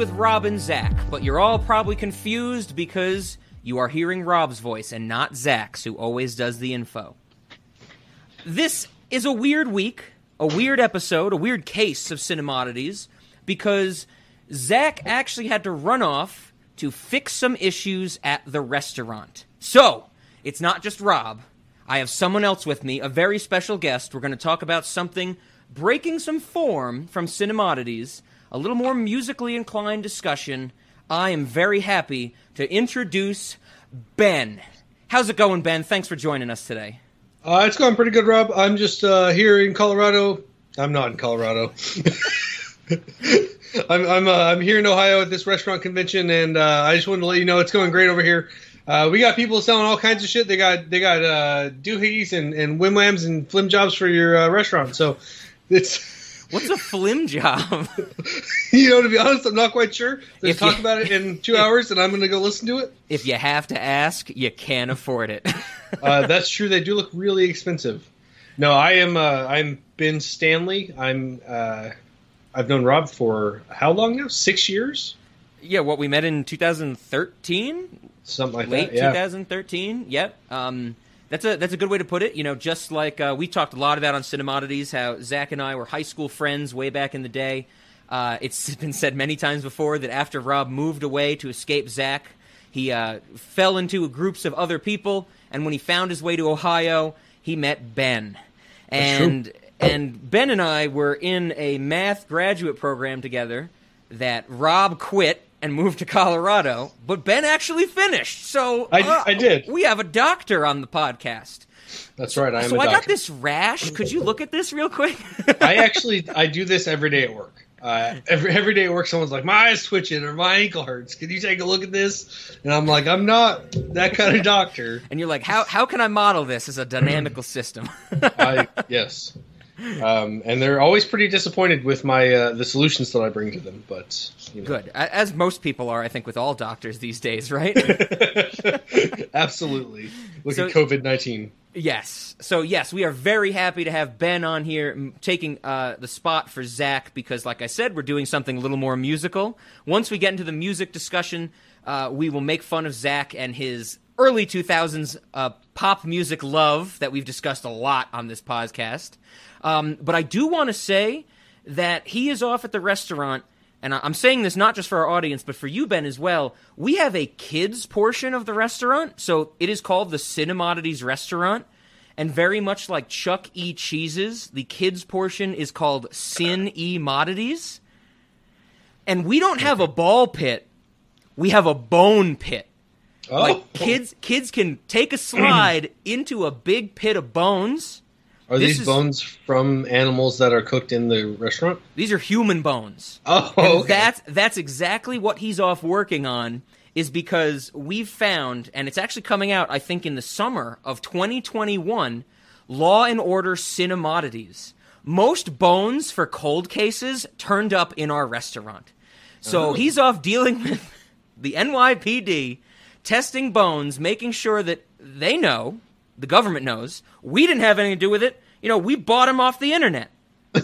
with Rob and Zach. But you're all probably confused because you are hearing Rob's voice and not Zach's, who always does the info. This is a weird week, a weird episode, a weird case of Cinemodities because Zach actually had to run off to fix some issues at the restaurant. So, it's not just Rob. I have someone else with me, a very special guest. We're going to talk about something breaking some form from Cinemodities, a little more musically inclined discussion. I am very happy to introduce Ben. How's it going, Ben? Thanks for joining us today. Uh, it's going pretty good, Rob. I'm just uh, here in Colorado. I'm not in Colorado. I'm I'm, uh, I'm here in Ohio at this restaurant convention, and uh, I just wanted to let you know it's going great over here. Uh, we got people selling all kinds of shit. They got they got uh, doohickeys and and wim and flim jobs for your restaurant. So it's What's a flim job? you know to be honest, I'm not quite sure. Let's talk you- about it in two hours, and I'm going to go listen to it. if you have to ask, you can't afford it. Uh, that's true. They do look really expensive. No, I am. Uh, I'm Ben Stanley. I'm. Uh, I've known Rob for how long now? Six years, yeah, what we met in 2013, something like late that. Yeah. 2013. Yep. Um, that's a that's a good way to put it. You know, just like uh, we talked a lot about on Cinemodities, how Zach and I were high school friends way back in the day. Uh, it's been said many times before that after Rob moved away to escape Zach, he uh, fell into groups of other people, and when he found his way to Ohio, he met Ben. And and Ben and I were in a math graduate program together that Rob quit and moved to Colorado, but Ben actually finished. So I- uh, I did. We have a doctor on the podcast. That's right. I am so I got this rash. Could you look at this real quick? I actually I do this every day at work. Uh, every every day at work, someone's like, "My eyes twitching or my ankle hurts. Can you take a look at this?" And I'm like, "I'm not that kind of doctor." and you're like, how how can I model this as a dynamical system? I yes, um, and they're always pretty disappointed with my uh, the solutions that I bring to them. But you know. Good, as most people are, I think, with all doctors these days, right? Absolutely. Look So- at COVID nineteen. Yes. So yes, we are very happy to have Ben on here, taking uh, the spot for Zach because, like I said, we're doing something a little more musical. Once we get into the music discussion, uh, we will make fun of Zach and his early 2000s uh, pop music love that we've discussed a lot on this podcast. Um, but I do want to say that he is off at the restaurant. And I'm saying this not just for our audience, but for you, Ben, as well. We have a kids portion of the restaurant, so it is called the Cinemodities Restaurant. And very much like Chuck E. Cheese's, the kids portion is called Sin E. Modities. And we don't have a ball pit; we have a bone pit. Oh, Like kids, kids can take a slide into a big pit of bones. Are this these is- bones from animals that are cooked in the restaurant? These are human bones. Oh, And okay. that's that's exactly what he's off working on is because we've found and it's actually coming out I think in the summer of 2021 Law and Order Cinemodities. Most bones for cold cases turned up in our restaurant. So oh. he's off dealing with the NYPD testing bones, making sure that they know, the government knows, we didn't have anything to do with it. You know, we bought them off the internet.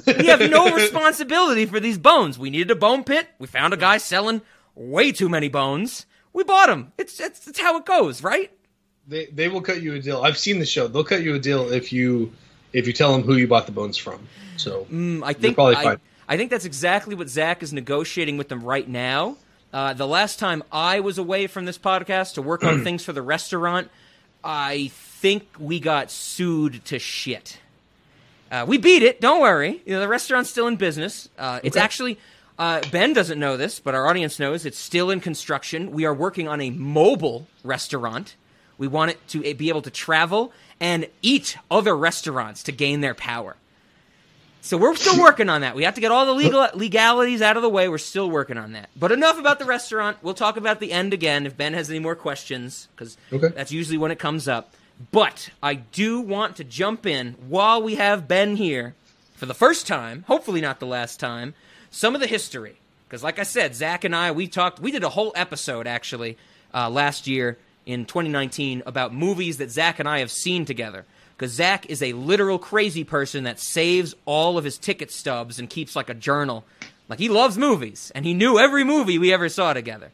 We have no responsibility for these bones. We needed a bone pit. We found a guy selling way too many bones. We bought them. It's it's, it's how it goes, right? They they will cut you a deal. I've seen the show. They'll cut you a deal if you if you tell them who you bought the bones from. So Mm, I think I. I think that's exactly what Zach is negotiating with them right now. Uh, the last time I was away from this podcast to work on things for the restaurant, I think we got sued to shit. Uh, we beat it. Don't worry. You know, the restaurant's still in business. Uh, it's Okay. actually uh, Ben doesn't know this, but our audience knows it's still in construction. We are working on a mobile restaurant. We want it to be able to travel and eat other restaurants to gain their power. So we're still working on that. We have to get all the legal legalities out of the way. We're still working on that. But enough about the restaurant. We'll talk about the end again if Ben has any more questions, because Okay. that's usually when it comes up. But I do want to jump in while we have Ben here for the first time, hopefully not the last time, some of the history. Because, like I said, Zach and I, we talked, we did a whole episode actually uh, last year in 2019 about movies that Zach and I have seen together. Because Zach is a literal crazy person that saves all of his ticket stubs and keeps like a journal Like he loves movies, and he knew every movie we ever saw together.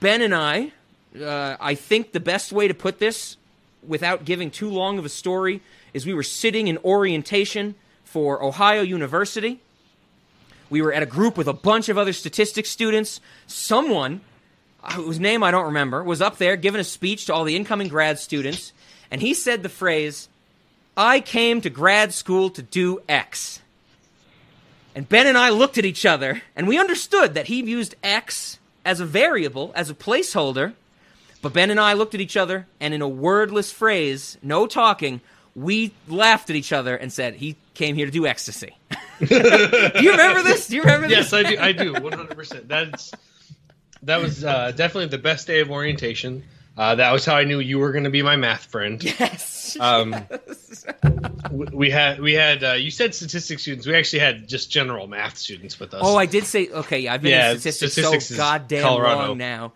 Ben and I, uh, I think the best way to put this, without giving too long of a story, is we were sitting in orientation for Ohio University. We were at a group with a bunch of other statistics students. Someone, uh, whose name I don't remember, was up there giving a speech to all the incoming grad students, and he said the phrase, I came to grad school to do X. And Ben and I looked at each other, and we understood that he used X as a variable, as a placeholder. But Ben and I looked at each other, and in a wordless phrase, no talking, we laughed at each other and said, He came here to do ecstasy. do you remember this? Do you remember Yes, this? Yes, I do. I do. One hundred percent. That's that was uh, definitely the best day of orientation. Uh, that was how I knew you were going to be my math friend. Yes. Um, we- we had we had uh, you said statistics students. We actually had just general math students with us. Oh, I did say okay. Yeah, I've been Yeah, in statistics, statistics so goddamn Colorado. long now.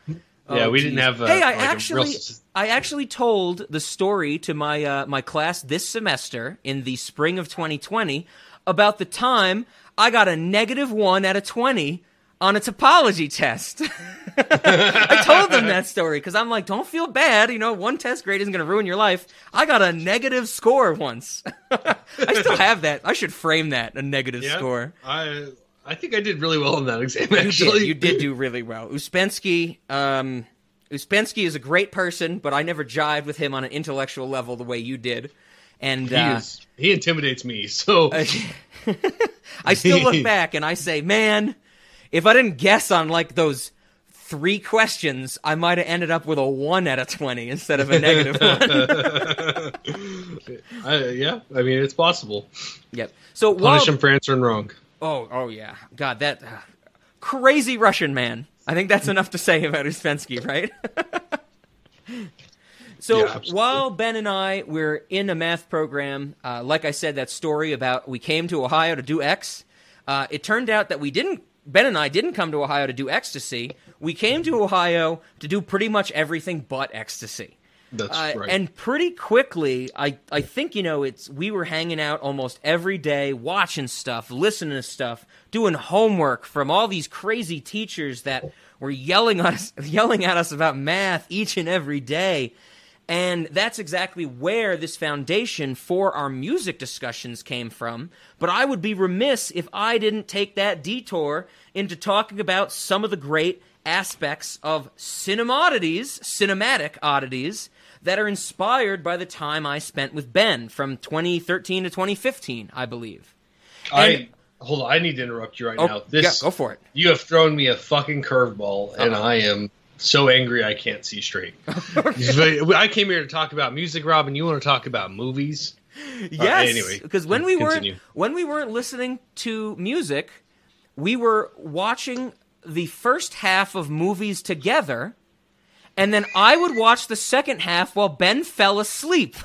Yeah, Oh, we didn't have, uh, hey, I like, a real actually, I actually told the story to my uh, my class this semester in the spring of 2020 about the time I got a negative one out of 20 on a topology test. I told them that story because I'm like, don't feel bad. You know, one test grade isn't going to ruin your life. I got a negative score once. I still have that. I should frame that a negative Yeah, score. I I think I did really well in that exam. You Actually, did. You did do really well. Uspensky, um, Uspensky is a great person, but I never jived with him on an intellectual level the way you did. And He uh, is he intimidates me. So I still look back and I say, man, if I didn't guess on like those three questions, I might have ended up with a one out of twenty instead of a negative one. I, yeah, I mean it's possible. yep. So while, Punish him for answering wrong. Oh, oh yeah. God, that uh, crazy Russian man. I think that's enough to say about Uspensky, right? so Yeah, while Ben and I were in a math program, uh, like I said, that story about we came to Ohio to do X, uh, it turned out that we didn't. Ben and I didn't come to Ohio to do ecstasy. We came to Ohio to do pretty much everything but ecstasy. That's Uh, right. And pretty quickly, I, I think you know it's we were hanging out almost every day, watching stuff, listening to stuff, doing homework from all these crazy teachers that were yelling at us, yelling at us about math each and every day. And that's exactly where this foundation for our music discussions came from. But I would be remiss if I didn't take that detour into talking about some of the great aspects of cinemodities, cinematic oddities, that are inspired by the time I spent with Ben from 2013 to 2015, I believe. I and- hold on. I need to interrupt you right Oh, now. This yeah, go for it. you have thrown me a fucking curveball, and Uh-oh. I am so angry I can't see straight. I came here to talk about music, Rob, and you want to talk about movies. Uh, yes, anyway, because when we continue. weren't when we weren't listening to music, we were watching the first half of movies together, and then I would watch the second half while Ben fell asleep.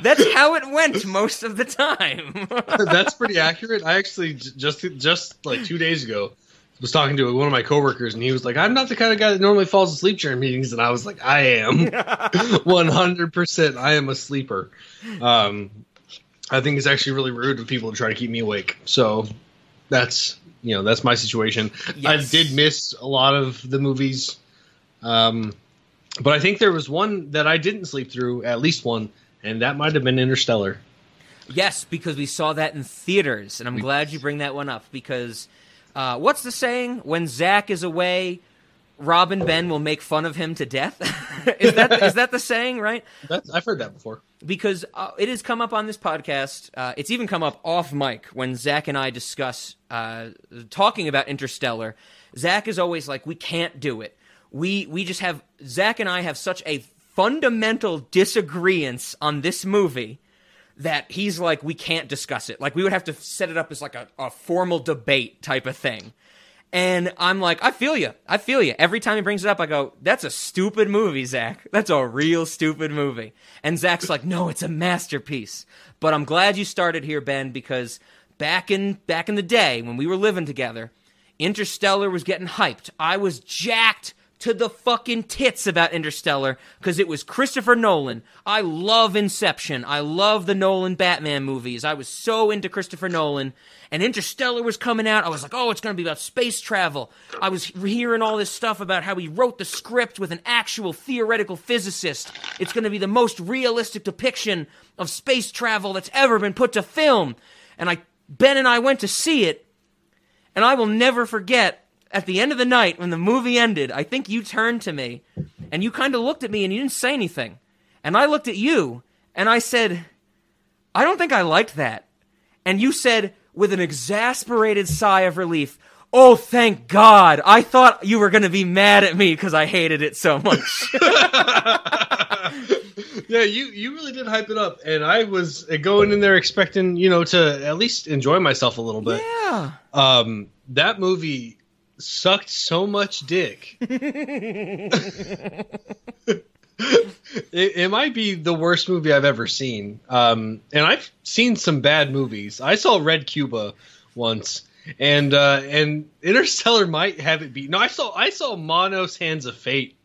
That's how it went most of the time. That's pretty accurate. I actually just just like two days ago was talking to one of my coworkers, and he was like, "I'm not the kind of guy that normally falls asleep during meetings," and I was like, "I am, 100. percent I am a sleeper." Um, I think it's actually really rude of people to try to keep me awake. So that's you know that's my situation. I did miss a lot of the movies, um, but I think there was one that I didn't sleep through, at least one, and that might have been Interstellar. Yes, because we saw that in theaters, and I'm glad you bring that one up because uh, what's the saying? When Zach is away, Rob and Ben will make fun of him to death. is that is that the saying? Right? That's, I've heard that before. Because uh, it has come up on this podcast. Uh, it's even come up off mic when Zach and I discuss uh, talking about Interstellar. Zach is always like, "We can't do it. We we just have Zach and I have such a fundamental disagreement on this movie." that he's like, we can't discuss it. Like, we would have to set it up as like a, a formal debate type of thing. And I'm like, I feel you. I feel you. Every time he brings it up, I go, that's a stupid movie, Zach. That's a real stupid movie. And Zach's like, no, it's a masterpiece. But I'm glad you started here, Ben, because back in back in the day when we were living together, Interstellar was getting hyped. I was jacked to the fucking tits about Interstellar because it was Christopher Nolan. I love Inception. I love the Nolan Batman movies. I was so into Christopher Nolan. And Interstellar was coming out. I was like, oh, it's going to be about space travel. I was hearing all this stuff about how he wrote the script with an actual theoretical physicist. It's going to be the most realistic depiction of space travel that's ever been put to film. And I, Ben and I went to see it. And I will never forget at the end of the night when the movie ended, I think you turned to me and you kind of looked at me and you didn't say anything. And I looked at you and I said, I don't think I liked that. And you said, with an exasperated sigh of relief, Oh, thank God. I thought you were going to be mad at me because I hated it so much. yeah, you, you really did hype it up. And I was going in there expecting, you know, to at least enjoy myself a little bit. yeah. Um, that movie sucked so much dick. it, it, might be the worst movie I've ever seen. Um, and I've seen some bad movies. I saw Red Cuba once, and uh, and Interstellar might have it beat. No, I saw I saw Manos Hands of Fate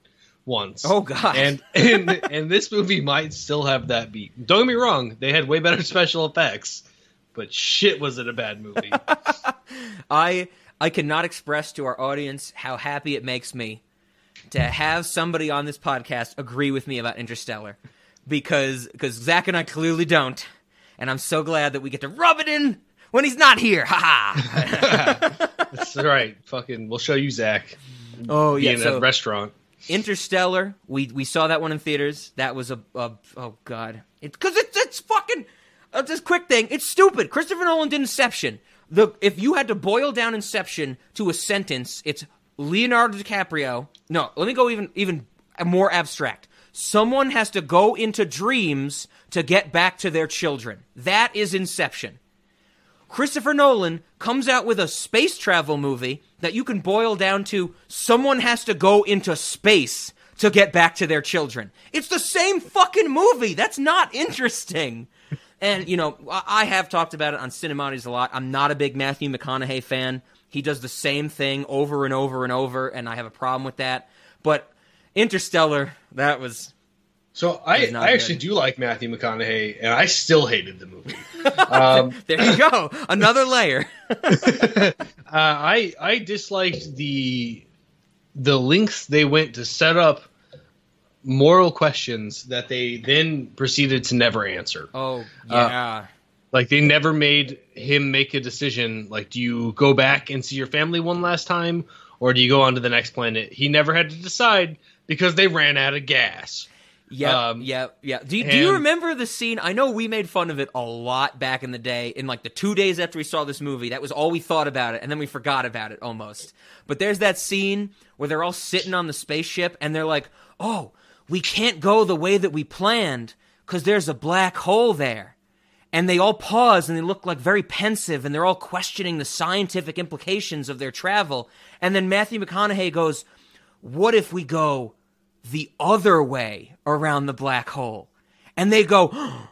once. Oh god. And and and this movie might still have that beat. Don't get me wrong, they had way better special effects, but shit was it a bad movie. I I cannot express to our audience how happy it makes me to have somebody on this podcast agree with me about Interstellar, because because Zach and I clearly don't, and I'm so glad that we get to rub it in when he's not here. Ha ha. That's right. Fucking, we'll show you Zach. Oh yeah, in so, restaurant. Interstellar. We we saw that one in theaters. That was a, a oh god, because it, it's it's fucking. Uh, this quick thing. It's stupid. Christopher Nolan did Inception the if you had to boil down Inception to a sentence, it's Leonardo DiCaprio. No, let me go even even more abstract. Someone has to go into dreams to get back to their children. That is Inception. Christopher Nolan comes out with a space travel movie that you can boil down to someone has to go into space to get back to their children. It's the same fucking movie. That's not interesting. And, you know, I have talked about it on Cinemodities a lot. I'm not a big Matthew McConaughey fan. He does the same thing over and over and over, and I have a problem with that. But Interstellar, that was. So I, I actually do like Matthew McConaughey, and I still hated the movie. Um, there you go, another layer. uh, I I disliked the the lengths they went to set up moral questions that they then proceeded to never answer. Oh, uh, yeah. Uh, like they never made him make a decision like do you go back and see your family one last time or do you go on to the next planet? He never had to decide because they ran out of gas. Yeah, um, yeah, yeah. Do and, do you remember the scene? I know we made fun of it a lot back in the day. In like the two days after we saw this movie, that was all we thought about it, and then we forgot about it almost. But there's that scene where they're all sitting on the spaceship, and they're like, "Oh, we can't go the way that we planned because there's a black hole there. And they all pause and they look like very pensive and they're all questioning the scientific implications of their travel. And then Matthew McConaughey goes, What if we go the other way around the black hole? And they go,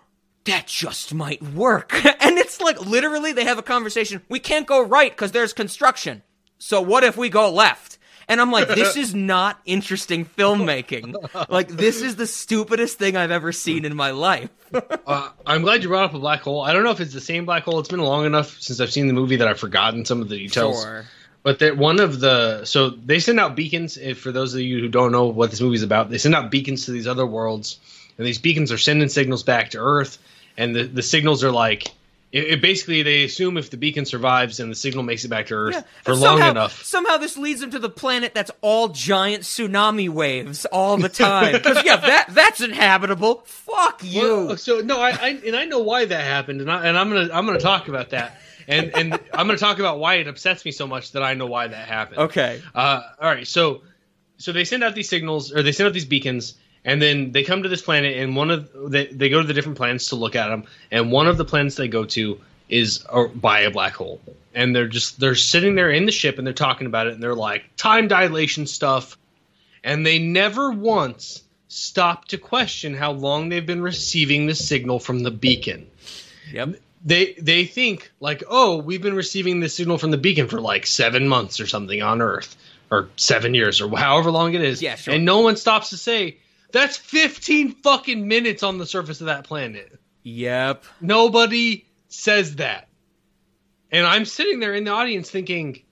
That just might work. and it's like literally they have a conversation. We can't go right because there's construction. So what if we go left? And I'm like, this is not interesting filmmaking. like, this is the stupidest thing I've ever seen in my life. uh, I'm glad you brought up a black hole. I don't know if it's the same black hole. It's been long enough since I've seen the movie that I've forgotten some of the details. Sure. But that one of the so they send out beacons. If for those of you who don't know what this movie's about, they send out beacons to these other worlds, and these beacons are sending signals back to Earth, and the the signals are like it, it, basically they assume if the beacon survives and the signal makes it back to Earth yeah. for long enough. Somehow this leads them to the planet that's all giant tsunami waves all the time. Because yeah, that that's inhabitable. Fuck you. Well, so no, I, I, and I know why that happened, and I and I'm gonna I'm gonna talk about that. and and I'm going to talk about why it upsets me so much that I know why that happened. Okay. Uh, all right. So so they send out these signals or they send out these beacons, and then they come to this planet and one of they, they go to the different planets to look at them and one of the planets they go to is by a black hole and they're just they're sitting there in the ship and they're talking about it and they're like time dilation stuff and they never once stop to question how long they've been receiving the signal from the beacon yep they they think like oh we've been receiving the signal from the beacon for like seven months or something on earth or seven years or however long it is. Yeah, sure. And no one stops to say that's 15 fucking minutes on the surface of that planet. Yep. Nobody says that. And I'm sitting there in the audience thinking,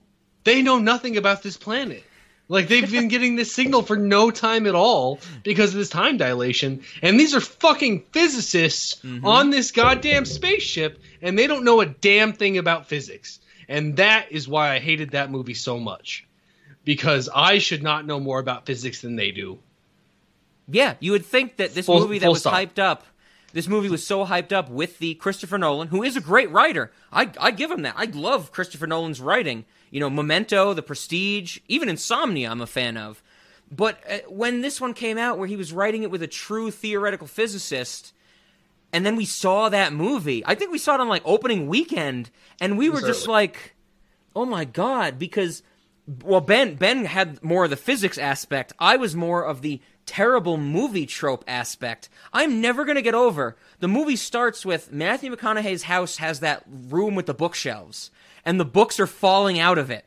they know nothing about this planet. Like they've been getting this signal for no time at all because of this time dilation. And these are fucking physicists Mhm. on this goddamn spaceship, and they don't know a damn thing about physics. And that is why I hated that movie so much. Because I should not know more about physics than they do. Yeah, you would think that this Full- movie that was stop. hyped up, this movie was so hyped up with the Christopher Nolan, who is a great writer. I I give him that. I love Christopher Nolan's writing. You know, Memento, The Prestige, even Insomnia, I'm a fan of. But uh, when this one came out, where he was writing it with a true theoretical physicist, and then we saw that movie, I think we saw it on like opening weekend, and we were just like, oh my god, because well ben ben had more of the physics aspect i was more of the terrible movie trope aspect i'm never going to get over the movie starts with matthew mcconaughey's house has that room with the bookshelves and the books are falling out of it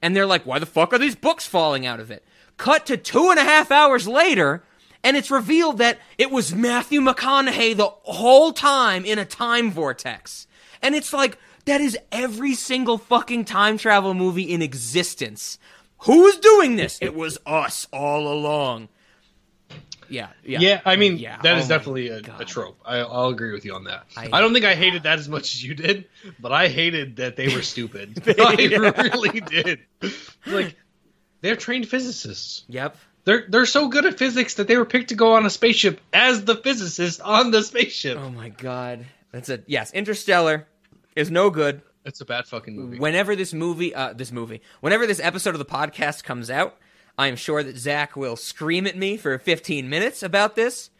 and they're like why the fuck are these books falling out of it cut to two and a half hours later and it's revealed that it was matthew mcconaughey the whole time in a time vortex and it's like, that is every single fucking time travel movie in existence. Who was doing this? It was us all along. Yeah, yeah. Yeah, I mean Yeah, that is oh definitely a, a trope. I, I'll agree with you on that. I- I, don't think I hated that as much as you did, but I hated that they were stupid. I really did. Like they're trained physicists. Yep. They're they're so good at physics that they were picked to go on a spaceship as the physicist on the spaceship. Oh my god. That's a yes, Interstellar is no good. It's a bad fucking movie. Whenever this movie uh this movie, whenever this episode of the podcast comes out, I am sure that Zach will scream at me for 15 minutes about this.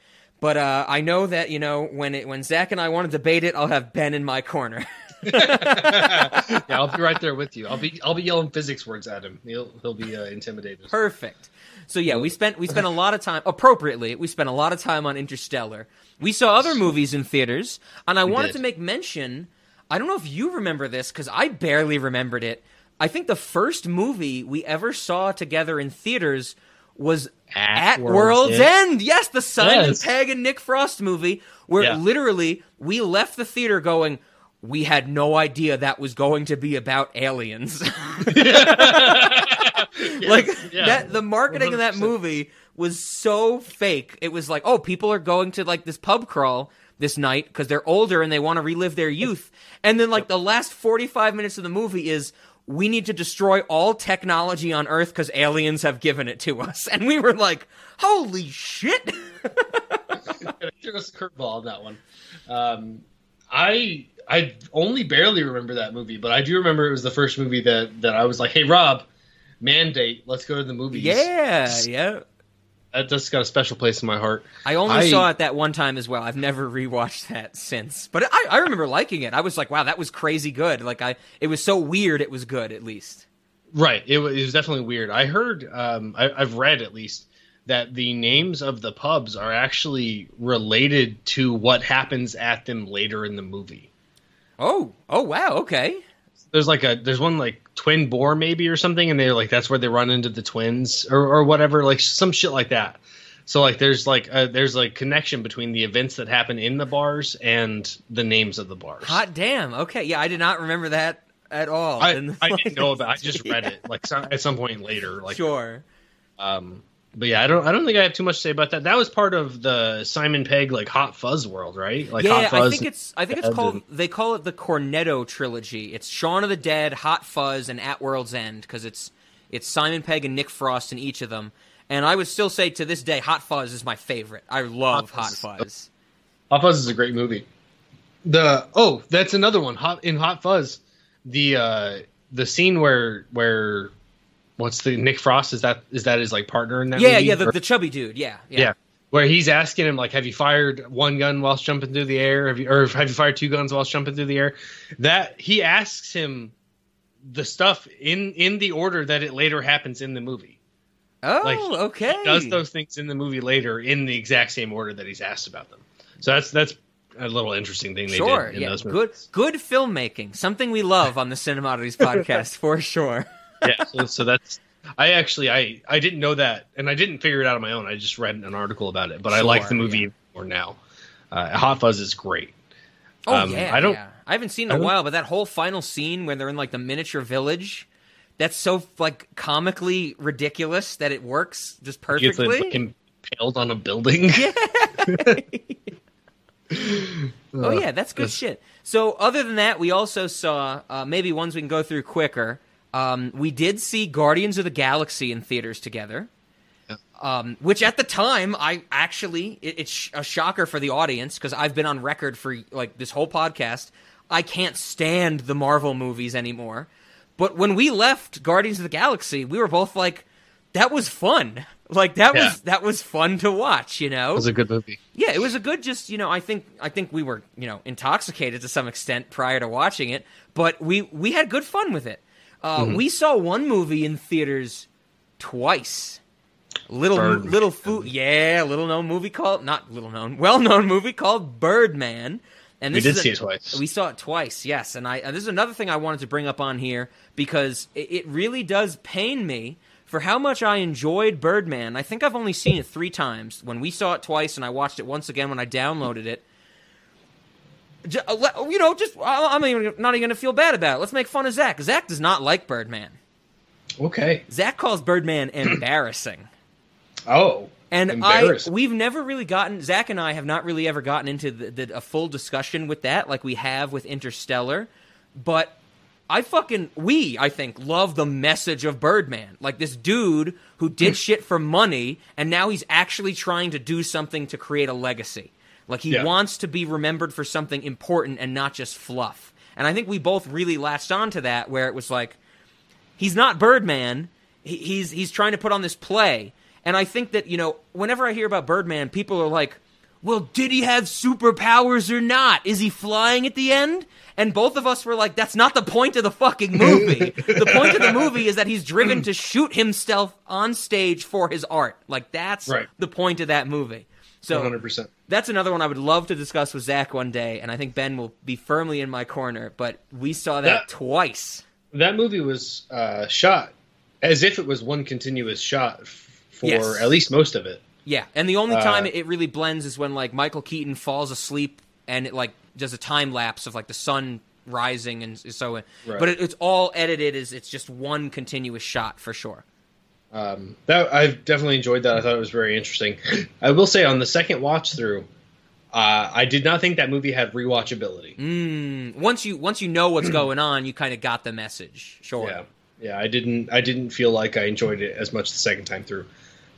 But uh, I know that you know when it when Zach and I want to debate it, I'll have Ben in my corner. yeah, I'll be right there with you. I'll be I'll be yelling physics words at him. He'll he'll be uh, intimidated. Perfect. So yeah, we spent we spent a lot of time appropriately. We spent a lot of time on Interstellar. We saw other movies in theaters, and I wanted did. to make mention. I don't know if you remember this because I barely remembered it. I think the first movie we ever saw together in theaters was At At, World's World's, End. End. Yes, the Simon Yes. Pegg and Nick Frost movie, where Yeah. literally we left the theater going, we had no idea that was going to be about aliens. like yeah. that the marketing of that movie was so fake it was like oh people are going to like this pub crawl this night because they're older and they want to relive their youth and then like the last 45 minutes of the movie is we need to destroy all technology on earth because aliens have given it to us and we were like holy shit threw us a curveball on that one. Um, I I only barely remember that movie, but I do remember it was the first movie that that I was like, "Hey, Rob, mandate, let's go to the movies." yeah yeah that just got a special place in my heart. I only I- saw it that one time as well. I've never rewatched that since. But I, I remember liking it. I was like, wow, that was crazy good. Like I it was so weird it was good at least. Right, it was, it was definitely weird. I heard, um, I, I've read at least that the names of the pubs are actually related to what happens at them later in the movie. Oh, oh wow, okay. there's like a there's one like twin boar maybe or something and they're like that's where they run into the twins or, or whatever like some shit like that so like there's like a, there's like connection between the events that happen in the bars and the names of the bars Hot damn. Okay, yeah, I did not remember that at all. I, I didn't know about I just read it like some, at some point later like sure. um but yeah I don't I don't think I have too much to say about that that was part of the Simon Pegg like Hot Fuzz world right like yeah, Hot Fuzz I think it's I think it's called and- they call it the Cornetto trilogy. It's Shaun of the Dead, Hot Fuzz, and At World's End because it's it's Simon Pegg and Nick Frost in each of them. And I would still say to this day, Hot Fuzz is my favorite. I love Hot Hot Fuzz. Fuzz. Hot Fuzz is a great movie. The oh, that's another one. Hot in Hot Fuzz, the uh the scene where where what's the Nick Frost is that is that his like partner in that Yeah, movie? yeah, the, Or- the chubby dude. Yeah, yeah. yeah. Where he's asking him like, "Have you fired one gun whilst jumping through the air? Have you or have you fired two guns whilst jumping through the air?" That he asks him the stuff in in the order that it later happens in the movie. Oh, Like, okay. Does those things in the movie later in the exact same order that he's asked about them. So that's that's a little interesting thing they sure, did in yeah, those good, good filmmaking. Something we love on the Cinemodities podcast for sure. Yeah, so, so that's I actually I I didn't know that, and I didn't figure it out on my own. I just read an article about it, but I like the movie yeah. more now. Uh, Hot Fuzz is great. Oh Um, yeah, I don't- yeah. I haven't seen it in a while, but that whole final scene where they're in like the miniature village, that's so like comically ridiculous that it works just He gets like, perfectly. impaled on a building. Oh yeah, that's good shit. So other than that, we also saw uh, maybe ones we can go through quicker. Um, we did see Guardians of the Galaxy in theaters together, Yeah. um, which at the time I actually it, it's a shocker for the audience because I've been on record for like this whole podcast. I can't stand the Marvel movies anymore. But when we left Guardians of the Galaxy, we were both like, "That was fun." Like that Yeah. was that was fun to watch. You know, It was a good movie. yeah, it was a good. Just you know, I think I think we were you know intoxicated to some extent prior to watching it, but we we had good fun with it. Uh, Mm-hmm. We saw one movie in theaters twice. Little Birdman. little food, yeah, little known movie called not little known, well known movie called Birdman. And We did is see it twice. We saw it twice, yes. And I and this is another thing I wanted to bring up on here because it, it really does pain me for how much I enjoyed Birdman. I think I've only seen it three times. When we saw it twice, and I watched it once again when I downloaded it. Uh, You know, just I'm not even, not even going to feel bad about it. Let's make fun of Zach. Zach does not like Birdman. Okay. Zach calls Birdman embarrassing. Oh. And I, we've never really gotten Zach and I have not really ever gotten into the, the, a full discussion with that like we have with Interstellar, but I fucking we I think love the message of Birdman. Like this dude who did shit for money and now he's actually trying to do something to create a legacy. Like he Yeah. wants to be remembered for something important and not just fluff. And I think we both really latched onto that where it was like he's not Birdman. He, he's he's trying to put on this play, and I think that you know whenever I hear about Birdman, people are like, "Well, did he have superpowers or not? Is he flying at the end?" And both of us were like, "That's not the point of the fucking movie. the point of the movie is that he's driven to shoot himself on stage for his art. Like that's Right. the point of that movie." So 100%. that's another one I would love to discuss with Zach one day, and I think Ben will be firmly in my corner. But we saw that That- twice. That movie was uh, shot as if it was one continuous shot for Yes. at least most of it. Yeah, and the only Uh, time it really blends is when like Michael Keaton falls asleep and it like does a time lapse of like the sun rising and so. Right. But it, it's all edited as it's just one continuous shot for sure. Um, that I've definitely enjoyed that. I thought it was very interesting. I will say on the second watch through, uh, I did not think that movie had rewatchability. Mm, once you once you know what's going on, you kind of got the message. Sure. Yeah, yeah. I didn't. I didn't feel like I enjoyed it as much the second time through,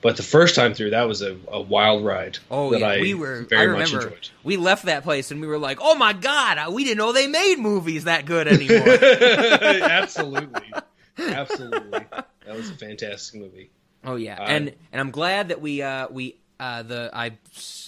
but the first time through, that was a, a wild ride. Oh that yeah, I we were. very I much enjoyed. we left that place and we were like, "Oh my god, we didn't know they made movies that good anymore." absolutely, absolutely. That was a fantastic movie. Oh yeah, Uh, and and I'm glad that we uh we uh the I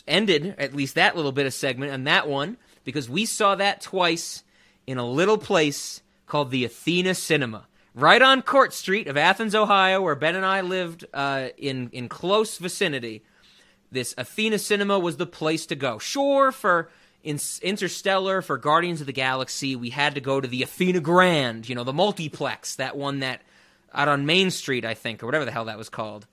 ended at least that little bit of segment on that one because we saw that twice in a little place called the Athena Cinema, right on Court Street of Athens, Ohio, where Ben and I lived uh, in in close vicinity. This Athena Cinema was the place to go. Sure, for in- Interstellar, for Guardians of the Galaxy, we had to go to the Athena Grand, you know, the multiplex, that one that out on Main Street, I think, or whatever the hell that was called.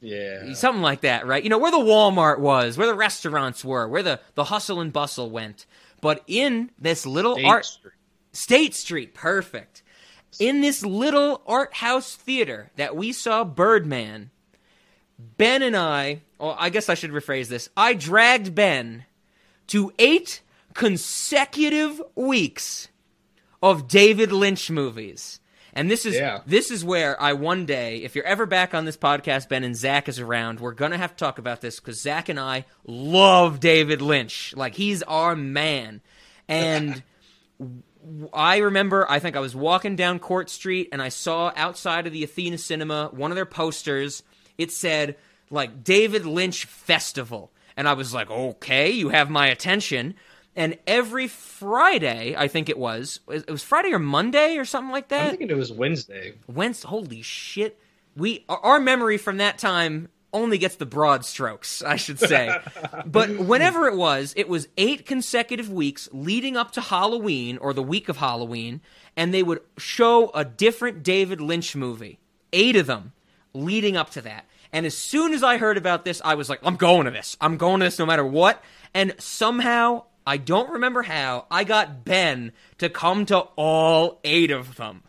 Yeah, Something like that, right? You know, where the Walmart was, where the restaurants were, where the, the hustle and bustle went. But in this little State art Street. State Street, perfect. In this little art house theater that we saw Birdman, Ben and I, well, I guess I should rephrase this. I dragged Ben to eight consecutive weeks of David Lynch movies. And this is Yeah. this is where I one day, if you're ever back on this podcast, Ben and Zach is around, we're gonna have to talk about this because Zach and I love David Lynch. Like he's our man. And I remember, I think I was walking down Court Street and I saw outside of the Athena Cinema one of their posters. It said, like, David Lynch Festival. And I was like, okay, you have my attention. And every Friday, I think it was, it was Friday or Monday or something like that. I'm thinking it was Wednesday. Wednesday, holy shit. We, our- our memory from that time only gets the broad strokes, I should say. but whenever it was, it was eight consecutive weeks leading up to Halloween or the week of Halloween, and they would show a different David Lynch movie. Eight of them. leading up to that. And as soon as I heard about this, I was like, I'm going to this. I'm going to this no matter what. And somehow, I don't remember how, I got Ben to come to all eight of them.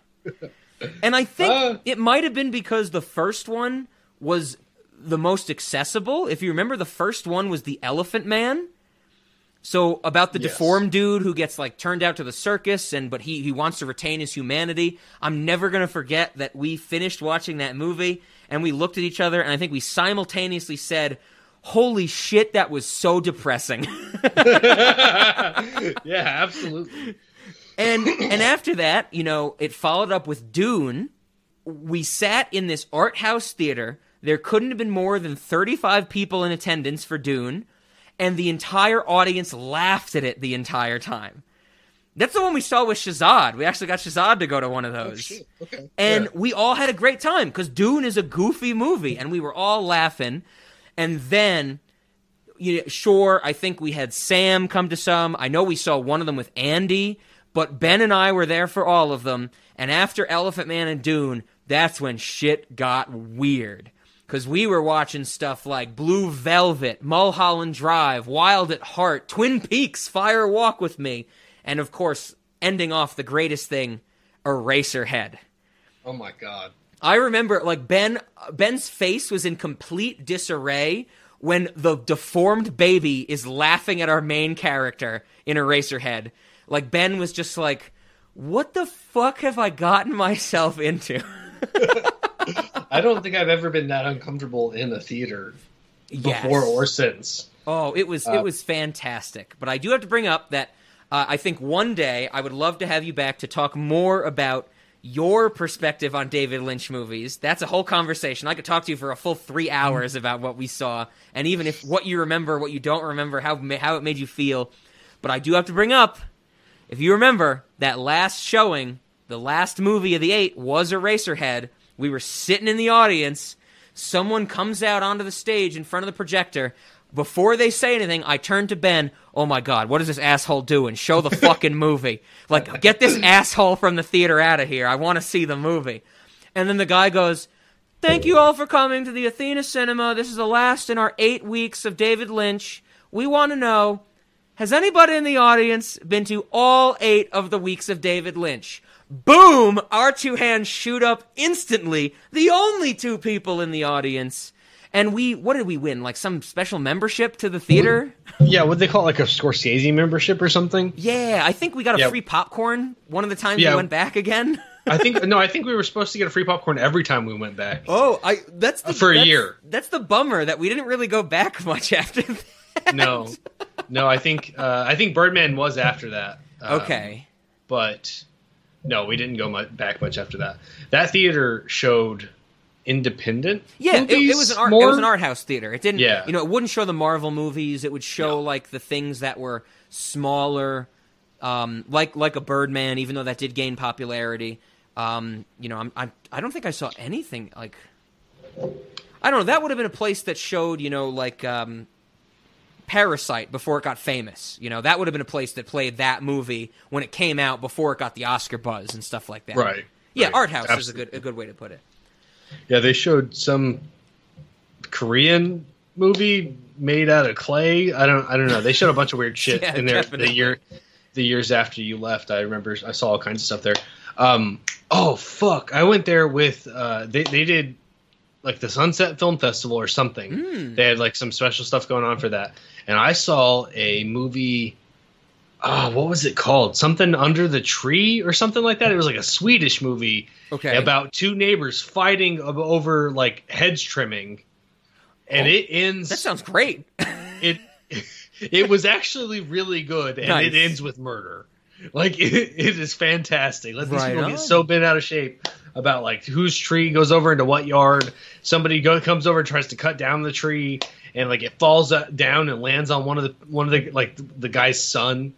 and I think Uh. it might have been because the first one was the most accessible. If you remember, the first one was the Elephant Man. So about the Yes. deformed dude who gets like turned out to the circus and but he he wants to retain his humanity. I'm never going to forget that we finished watching that movie and we looked at each other and I think we simultaneously said, "Holy shit, that was so depressing." yeah, absolutely. and and after that, you know, it followed up with Dune. We sat in this art house theater. There couldn't have been more than 35 people in attendance for Dune, and the entire audience laughed at it the entire time. That's the one we saw with Shazad. We actually got Shazad to go to one of oh, those. Okay. And Yeah. we all had a great time because Dune is a goofy movie, and we were all laughing. And then, you know, sure, I think we had Sam come to some. I know we saw one of them with Andy, but Ben and I were there for all of them. And after Elephant Man and Dune, that's when shit got weird. Because we were watching stuff like Blue Velvet, Mulholland Drive, Wild at Heart, Twin Peaks, Fire Walk with Me, and of course, ending off the greatest thing, Eraserhead. Oh my god. I remember like Ben Ben's face was in complete disarray when the deformed baby is laughing at our main character in Eraserhead. Like Ben was just like, "What the fuck have I gotten myself into?" I don't think I've ever been that uncomfortable in a theater before Yes. or since. Oh, it was it was fantastic. But I do have to bring up that uh, I think one day I would love to have you back to talk more about your perspective on David Lynch movies. That's a whole conversation. I could talk to you for a full three hours about what we saw, and even if what you remember, what you don't remember, how how it made you feel. But I do have to bring up, if you remember that last showing, the last movie of the eight was Eraserhead. We were sitting in the audience. Someone comes out onto the stage in front of the projector. Before they say anything, I turn to Ben. Oh my God, what is this asshole doing? Show the fucking movie. Like, get this asshole from the theater out of here. I want to see the movie. And then the guy goes, Thank you all for coming to the Athena Cinema. This is the last in our eight weeks of David Lynch. We want to know has anybody in the audience been to all eight of the weeks of David Lynch? Boom! Our two hands shoot up instantly. The only two people in the audience. And we, what did we win? Like some special membership to the theater? Yeah, what they call it, like a Scorsese membership or something? Yeah, I think we got a Yeah. free popcorn one of the times Yeah. we went back again. I think no, I think we were supposed to get a free popcorn every time we went back. Oh, I that's the, For a that's- year. That's the bummer that we didn't really go back much after that. No, no, I think uh, I think Birdman was after that. Um, Okay. but no, we didn't go mu- back much after that. That theater showed independent. Yeah, it, it was an art. It was an art house theater. It didn't. Yeah. You know, it wouldn't show the Marvel movies. It would show No. like the things that were smaller, um, like like a Birdman. Even though that did gain popularity, um, you know, I'm, I'm I don't think I saw anything like. I don't know. That would have been a place that showed, you know, like um, Parasite before it got famous. You know, that would have been a place that played that movie when it came out before it got the Oscar buzz and stuff like that. Right. Yeah, right. art house is a good a good way to put it. Yeah, they showed some Korean movie made out of clay. I don't I don't know. They showed a bunch of weird shit Yeah, in there definitely. the year the years after you left. I remember I saw all kinds of stuff there. Um oh fuck. I went there with uh they they did like the Sunset Film Festival or something. Mm. They had like some special stuff going on for that. And I saw a movie Oh, what was it called? Something under the tree or something like that. It was like a Swedish movie Okay. about two neighbors fighting over like hedge trimming, and Oh, it ends. that sounds great. it it was actually really good, and Nice. it ends with murder. Like it, it is fantastic. Let these Right people on. get so bent out of shape about like whose tree goes over into what yard. Somebody go, comes over and tries to cut down the tree, and like it falls uh, down and lands on one of the one of the like the guy's son,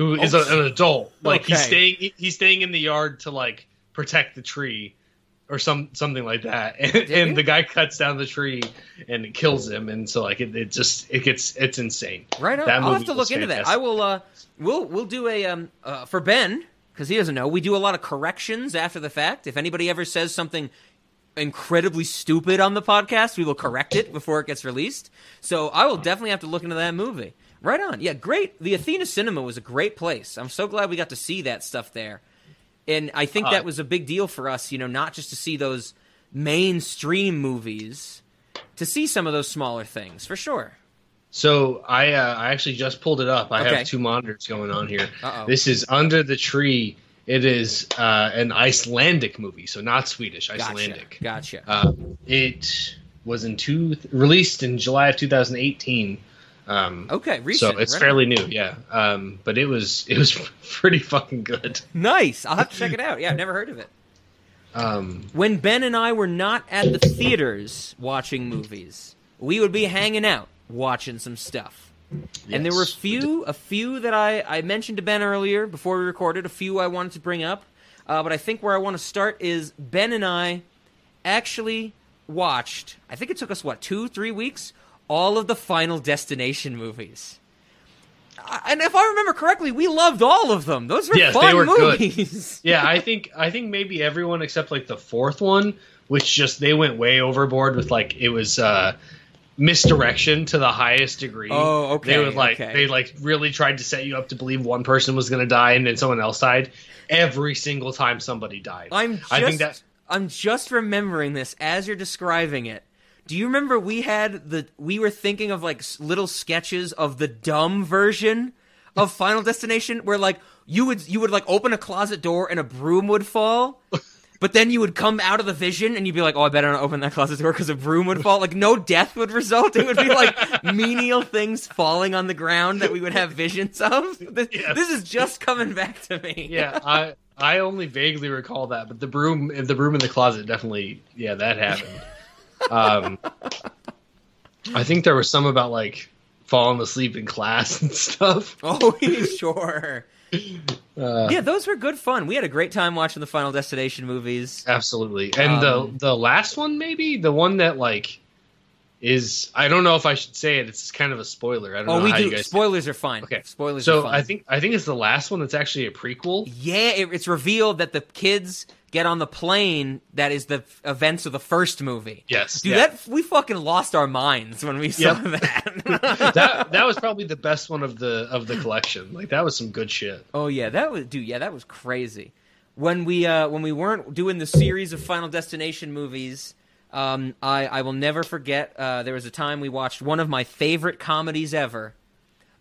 who is Oh, a, an adult. Like he's staying he's staying in the yard to like protect the tree. Or some something like that, and, and the guy cuts down the tree and it kills him, and so like it, it just it gets it's insane. Right on. I'll have to look into that. I will. Uh, we'll we'll do a um uh, for Ben because he doesn't know. We do a lot of corrections after the fact. If anybody ever says something incredibly stupid on the podcast, we will correct it before it gets released. So I will definitely have to look into that movie. Right on. Yeah, great. The Athena Cinema was a great place. I'm so glad we got to see that stuff there. And I think Uh, that was a big deal for us, you know, not just to see those mainstream movies, to see some of those smaller things, for sure. So I uh, I actually just pulled it up. I Okay. have two monitors going on here. Uh-oh. This is Under the Tree. It is uh, an Icelandic movie, so not Swedish, Icelandic. Gotcha. Gotcha. Uh, it was in two released in July of 2018. Um, okay, recent. so it's right fairly on. new, yeah. Um, but it was it was pretty fucking good. nice. I'll have to check it out. Yeah, I've never heard of it. Um, When Ben and I were not at the theaters watching movies, we would be hanging out watching some stuff. And there were a yes. few, a few that I, I mentioned to Ben earlier before we recorded. A few I wanted to bring up, uh, but I think where I want to start is Ben and I actually watched. I think it took us what two, three weeks, all of the Final Destination movies. And if I remember correctly, we loved all of them. Those were Yes, they fun were good. movies. yeah, I think I think maybe everyone except like the fourth one, which just they went way overboard with like it was uh misdirection to the highest degree. Oh, okay, They would like okay. they like really tried to set you up to believe one person was going to die and then someone else died every single time somebody died. I'm just, I think that I'm just remembering this as you're describing it. Do you remember we had the we were thinking of like little sketches of the dumb version of Final Destination where like you would you would like open a closet door and a broom would fall. But then you would come out of the vision and you'd be like, "Oh, I better not open that closet door because a broom would fall." Like no death would result. It would be like menial things falling on the ground that we would have visions of. This, Yes. this is just coming back to me. yeah, I I only vaguely recall that, but the broom the broom in the closet definitely yeah, that happened. Um I think there was some about like falling asleep in class and stuff. Oh, sure. Uh, Yeah, those were good fun. We had a great time watching the Final Destination movies. Absolutely. And Um, the the last one maybe, the one that like is I don't know if I should say it. It's kind of a spoiler. I don't Oh, know we how do. you guys Spoilers are fine. Okay. Spoilers are So fine. I think I think it's the last one that's actually a prequel. Yeah, it, it's revealed that the kids get on the plane that is the f- events of the first movie. Yes. Dude, yeah. that we fucking lost our minds when we saw that. that that was probably the best one of the of the collection. Like that was some good shit. Oh yeah, that was dude. Yeah, that was crazy. When we uh, when we weren't doing the series of Final Destination movies, um, I I will never forget. Uh, there was a time we watched one of my favorite comedies ever,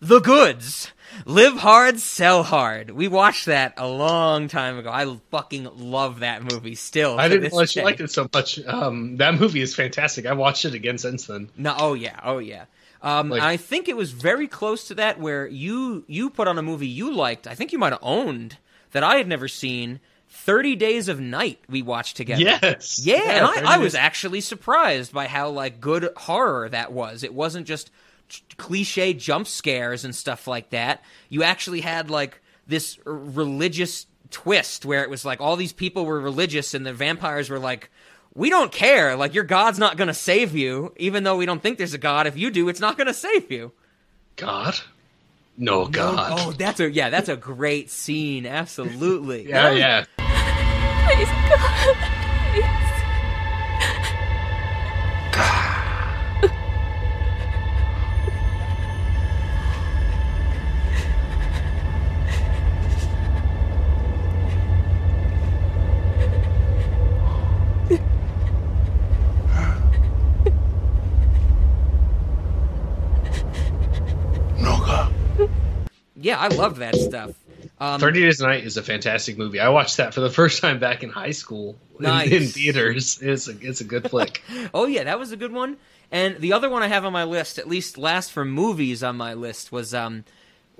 The Goods. Live hard, sell hard. We watched that a long time ago. I fucking love that movie still. I didn't realize you liked it so much. Um, that movie is fantastic. I watched it again since then. No, oh yeah, oh yeah. Um, Like- I think it was very close to that where you you put on a movie you liked. I think you might have owned that I had never seen. Thirty Days of Night we watched together. Yes. Yeah, and I, I was actually surprised by how like good horror that was. It wasn't just cliche jump scares and stuff like that. You actually had like this r- religious twist where it was like all these people were religious and the vampires were like we don't care. Like your god's not going to save you even though we don't think there's a god. If you do, it's not going to save you. God. No God. Oh, that's a yeah, that's a great scene. Absolutely. yeah, yeah. Please, God, Yeah, I love that stuff. Um, Thirty Days a Night is a fantastic movie. I watched that for the first time back in high school in- Nice. in, theaters. It's a it's a good flick. Oh yeah, that was a good one. And the other one I have on my list, at least last for movies on my list, was um,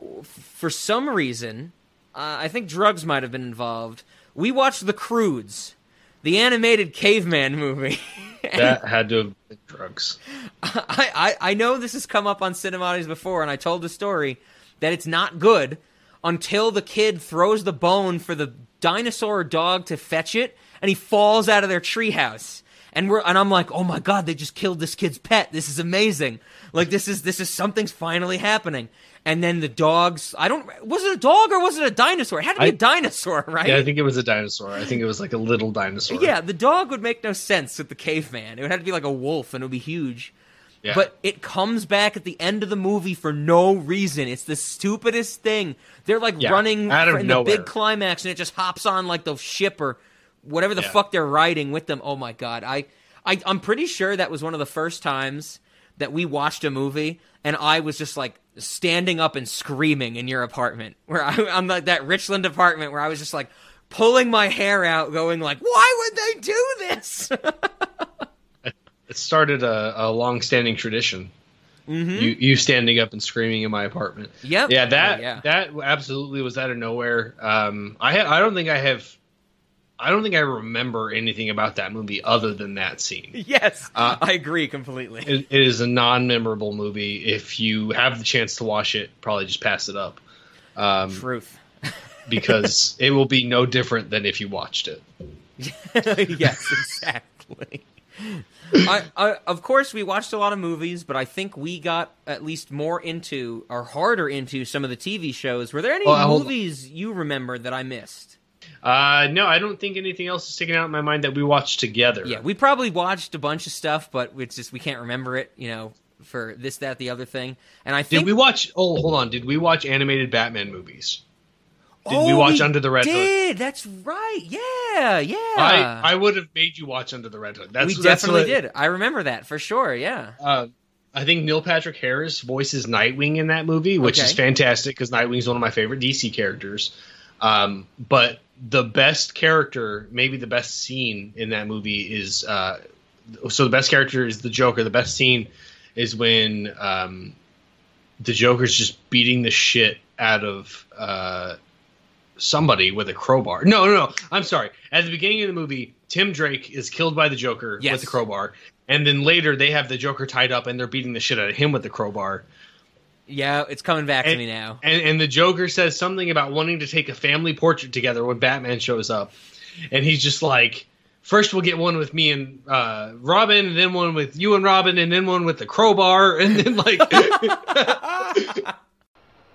f- for some reason, uh, I think drugs might have been involved. We watched The Croods, the animated caveman movie. That had to have been drugs. I, I I know this has come up on Cinemati's before, and I told the story that it's not good until the kid throws the bone for the dinosaur dog to fetch it, and he falls out of their treehouse. And we're and I'm like, oh my god, they just killed this kid's pet. This is amazing. Like this is this is something's finally happening. And then the dogs. I don't. Was it a dog or was it a dinosaur? It had to be I- a dinosaur, right? Yeah, I think it was a dinosaur. I think it was like a little dinosaur. Yeah, the dog would make no sense with the caveman. It would have to be like a wolf, and it would be huge. Yeah. But it comes back at the end of the movie for no reason. It's the stupidest thing. They're like Yeah, running out of in the big climax, and it just hops on like the ship or whatever the Yeah. fuck they're riding with them. Oh my god, I, I, I'm pretty sure that was one of the first times that we watched a movie, and I was just like standing up and screaming in your apartment, where I, I'm like that Richland apartment, where I was just like pulling my hair out, going like, "Why would they do this?" it started a, a long-standing tradition. Mm-hmm. You you standing up and screaming in my apartment. Yep. Yeah, that Oh, yeah. that absolutely was out of nowhere. Um, I ha- I don't think I have. I don't think I remember anything about that movie other than that scene. yes, Uh, I agree completely. It, it is a non-memorable movie. If you have the chance to watch it, probably just pass it up, um, Truth. because it will be no different than if you watched it. yes, exactly. I, I, of course, we watched a lot of movies, but I think we got at least more into or harder into some of the TV shows. Were there any Well, movies you remember that I missed? Uh, no, I don't think anything else is sticking out in my mind that we watched together. Yeah, we probably watched a bunch of stuff, but it's just we can't remember it. You know, for this, that, the other thing. And I think Did we watch? Oh, hold on. Did we watch animated Batman movies? Did we Oh, watch Under the Red Hood? Did that's right? Yeah, yeah. I I would have made you watch Under the Red Hood. That's we that's definitely did. I remember that for sure. Yeah. Uh, I think Neil Patrick Harris voices Nightwing in that movie, which is fantastic because Nightwing's one of my favorite DC characters. Um, but the best character, maybe the best scene in that movie is uh, so the best character is the Joker. The best scene is when um, the Joker's just beating the shit out of uh, somebody with a crowbar. No, no, no. I'm sorry. At the beginning of the movie, Tim Drake is killed by the Joker Yes. with the crowbar, and then later they have the Joker tied up and they're beating the shit out of him with the crowbar. Yeah, it's coming back to me now. And, and the Joker says something about wanting to take a family portrait together when Batman shows up, and he's just like. First, we'll get one with me and uh, Robin, and then one with you and Robin, and then one with the crowbar, and then like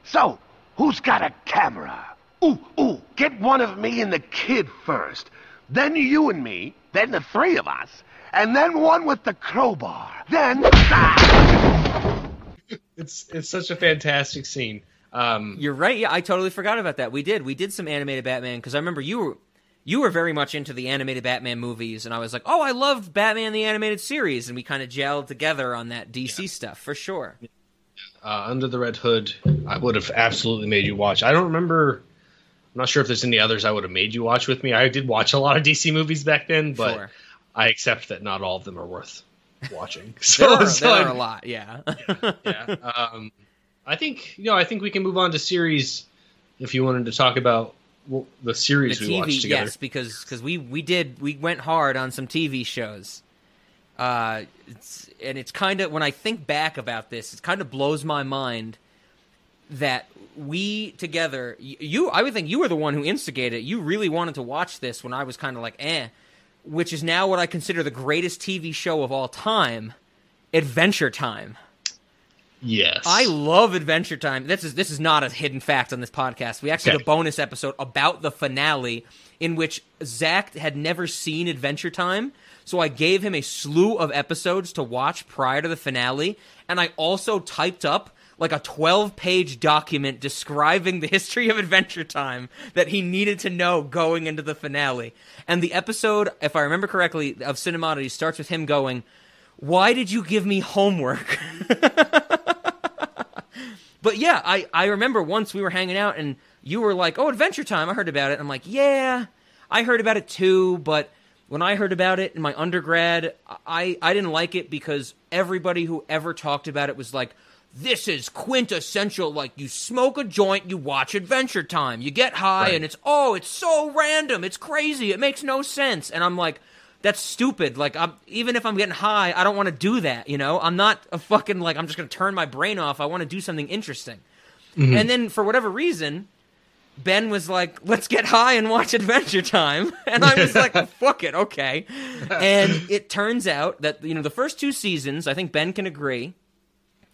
So, who's got a camera? Ooh, ooh, get one of me and the kid first. Then you and me, then the three of us, and then one with the crowbar. Then. Ah! it's it's such a fantastic scene. Um, You're right. Yeah, I totally forgot about that. We did. We did some animated Batman because I remember you were you were very much into the animated Batman movies, and I was like, oh, I loved Batman the animated series, and we kind of gelled together on that DC stuff for sure. uh, Under the Red Hood, I would have absolutely made you watch. I don't remember. I'm not sure if there's any others I would have made you watch with me. I did watch a lot of DC movies back then, but Sure. I accept that not all of them are worth watching. There So, are, so there I- are a lot. Yeah. yeah. Um, I think you know. I think we can move on to series if you wanted to talk about well, the the series we TV, watched together. yes, because because we we did we went hard on some TV shows. Uh, it's, and it's kind of when I think back about this, it kind of blows my mind that we together, you, I would think you were the one who instigated. it. You really wanted to watch this when I was kind of like, eh, which is now what I consider the greatest TV show of all time, Adventure Time. Yes, I love Adventure Time. This is this is not a hidden fact on this podcast. We actually Okay. did a bonus episode about the finale in which Zach had never seen Adventure Time. So I gave him a slew of episodes to watch prior to the finale, and I also typed up like a 12 page document describing the history of Adventure Time that he needed to know going into the finale. And the episode, if I remember correctly, of Cinemodity starts with him going, Why did you give me homework? But yeah, I, I remember once we were hanging out and you were like, "Oh, Adventure Time! I heard about it." I'm like, "Yeah, I heard about it too." But when I heard about it in my undergrad, I I didn't like it because everybody who ever talked about it was like, "This is quintessential. Like you smoke a joint, you watch Adventure Time, you get high, Right. and it's oh, it's so random, it's crazy, it makes no sense." And I'm like. That's stupid. Like, I'm, even if I'm getting high, I don't want to do that. You know, I'm not a fucking like. I'm just gonna turn my brain off. I want to do something interesting. Mm-hmm. And then for whatever reason, Ben was like, "Let's get high and watch Adventure Time," and I was like, "Fuck it, okay." And it turns out that you know the first two seasons, I think Ben can agree.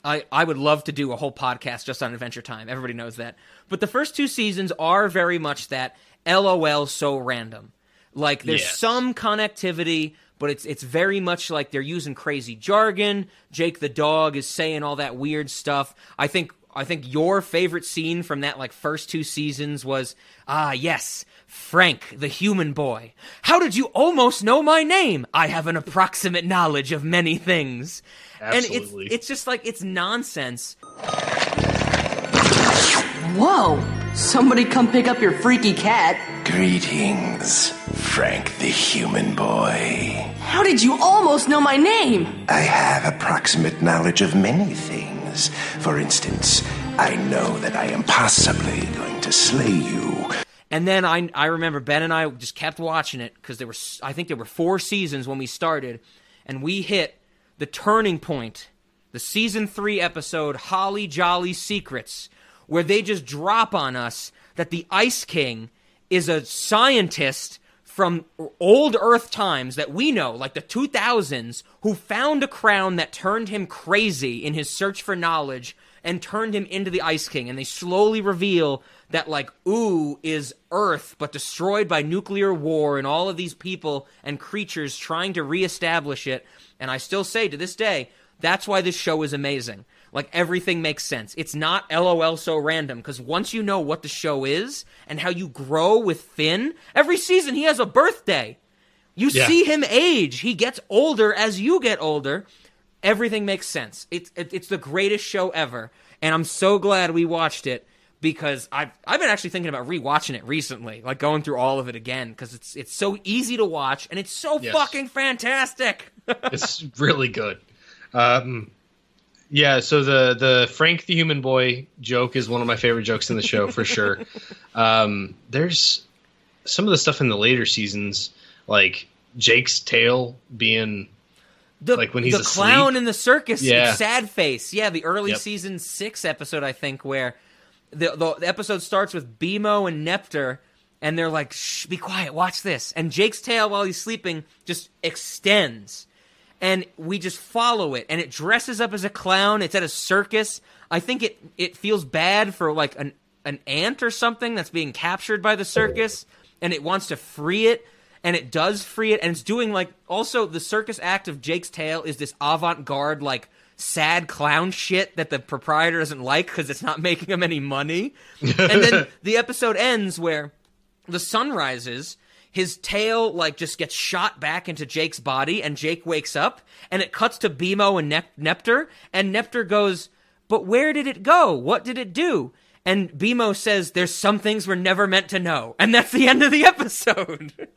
I, I would love to do a whole podcast just on Adventure Time. Everybody knows that. But the first two seasons are very much that LOL so random. Like there's Yes. some connectivity, but it's it's very much like they're using crazy jargon. Jake the dog is saying all that weird stuff. I think I think your favorite scene from that like first two seasons was ah yes, Frank the human boy. How did you almost know my name? I have an approximate knowledge of many things. Absolutely. And it's it's just like it's nonsense. Whoa! Somebody come pick up your freaky cat. Greetings, Frank the human boy. How did you almost know my name? I have approximate knowledge of many things. For instance, I know that I am possibly going to slay you. And then I I remember Ben and I just kept watching it because there were I think there were four seasons when we started, and we hit the turning point, the season three episode Holly Jolly Secrets, where they just drop on us that the Ice King is a scientist from old Earth times that we know, like the 2000s, who found a crown that turned him crazy in his search for knowledge and turned him into the Ice King. And they slowly reveal that, like, Ooo is Earth, but destroyed by nuclear war and all of these people and creatures trying to reestablish it. And I still say to this day, that's why this show is amazing. Like everything makes sense. It's not LOL so random because once you know what the show is and how you grow with Finn, every season he has a birthday. You Yeah. see him age. He gets older as you get older. Everything makes sense. It's it's the greatest show ever, and I'm so glad we watched it because I've I've been actually thinking about rewatching it recently, like going through all of it again because it's it's so easy to watch and it's so Yes. fucking fantastic. it's really good. Um, yeah, so the the Frank the Human Boy joke is one of my favorite jokes in the show for sure. Um, there's some of the stuff in the later seasons, like Jake's tail being The, Like when he's the asleep? clown in the circus, Yeah. sad face. Yeah, the early Yep. season six episode, I think, where the, the the episode starts with BMO and NEPTR, and they're like, "Shh, be quiet, watch this." And Jake's tail, while he's sleeping, just extends, and we just follow it, and it dresses up as a clown. It's at a circus. I think it it feels bad for like an an ant or something that's being captured by the circus, and it wants to free it and it does free it and it's doing like also the circus act of Jake's tail is this avant-garde like sad clown shit that the proprietor doesn't like because it's not making him any money. And then the episode ends where the sun rises his tail like just gets shot back into Jake's body and Jake wakes up and it cuts to BMO and Nep- NEPTR and NEPTR goes but where did it go? What did it do? And BMO says there's some things we're never meant to know. And that's the end of the episode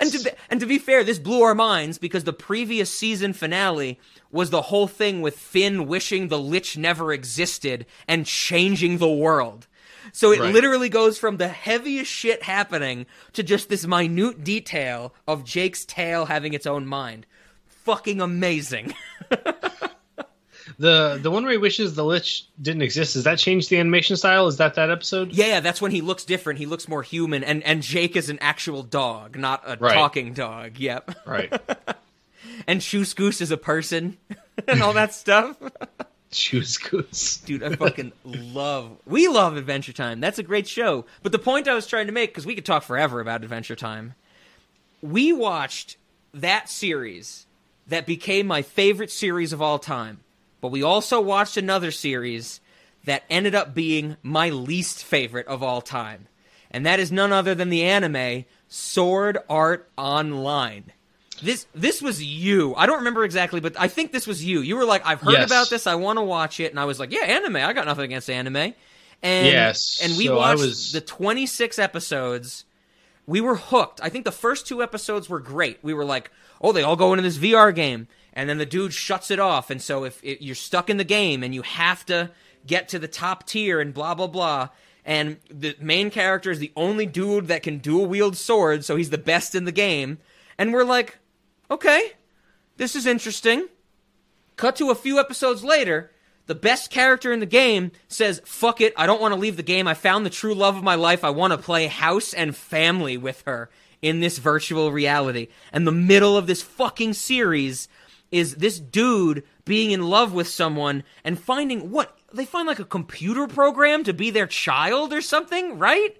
and to, be, and to be fair, this blew our minds because the previous season finale was the whole thing with Finn wishing the Lich never existed and changing the world. So it Right. literally goes from the heaviest shit happening to just this minute detail of Jake's tail having its own mind. Fucking amazing. the the one where he wishes the lich didn't exist. Does that change the animation style? Is that that episode? yeah, that's when he looks different. He looks more human, and, and Jake is an actual dog, not a Right. talking dog. Yep. Right. And Choose Goose is a person, and all that stuff. Choose goose. Dude, I fucking love. We love Adventure Time. That's a great show. But the point I was trying to make, because we could talk forever about Adventure Time, we watched that series that became my favorite series of all time. But we also watched another series that ended up being my least favorite of all time. And that is none other than the anime Sword Art Online. This this was you. I don't remember exactly, but I think this was you. You were like, I've heard Yes. about this. I want to watch it, and I was like, Yeah, anime. I got nothing against anime. And Yes, and we so watched was- the 26 episodes. We were hooked. I think the first two episodes were great. We were like, oh, they all go into this VR game, and then the dude shuts it off, and so if it, you're stuck in the game and you have to get to the top tier and blah blah blah. And the main character is the only dude that can dual wield swords, so he's the best in the game. And we're like, okay, this is interesting. Cut to a few episodes later, the best character in the game says, "Fuck it, I don't want to leave the game. I found the true love of my life. I want to play house and family with her in this virtual reality." And the middle of this fucking series is this dude being in love with someone and finding what they find like a computer program to be their child or something, right?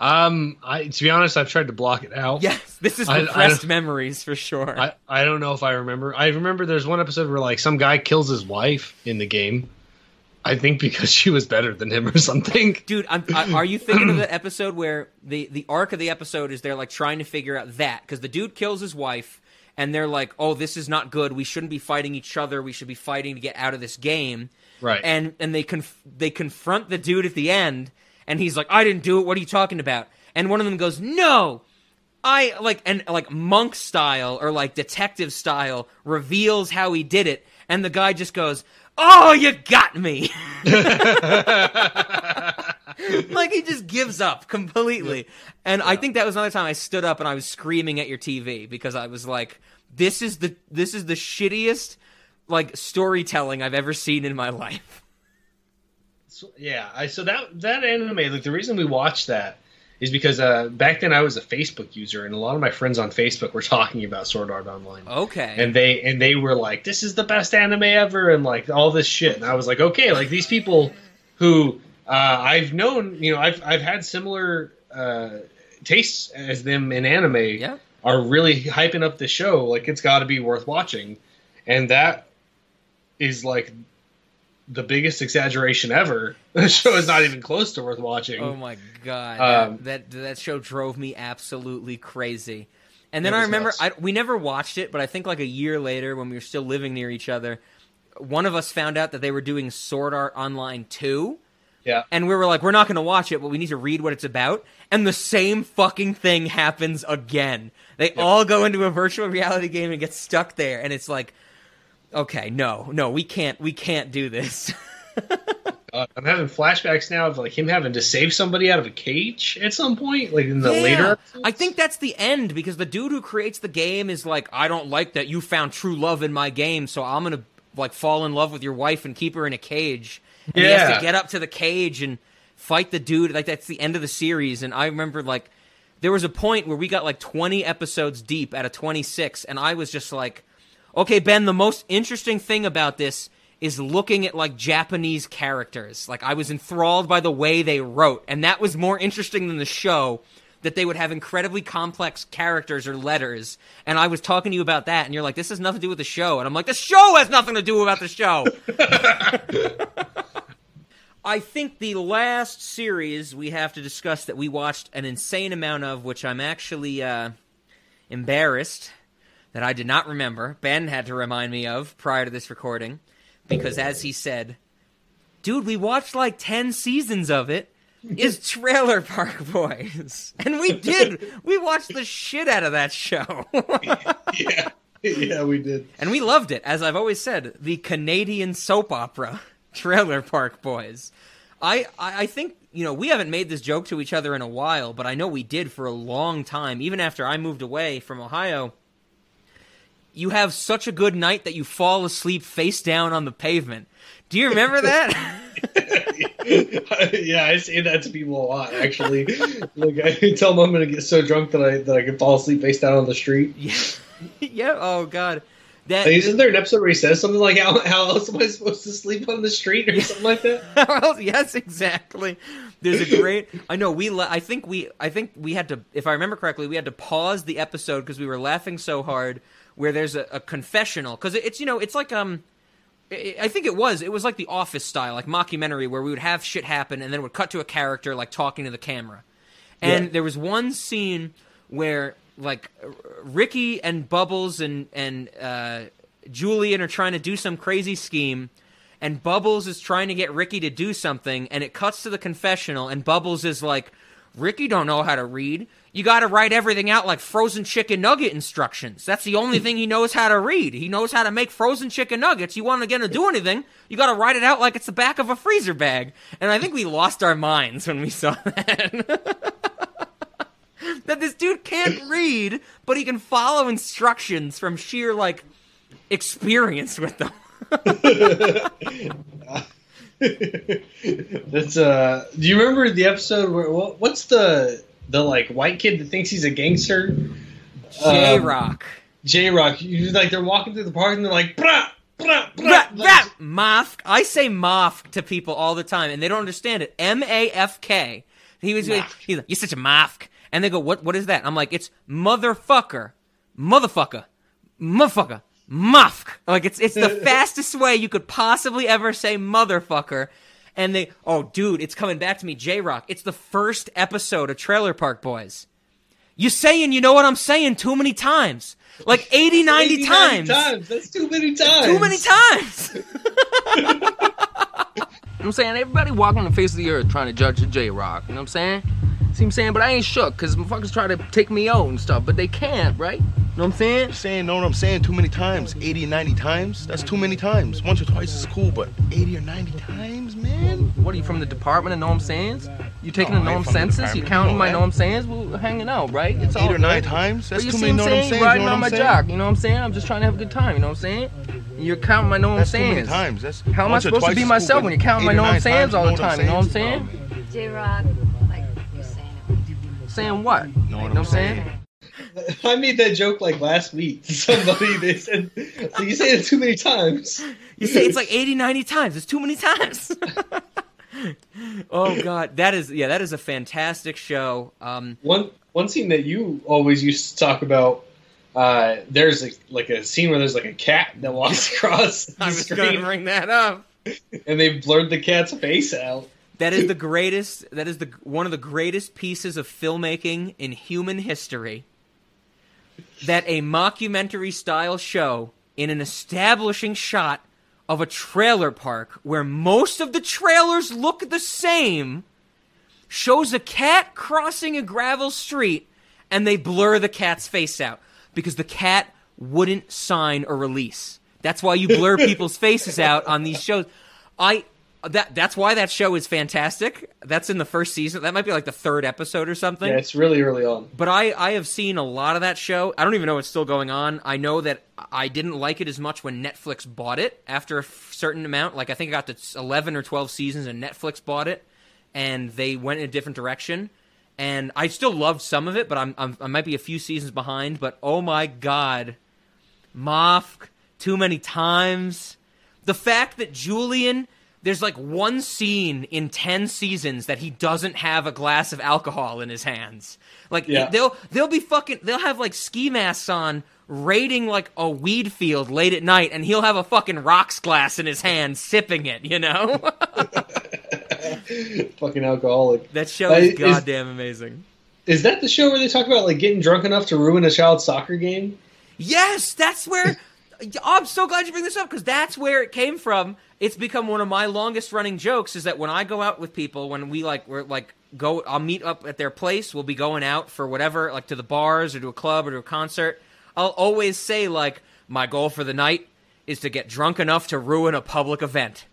Um, I to be honest, I've tried to block it out. Yes, this is repressed memories for sure. I, I don't know if I remember. I remember there's one episode where like some guy kills his wife in the game. I think because she was better than him or something. Dude, I'm, I, are you thinking of the episode where the the arc of the episode is they're like trying to figure out that because the dude kills his wife and they're like, "Oh, this is not good. We shouldn't be fighting each other. We should be fighting to get out of this game." Right. And and they conf- they confront the dude at the end, and he's like, "I didn't do it. What are you talking about?" And one of them goes, "No." I like and like monk style or like detective style reveals how he did it, and the guy just goes, "Oh, you got me." like he just gives up completely. And I think that was another time I stood up and I was screaming at your TV because I was like, "This is the this is the shittiest like storytelling I've ever seen in my life." So, yeah, I so that that anime like the reason we watched that is because uh, back then I was a Facebook user and a lot of my friends on Facebook were talking about Sword Art Online. Okay. And they and they were like, "This is the best anime ever," and like all this shit. And I was like, "Okay, like these people who uh, I've known, you know, I've I've had similar uh, tastes as them in anime, Yeah. are really hyping up the show. Like it's got to be worth watching." And that is like the biggest exaggeration ever. The show is not even close to worth watching. Oh my god, Um, that, that that show drove me absolutely crazy. And then I remember. I, we never watched it, but I think like a year later, when we were still living near each other, one of us found out that they were doing Sword Art Online two, Yeah. and we were like, we're not going to watch it, but we need to read what it's about. And the same fucking thing happens again. They all go into a virtual reality game and get stuck there, and it's like, okay, no, no, we can't, we can't do this. Uh, I'm having flashbacks now of like him having to save somebody out of a cage at some point, like in the Yeah. later. episodes. I think that's the end because the dude who creates the game is like, I don't like that you found true love in my game, so I'm gonna like fall in love with your wife and keep her in a cage. And he has to get up to the cage and fight the dude. Like that's the end of the series. And I remember like there was a point where we got like 20 episodes deep out of 26, and I was just like, okay, Ben, the most interesting thing about this is looking at like Japanese characters. Like I was enthralled by the way they wrote, and that was more interesting than the show. That they would have incredibly complex characters or letters, and I was talking to you about that, and you're like, "This has nothing to do with the show," and I'm like, "The show has nothing to do about the show." I think the last series we have to discuss that we watched an insane amount of, which I'm actually uh, embarrassed that I did not remember. Ben had to remind me of prior to this recording, because as he said, dude, we watched like 10 seasons of it. Is Trailer Park Boys. And we did. We watched the shit out of that show. yeah, yeah, we did. and we loved it. As I've always said, the Canadian soap opera, Trailer Park Boys. I, I, I think, you know, we haven't made this joke to each other in a while, but I know we did for a long time. Even after I moved away from Ohio, you have such a good night that you fall asleep face down on the pavement. Do you remember that? yeah, I say that to people a lot. Actually, like I tell them I'm gonna get so drunk that I that I can fall asleep face down on the street. yeah. yeah. Oh God. That Like, isn't there an episode where he says something like, "How how else am I supposed to sleep on the street?" or something like that? yes, exactly. There's a great. I know we. La- I think we. I think we had to. If I remember correctly, we had to pause the episode because we were laughing so hard. Where there's a, a confessional because it's you know it's like um. I think it was. It was like the Office style, like mockumentary, where we would have shit happen and then would cut to a character like talking to the camera. And Yeah. there was one scene where like Ricky and Bubbles and and uh, Julian are trying to do some crazy scheme, and Bubbles is trying to get Ricky to do something, and it cuts to the confessional, and Bubbles is like, "Ricky don't know how to read. You got to write everything out like frozen chicken nugget instructions. That's the only thing he knows how to read. He knows how to make frozen chicken nuggets. You want to get him to do anything, you got to write it out like it's the back of a freezer bag." And I think we lost our minds when we saw that. that this dude can't read, but he can follow instructions from sheer like experience with them. That's uh. Do you remember the episode where what, what's the the like white kid that thinks he's a gangster? J Um, Rock. J-Roc. You like they're walking through the park and they're like, brah, brah, brah. Like, rap, Mafk. I say Mafk to people all the time, and they don't understand it. M A F K. He was Mafk. he's like, you're such a Mafk, and they go, what What is that? I'm like, it's motherfucker, motherfucker, motherfucker, Mafk. Like it's it's the fastest way you could possibly ever say motherfucker. And they, oh, dude, it's coming back to me, J-Roc. It's the first episode of Trailer Park Boys. You saying, you know what I'm saying, too many times. Like 80, 90 80, times. That's too many times. Too many times. You know what I'm saying? Everybody walking the face of the earth trying to judge the J-Roc. You know what I'm saying? See what I'm saying? But I ain't shook because motherfuckers try to take me out and stuff, but they can't, right? You know what I'm saying? saying know what I'm saying too many times. 80 or 90 times? That's too many times. Once or twice is cool, but 80 or 90 times, man? What are you from the department of know what I'm sayings? You taking No, the know I what I'm ain't senses? You counting No, my I- know I'm sayings? We're hanging out, right? It's all Eight or nine good. times? That's But you too see many what know I'm what I'm saying? saying. Riding on my saying? jock. You know what I'm saying? I'm just trying to have a good time. You know what I'm saying? You're counting my know what I'm That's too many sayings. times. That's How am I supposed to be myself when you're counting my eight or know I'm sayings all the time? You know what I'm saying? J-Roc, Saying what? You Know what I'm I'm saying? I made that joke like last week somebody. They said, so you say it too many times. You say it's like 80, 90 times. It's too many times. oh god, that is yeah, that is a fantastic show. Um, One one scene that you always used to talk about. Uh, there's like, like a scene where there's like a cat that walks across the I was going to bring that up. and they blurred the cat's face out. That is the greatest. That is the one of the greatest pieces of filmmaking in human history. That a mockumentary style show in an establishing shot of a trailer park where most of the trailers look the same shows a cat crossing a gravel street and they blur the cat's face out because the cat wouldn't sign a release. That's why you blur people's faces out on these shows. I that that's why that show is fantastic. That's in the first season. That might be like the third episode or something. Yeah, it's really early on. But I, I have seen a lot of that show. I don't even know it's still going on. I know that I didn't like it as much when Netflix bought it after a f- certain amount. Like I think it got to 11 or 12 seasons and Netflix bought it and they went in a different direction. And I still loved some of it, but I'm, I'm I might be a few seasons behind. But oh my god, Moff too many times. The fact that Julian, there's like one scene in 10 seasons that he doesn't have a glass of alcohol in his hands. Like Yeah. they'll they'll be fucking they'll have like ski masks on raiding like a weed field late at night and he'll have a fucking rocks glass in his hand sipping it, you know? Fucking alcoholic. that show is is- goddamn amazing. Is that the show where they talk about like getting drunk enough to ruin a child's soccer game? Yes, that's where. I'm so glad you bring this up because that's where it came from. It's become one of my longest running jokes. Is that when I go out with people, when we like we're like go, I'll meet up at their place. We'll be going out for whatever, like to the bars or to a club or to a concert. I'll always say like my goal for the night is to get drunk enough to ruin a public event,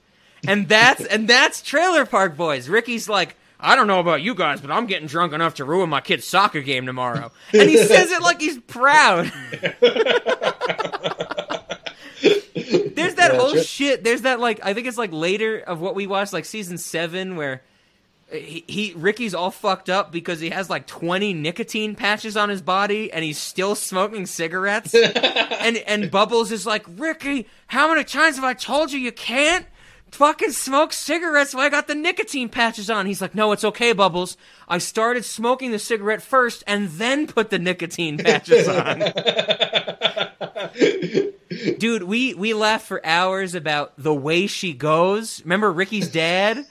and that's and that's Trailer Park Boys. Ricky's like. I don't know about you guys, but I'm getting drunk enough to ruin my kid's soccer game tomorrow. And he says it like he's proud. That whole sure. shit. There's that like I think it's like later of what we watched, like season seven, where he, he Ricky's all fucked up because he has like 20 nicotine patches on his body and he's still smoking cigarettes. and and Bubbles is like, Ricky, how many times have I told you you can't? Fucking smoke cigarettes while I got the nicotine patches on. He's like, no, it's okay, Bubbles. I started smoking the cigarette first and then put the nicotine patches on. Dude, we we laughed for hours about the way she goes. Remember Ricky's dad?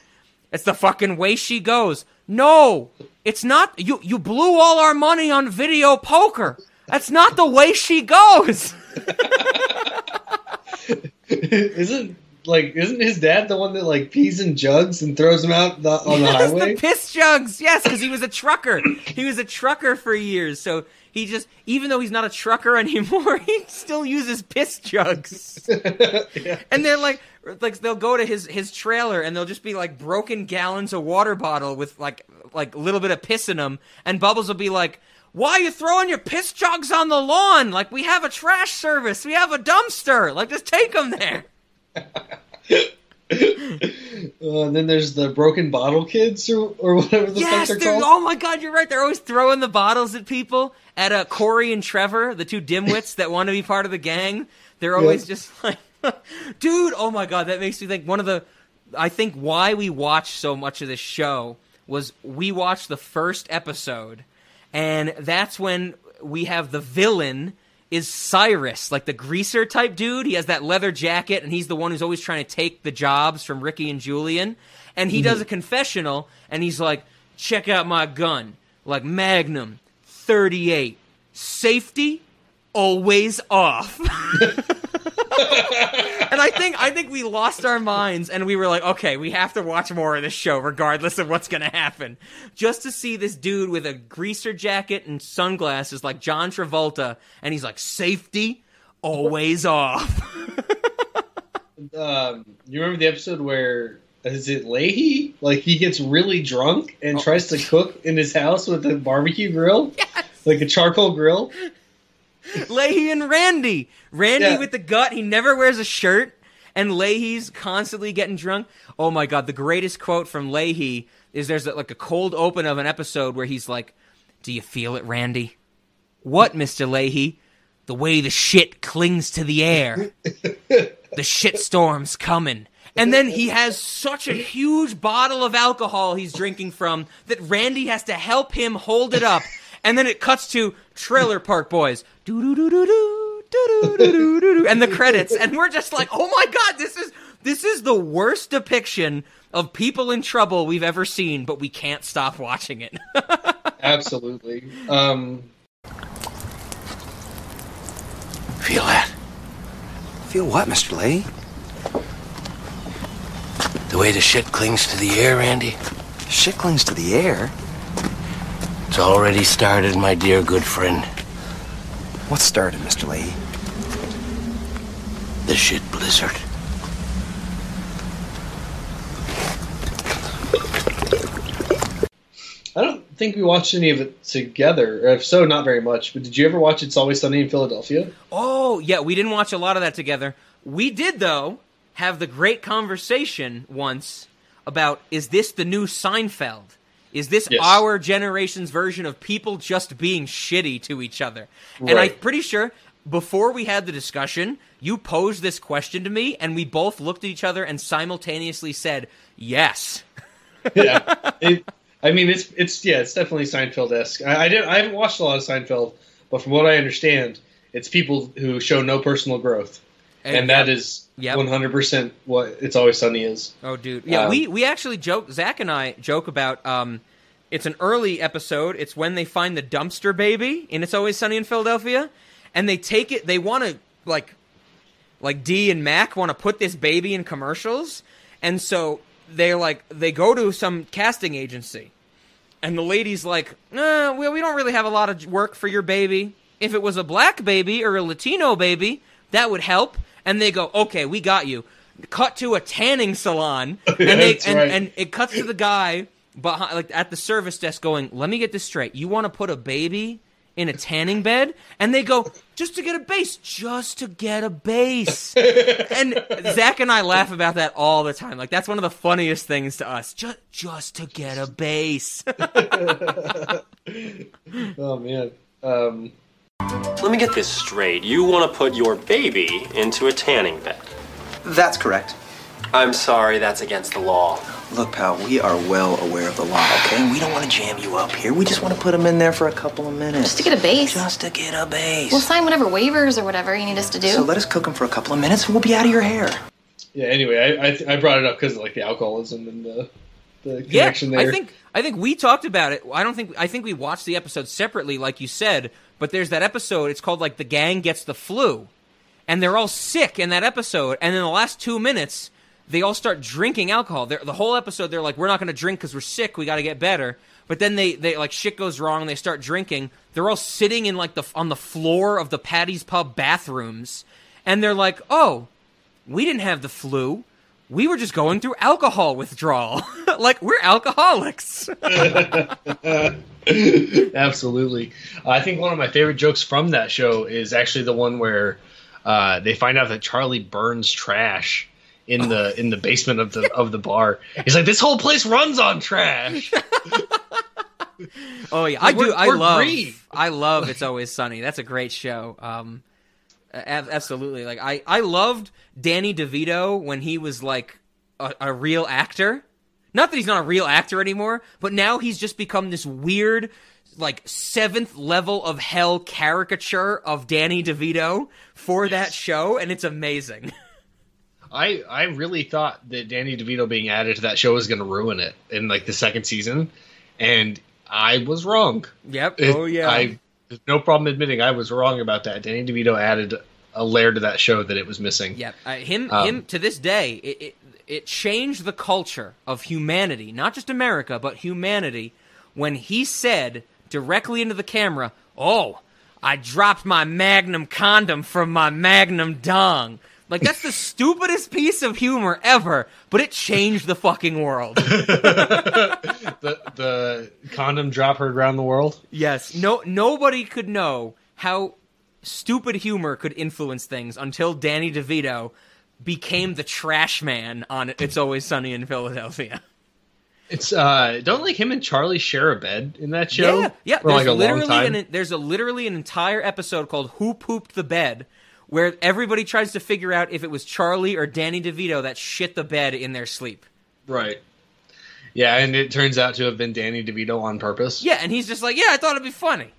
It's the fucking way she goes. No, it's not. You you blew all our money on video poker. That's not the way she goes. isn't like isn't his dad the one that like pees in jugs and throws them out the, on the highway? the piss jugs. Yes, because he was a trucker. he was a trucker for years. So he just, even though he's not a trucker anymore, he still uses piss jugs. And they're like, like they'll go to his his trailer and they'll just be like broken gallons of water bottle with like like a little bit of piss in them. And Bubbles will be like. Why are you throwing your piss jugs on the lawn? Like we have a trash service, we have a dumpster. Like just take them there. Uh, and then there's the broken bottle kids or, or whatever the yes, fuck they're, they're called. oh my god, you're right. They're always throwing the bottles at people. At uh, Corey and Trevor, the two dimwits that want to be part of the gang, they're always Yeah. just like, dude. Oh my god, that makes me think. One of the, I think why we watch so much of this show was we watched the first episode, and that's when we have the villain is Cyrus, like the greaser type dude. He has that leather jacket, and he's the one who's always trying to take the jobs from Ricky and Julian. And he does mm-hmm. a confessional, and he's like, "Check out my gun, like Magnum, 38, safety, always off." and I think I think we lost our minds and we were like, okay, we have to watch more of this show regardless of what's gonna happen. Just to see this dude with a greaser jacket and sunglasses like John Travolta, and he's like, safety, always off. Um, you remember the episode where is it Lahey? Like he gets really drunk and Oh. tries to cook in his house with a barbecue grill, like a charcoal grill. Lahey and Randy. Randy Yeah. with the gut, he never wears a shirt, and Lahey's constantly getting drunk. Oh my god, the greatest quote from Lahey is there's like a cold open of an episode where he's like, Do you feel it, Randy? What, Mr. Lahey? The way the shit clings to the air. the shit storm's coming. And then he has such a huge bottle of alcohol he's drinking from that Randy has to help him hold it up. And then it cuts to Trailer Park Boys. Doo-doo-doo-doo-doo, doo-doo-doo-doo-doo, And the credits. And we're just like, oh my god, this is this is the worst depiction of people in trouble we've ever seen, but we can't stop watching it. Absolutely. Um, Feel that? Feel what, Mr. Lee? The way the shit clings to the air, Randy? Shit clings to the air. It's already started, my dear good friend. What started, Mr. Lee? The shit blizzard. I don't think we watched any of it together. If so, not very much. But did you ever watch It's Always Sunny in Philadelphia? Oh, yeah, we didn't watch a lot of that together. We did, though, have the great conversation once about is this the new Seinfeld? Is this Yes. our generation's version of people just being shitty to each other? And I'm pretty sure before we had the discussion, you posed this question to me, and we both looked at each other and simultaneously said, yes. yeah. It, I mean, it's it's yeah, it's definitely Seinfeld esque. I, I didn't I haven't watched a lot of Seinfeld, but from what I understand, it's people who show no personal growth, and, that is Yep. one hundred percent what It's Always Sunny is. Oh, dude. Yeah, Um, we we actually joke. Zach and I joke about. Um, it's an early episode. It's when they find the dumpster baby in It's Always Sunny in Philadelphia, and they take it. They want to like, like Dee and Mac want to put this baby in commercials, and so they like they go to some casting agency, and the lady's like, uh, well, we don't really have a lot of work for your baby. If it was a black baby or a Latino baby, that would help. And they go, okay, we got you. Cut to a tanning salon, and they and, right. and it cuts to the guy behind, like at the service desk, going, "Let me get this straight. You want to put a baby in a tanning bed?" And they go, "Just to get a base, just to get a base." and Zach and I laugh about that all the time. Like that's one of the funniest things to us. Just just to get a base. Oh man. Um, Let me get this straight. You want to put your baby into a tanning bed. That's correct. I'm sorry, that's against the law. Look, pal, we are well aware of the law, okay? We don't want to jam you up here. We just want to put him in there for a couple of minutes. Just to get a base. Just to get a base. We'll sign whatever waivers or whatever you need us to do. So let us cook him for a couple of minutes and we'll be out of your hair. yeah. Anyway, I I, th- I brought it up because of like the alcoholism and the the yeah, there. I think I think we talked about it. I don't think I think we watched the episode separately, like you said. But there's that episode. It's called like the gang gets the flu, and they're all sick in that episode. And in the last two minutes, they all start drinking alcohol. They're, the whole episode, they're like, "We're not going to drink because we're sick. We got to get better." But then they, they like shit goes wrong. They start drinking. They're all sitting in like the on the floor of the Paddy's Pub bathrooms, and they're like, "Oh, we didn't have the flu. We were just going through alcohol withdrawal. like we're alcoholics." Absolutely. I think one of my favorite jokes from that show is actually the one where uh, they find out that Charlie burns trash in the in the basement of the of the bar. He's like, this whole place runs on trash. Oh yeah, I We're- do. I we're love. green. I love. It's always sunny. That's a great show. Um, absolutely. Like I, I loved Danny DeVito when he was like a, a real actor. Not that he's not a real actor anymore, but now he's just become this weird, like seventh level of hell caricature of Danny DeVito for that show, and it's amazing. I I really thought that Danny DeVito being added to that show was going to ruin it in like the second season, and I was wrong. Yep. It- oh yeah. I there's no problem admitting I was wrong about that. Danny DeVito added a layer to that show that it was missing. Yep. Uh, him, Um, him to this day, it, it it changed the culture of humanity, not just America, but humanity, when he said directly into the camera, "Oh, I dropped my Magnum condom from my Magnum dong." Like that's the stupidest piece of humor ever, but it changed the fucking world. the the condom drop heard around the world. Yes. No nobody could know how stupid humor could influence things until Danny DeVito became the trash man on It's Always Sunny in Philadelphia. It's uh don't like him and Charlie share a bed in that show. Yeah, yeah. for There's like a long literally time. an there's a literally an entire episode called "Who Pooped the Bed," where everybody tries to figure out if it was Charlie or Danny DeVito that shit the bed in their sleep. right. Yeah, and it turns out to have been Danny DeVito on purpose. Yeah, and he's just like, "Yeah, I thought it'd be funny,"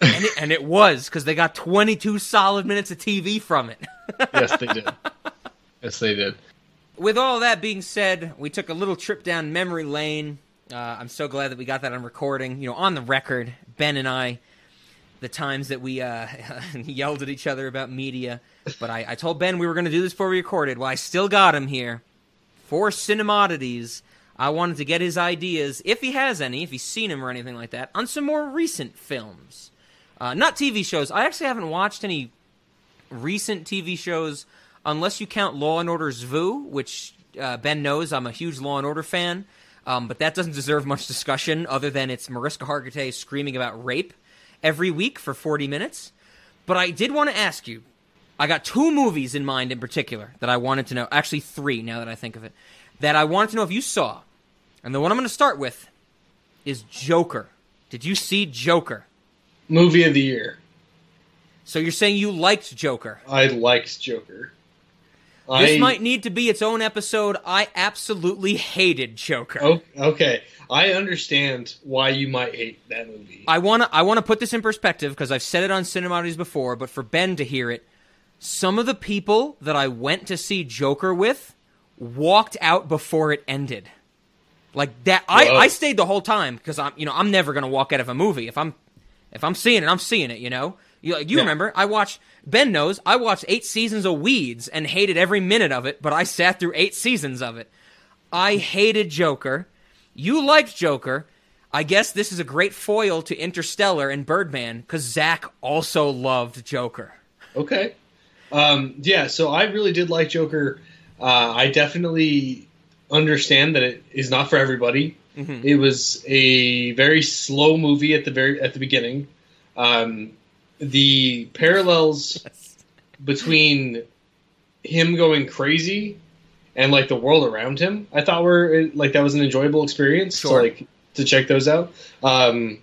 and it, and it was because they got 22 solid minutes of TV from it. yes, they did. Yes, they did. with all that being said, we took a little trip down memory lane. Uh, I'm so glad that we got that on recording. You know, on the record, Ben and I, the times that we uh, yelled at each other about media. But I, I told Ben we were going to do this before we recorded. Well, I still got him here for Cinemodities. I wanted to get his ideas, if he has any, if he's seen him or anything like that, on some more recent films. Uh, not TV shows. I actually haven't watched any recent TV shows, unless you count Law and Order SVU, which uh, Ben knows I'm a huge Law and Order fan. Um, but that doesn't deserve much discussion, other than it's Mariska Hargitay screaming about rape every week for 40 minutes. But I did want to ask you. I got two movies in mind in particular that I wanted to know. Actually, three now that I think of it. That I wanted to know if you saw. And the one I'm going to start with is Joker. Did you see Joker? Movie of the year. So you're saying you liked Joker? I liked Joker. This I- might need to be its own episode. I absolutely hated Joker. Oh, okay. I understand why you might hate that movie. I want to I want to put this in perspective because I've said it on Cinemodities before, but for Ben to hear it, some of the people that I went to see Joker with walked out before it ended. Like that I, Whoa. I stayed the whole time because I'm you know, I'm never going to walk out of a movie. If I'm if I'm seeing it, I'm seeing it, you know? You, you Yeah. remember, I watched Ben knows, I watched 8 seasons of Weeds and hated every minute of it, but I sat through 8 seasons of it. I hated Joker. You liked Joker. I guess this is a great foil to Interstellar and Birdman because Zach also loved Joker. Okay. Um, yeah, so I really did like Joker. Uh, I definitely understand that it is not for everybody. Mhm. It was a very slow movie at the very at the beginning. Um, the parallels between him going crazy and like the world around him, I thought were like that was an enjoyable experience. Sure. So like to check those out. Um,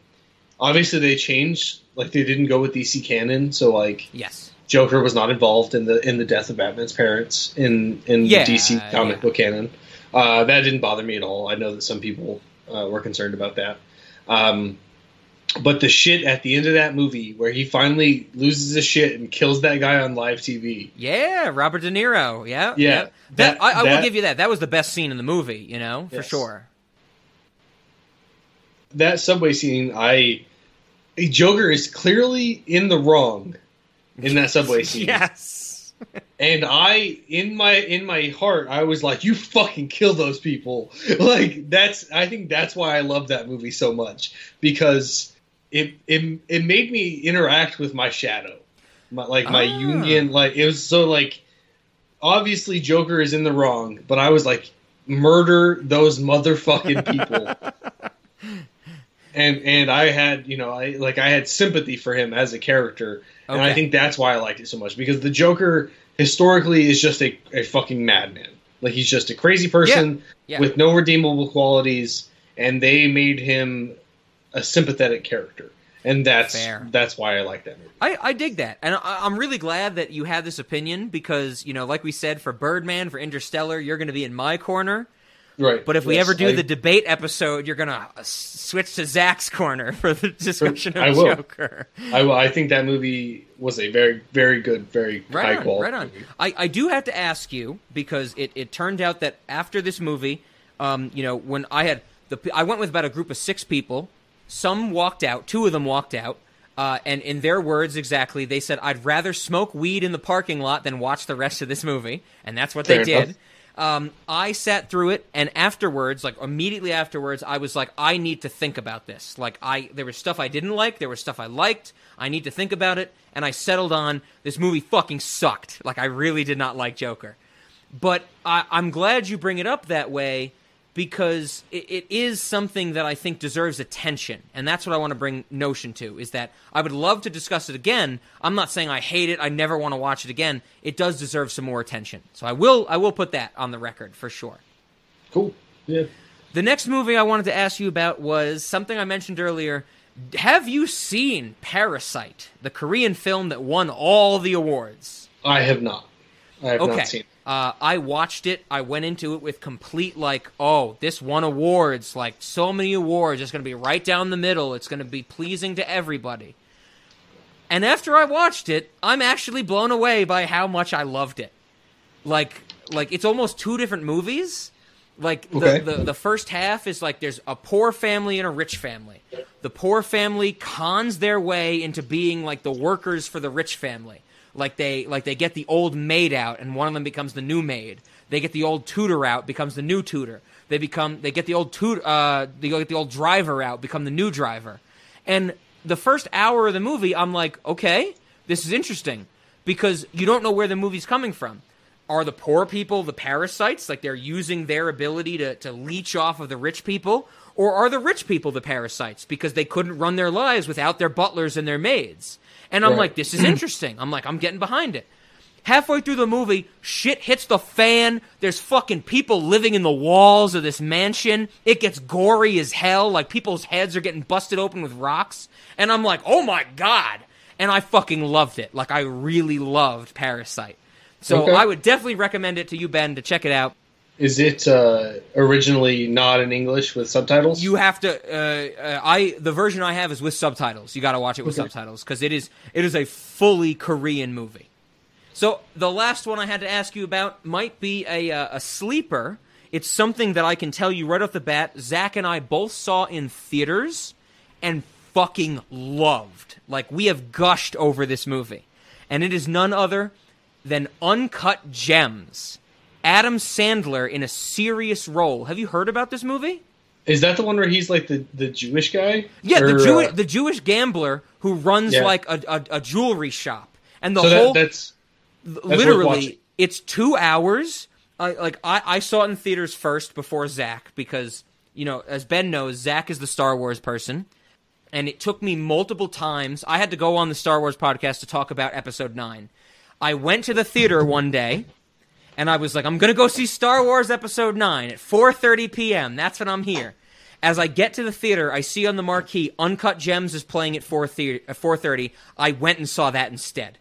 obviously, they changed. Like they didn't go with DC canon, so like Yes. Joker was not involved in the in the death of Batman's parents in in Yeah, the DC comic yeah. book canon. Uh, that didn't bother me at all. I know that some people uh, were concerned about that. Um, but the shit at the end of that movie, where he finally loses his shit and kills that guy on live TV, Yeah, Robert De Niro. Yeah. Yeah, That, that- I, I will give you that. That was the best scene in the movie, you know, for sure. that subway scene, I Joker is clearly in the wrong in that subway scene. yes. and I in my in my heart I was like you fucking kill those people like that's I think that's why I love that movie so much because it it, it made me interact with my shadow my, like my Ah. Jungian like it was so like obviously Joker is in the wrong but I was like murder those motherfucking people and and I had you know I like I had sympathy for him as a character, and I think that's why I liked it so much because the Joker historically is just a, a fucking madman. Like he's just a crazy person Yeah. with no redeemable qualities, and they made him a sympathetic character, and that's Fair. that's why I like that movie. I, I dig that, and I, I'm really glad that you had this opinion because you know, like we said, for Birdman, for Interstellar, you're going to be in my corner. Right. But if we ever do I- the debate episode, you're going to switch to Zach's corner for the discussion of I will. Joker. I, will- I think that movie was a very, very good, very Right high on, quality. right on. I, I do have to ask you because it, it turned out that after this movie, um, you know, when I had the I went with about a group of six people. Some walked out. Two of them walked out. Uh, and in their words exactly, they said, "I'd rather smoke weed in the parking lot than watch the rest of this movie," and that's what Fair they enough. did. Um, I sat through it, and afterwards, like immediately afterwards, I was like, I need to think about this. Like, I there was stuff I didn't like, there was stuff I liked. I need to think about it, and I settled on this movie. Fucking sucked. Like, I really did not like Joker. But I, I'm glad you bring it up that way because it, it is something that I think deserves attention, and that's what I want to bring notion to. Is that I would love to discuss it again. I'm not saying I hate it. I never want to watch it again. It does deserve some more attention, so I will. I will put that on the record for sure. Cool. Yeah. The next movie I wanted to ask you about was something I mentioned earlier. Have you seen Parasite, the Korean film that won all the awards? I have not. I okay. not seen. Uh, I watched it. I went into it with complete like, oh, this won awards, like so many awards. It's going to be right down the middle. It's going to be pleasing to everybody. And after I watched it, I'm actually blown away by how much I loved it. Like, like it's almost two different movies. Like the, Okay. the the first half is like there's a poor family and a rich family. The poor family cons their way into being like the workers for the rich family. Like they like they get the old maid out and one of them becomes the new maid. They get the old tutor out, becomes the new tutor. They become they get the old tutor uh they get the old driver out, become the new driver. And the first hour of the movie, I'm like, okay, this is interesting because you don't know where the movie's coming from. Are the poor people the parasites, like they're using their ability to, to leech off of the rich people? Or are the rich people the parasites because they couldn't run their lives without their butlers and their maids? And I'm Right. like, this is interesting. I'm like, I'm getting behind it. Halfway through the movie, shit hits the fan. There's fucking people living in the walls of this mansion. It gets gory as hell. Like people's heads are getting busted open with rocks. And I'm like, oh my god. And I fucking loved it. Like I really loved Parasite. So Okay. I would definitely recommend it to you, Ben, to check it out. Is it uh, originally not in English with subtitles? You have to. Uh, uh, I the version I have is with subtitles. You got to watch it with Okay. subtitles because it is it is a fully Korean movie. So the last one I had to ask you about might be a uh, a sleeper. It's something that I can tell you right off the bat. Zach and I both saw in theaters and fucking loved. Like we have gushed over this movie, and it is none other than Uncut Gems. Adam Sandler in a serious role. Have you heard about this movie? Is that the one where he's like the, the Jewish guy? Yeah, the Or, Jewish uh, the Jewish gambler who runs Yeah. like a, a, a jewelry shop, and the so that- whole that's literally it's two hours. I like I, I saw it in theaters first before Zach because you know as Ben knows Zach is the Star Wars person, and it took me multiple times. I had to go on the Star Wars podcast to talk about Episode Nine. I went to the theater one day. And I was like, I'm gonna go see Star Wars Episode Nine at 4:30 p.m. That's when I'm here. As I get to the theater, I see on the marquee Uncut Gems is playing at 4 thea- 4:30. I went and saw that instead,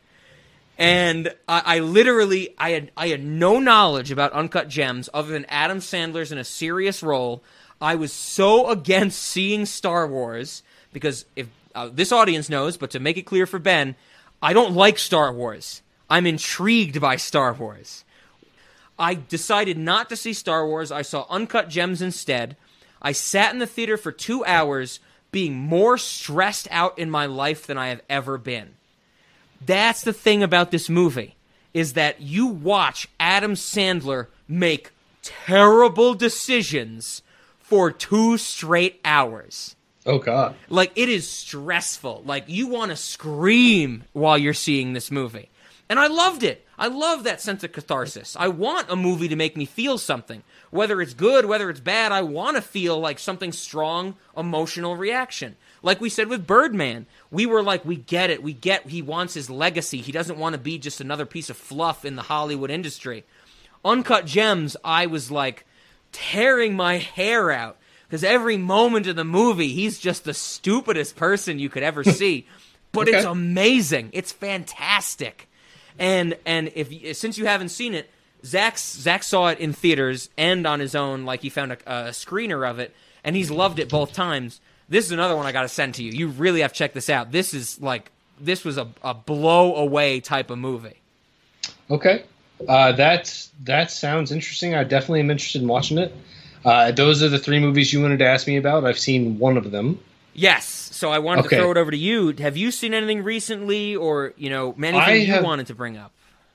and I, I literally I had I had no knowledge about Uncut Gems other than Adam Sandler's in a serious role. I was so against seeing Star Wars because if uh, this audience knows, but to make it clear for Ben, I don't like Star Wars. I'm intrigued by Star Wars. I decided not to see Star Wars. I saw Uncut Gems instead. I sat in the theater for two hours, being more stressed out in my life than I have ever been. That's the thing about this movie, is that you watch Adam Sandler make terrible decisions for two straight hours. Oh God! Like it is stressful. Like you want to scream while you're seeing this movie. And I loved it. I love that sense of catharsis. I want a movie to make me feel something. Whether it's good, whether it's bad, I want to feel like something strong, emotional reaction. Like we said with Birdman, we were like, we get it. We get he wants his legacy. He doesn't want to be just another piece of fluff in the Hollywood industry. Uncut Gems, I was like tearing my hair out because every moment of the movie, he's just the stupidest person you could ever see. but it's amazing. It's fantastic. And and if since you haven't seen it, Zach's Zach saw it in theaters and on his own. Like he found a, a screener of it, and he's loved it both times. This is another one I got to send to you. You really have to check this out. This is like this was a, a blow away type of movie. Okay, uh, that's that sounds interesting. I definitely am interested in watching it. Uh, those are the three movies you wanted to ask me about. I've seen one of them. Yes. So I wanted Okay. to throw it over to you. Have you seen anything recently, or you know, anything I you wanted to bring up?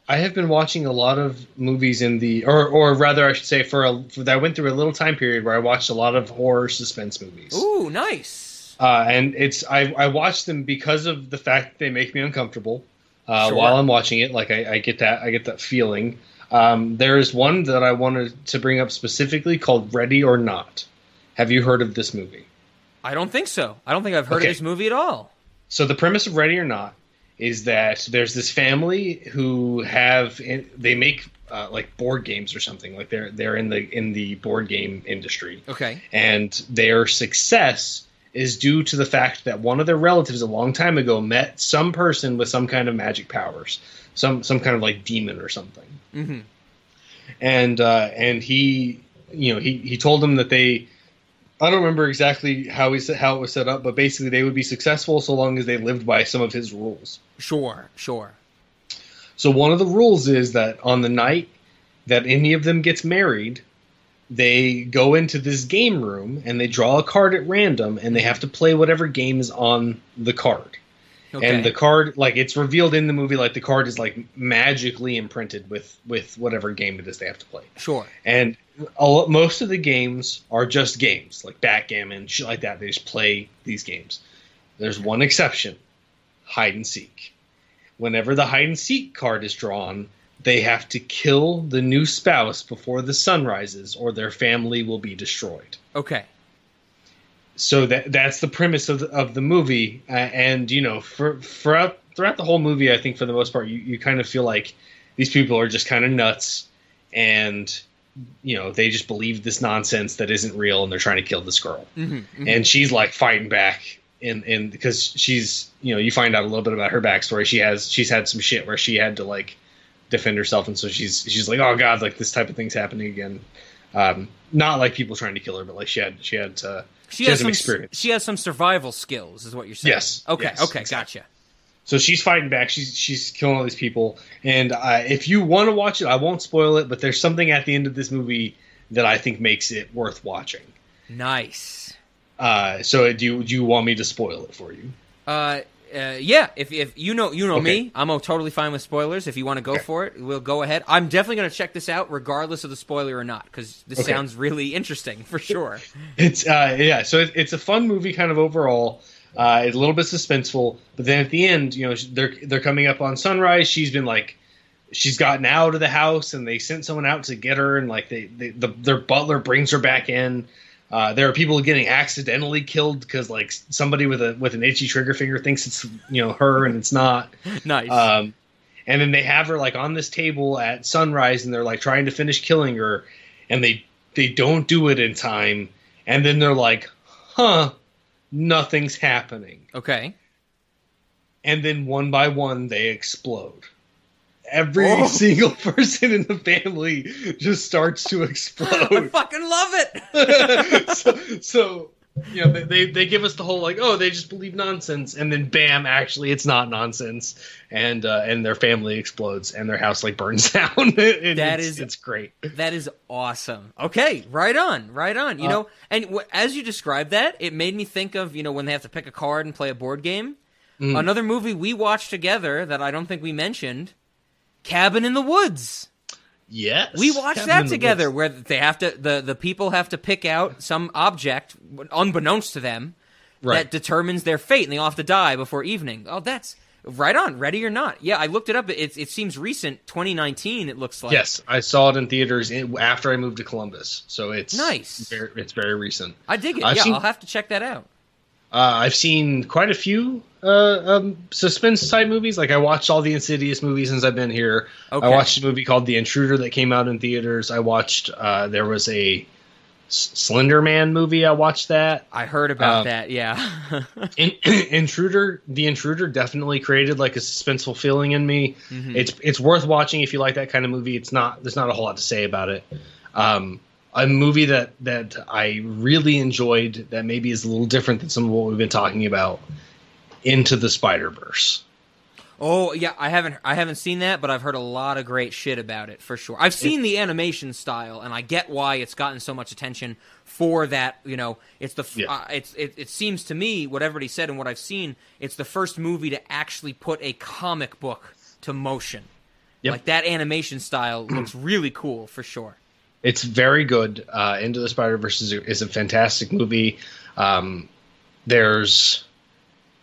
I have been watching a lot of movies in the, or or rather, I should say, for a for, I went through a little time period where I watched a lot of horror suspense movies. Ooh, nice. Uh, and it's I, I watch them because of the fact that they make me uncomfortable uh, Sure. while I'm watching it. Like I, I get that I get that feeling. Um, there is one that I wanted to bring up specifically called Ready or Not. Have you heard of this movie? I don't think so. I don't think I've heard Okay. of this movie at all. So the premise of Ready or Not is that there's this family who have they make uh, like board games or something. Like they're they're in the in the board game industry. Okay. and their success is due to the fact that one of their relatives a long time ago met some person with some kind of magic powers, some some kind of like demon or something, Mm-hmm. and uh, and he you know he he told them that they. I don't remember exactly how he how it was set up, but basically they would be successful so long as they lived by some of his rules. Sure, sure. So one of the rules is that on the night that any of them gets married, they go into this game room and they draw a card at random and they have to play whatever game is on the card. Okay. And the card like it's revealed in the movie like the card is like magically imprinted with with whatever game it is they have to play. Sure. And a lo- most of the games are just games, like backgammon, shit like that. They just play these games. There's one exception hide and seek. Whenever the hide and seek card is drawn, they have to kill the new spouse before the sun rises, or their family will be destroyed. Okay. So that that's the premise of the, of the movie, uh, and you know, for throughout throughout the whole movie, I think for the most part, you, you kind of feel like these people are just kind of nuts, and you know, they just believe this nonsense that isn't real, and they're trying to kill this girl. Mm-hmm, and she's like fighting back and in because she's you know you find out a little bit about her backstory. She has she's had some shit where she had to like defend herself. And so she's she's like oh god like this type of thing's happening again. Um not like people trying to kill her but like she had she had uh, She, she, has some some experience She has some survival skills, is what you're saying. Yes, Okay. yes, okay. Gotcha. so she's fighting back she's she's killing all these people and uh, if you want to watch it i won't spoil it but there's something at the end of this movie that i think makes it worth watching Nice. uh so do you do you want me to spoil it for you Uh, uh, yeah. If if you know you know Okay. me, I'm totally fine with spoilers. If you want to go for it, we'll go ahead. I'm definitely going to check this out, regardless of the spoiler or not, because this Okay. sounds really interesting for sure. It's uh yeah, so it, it's a fun movie kind of overall. Uh, it's a little bit suspenseful, but then at the end, you know, they're they're coming up on sunrise. She's been like, she's gotten out of the house, and they sent someone out to get her, and like they, they the their butler brings her back in. Uh, there are people getting accidentally killed because like somebody with a with an itchy trigger finger thinks it's you know her and it's not. nice. Um, and then they have her like on this table at sunrise, and they're like trying to finish killing her, and they they don't do it in time, and then they're like, "Huh, nothing's happening," okay. and then one by one they explode. Every Oh. single person in the family just starts to explode. I fucking love it. so, so you know they, they give us the whole like oh they just believe nonsense and then bam actually it's not nonsense and uh, and their family explodes and their house like burns down That it's, is- it's great That is awesome. Okay, right on, right on. You Uh, know, and w- as you described that, it made me think of you know when they have to pick a card and play a board game. Mm. Another movie we watched together that I don't think we mentioned, Cabin in the Woods. yes We watched Cabin that in the together, where they have to the the people have to pick out some object, unbeknownst to them, Right. that determines their fate, and they all have to die before evening. Oh, that's right on. Ready or not? Yeah, I looked it up. It it seems recent, 2019. It looks like. yes i saw it in theaters in, after i moved to columbus so it's Nice. very, it's very recent I dig it. I've yeah, seen- I'll have to check that out. Uh, I've seen quite a few uh, um, suspense type movies. Like I watched all the Insidious movies since I've been here. Okay. I watched a movie called The Intruder that came out in theaters. I watched. Uh, there was a S- Slender Man movie. I watched that. I heard about Um, that. Yeah. In, Intruder, The Intruder definitely created like a suspenseful feeling in me. Mhm. It's it's worth watching if you like that kind of movie. It's not there's not a whole lot to say about it. Um, a movie that that I really enjoyed that maybe is a little different than some of what we've been talking about. Into the Spider Verse. Oh yeah, I haven't I haven't seen that, but I've heard a lot of great shit about it for sure. I've seen the animation style, and I get why it's gotten so much attention for that. You know, it's the f Yeah. uh, it's it, it seems to me what everybody said and what I've seen, it's the first movie to actually put a comic book to motion. Yep. Like that animation style looks really cool for sure. It's very good. Uh, Into the Spider Verse is, a- fantastic movie. Um, there's,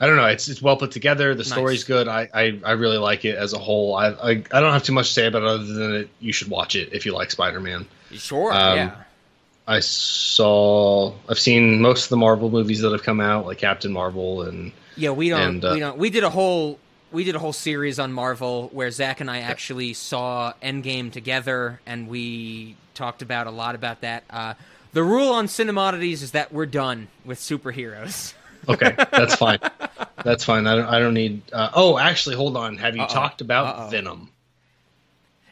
I don't know, it's it's well put together. The Nice. story's good. I, I, I really like it as a whole. I, I I don't have too much to say about it other than that you should watch it if you like Spider Man. Sure, Um, yeah. I saw. I've seen most of the Marvel movies that have come out, like Captain Marvel and Yeah, we don't. and, uh, we don't. We did a whole. We did a whole series on Marvel where Zach and I actually saw Endgame together, and we talked about a lot about that. Uh, the rule on cinemodities is that we're done with superheroes. Okay, that's fine. That's fine. I don't. I don't need. Uh, oh, actually, hold on. Have you Uh-oh. talked about Uh-oh. Venom?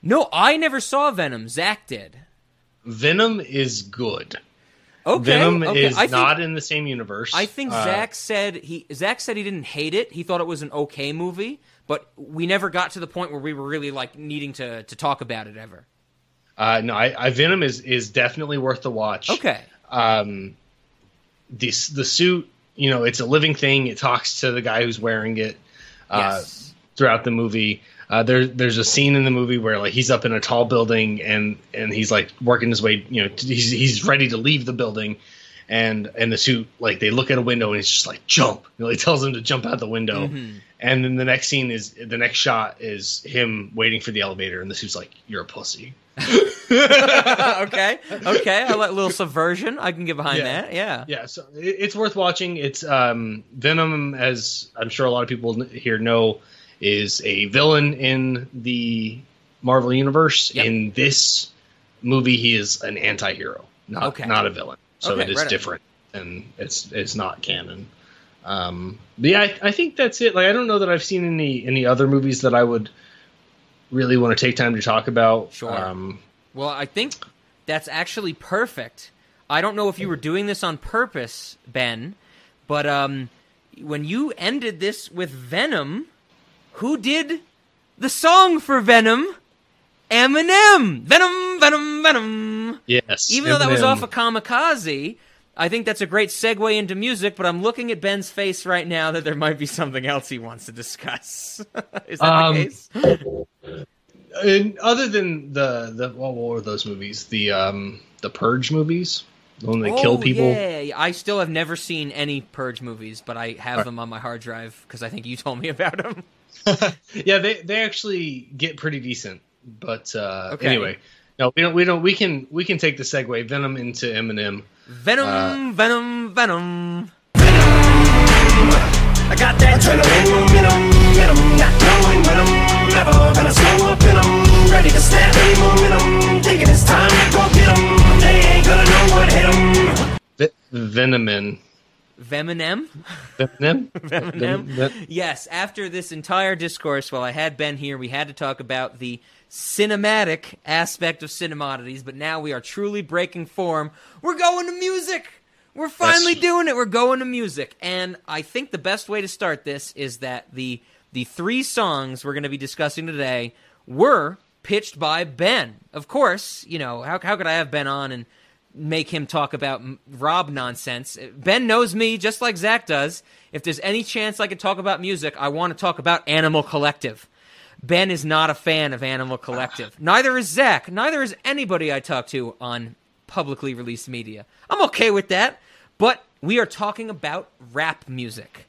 No, I never saw Venom. Zach did. Venom is good. Okay, Venom okay. is think- not in the same universe. I think Uh, Zach said he Zach said he didn't hate it. He thought it was an okay movie, but we never got to the point where we were really like needing to to talk about it ever. Uh, no, I, I Venom is is definitely worth the watch. Okay. Um, this the suit, you know, it's a living thing. It talks to the guy who's wearing it. Uh, Yes. Throughout the movie, uh, there there's a scene in the movie where like he's up in a tall building and and he's like working his way. You know, he's he's ready to leave the building. And and the suit like they look at a window and it's just like jump. You know, he tells him to jump out the window. Mhm. And then the next scene is the next shot is him waiting for the elevator, and the suit's like, "You're a pussy." okay, okay. I like a little subversion. I can get behind Yeah. that. Yeah. Yeah, so it, it's worth watching. It's um, Venom, as I'm sure a lot of people here know, is a villain in the Marvel universe. In this movie, he is an anti-hero, not Okay. not a villain. So Okay, it is right on. different, and it's it's not canon. Um, but yeah, I, I think that's it. Like, I don't know that I've seen any any other movies that I would really want to take time to talk about. Sure. Um, Well, I think that's actually perfect. I don't know if you were doing this on purpose, Ben, but um, when you ended this with Venom, who did the song for Venom? Eminem. Venom, Venom, Venom. yes. Even though that was off of Kamikaze, I think that's a great segue into music, but I'm looking at Ben's face right now that there might be something else he wants to discuss. Is that Um, the case? And other than the the what were those movies? The um the Purge movies, the one they kill Oh, people. Yeah, yeah, I still have never seen any Purge movies, but I have Right. them on my hard drive because I think you told me about them. Yeah, they they actually get pretty decent. But uh, Okay. anyway, no, we don't we don't we can we can take the segue Venom into Eminem. Venom, Uh, Venom, Venom. I got that adrenaline momentum, momentum, not knowing when I'm never gonna slow up and I'm ready to snap any momentum. Thinking it's time to go get 'em. They ain't gonna know what hit 'em. Ve- Venomin. Venom. Venom? Ven- Yes, after this entire discourse, while I had Ben here, we had to talk about the cinematic aspect of cinemodities, but now we are truly breaking form. We're going to music! We're finally Yes. doing it. We're going to music. And I think the best way to start this is that the the three songs we're going to be discussing today were pitched by Ben. Of course, you know, how how could I have Ben on and make him talk about Rob nonsense? Ben knows me just like Zach does. If there's any chance I could talk about music, I want to talk about Animal Collective. Ben is not a fan of Animal Collective. Neither is Zach. Neither is anybody I talk to on publicly released media. I'm okay with that, but we are talking about rap music.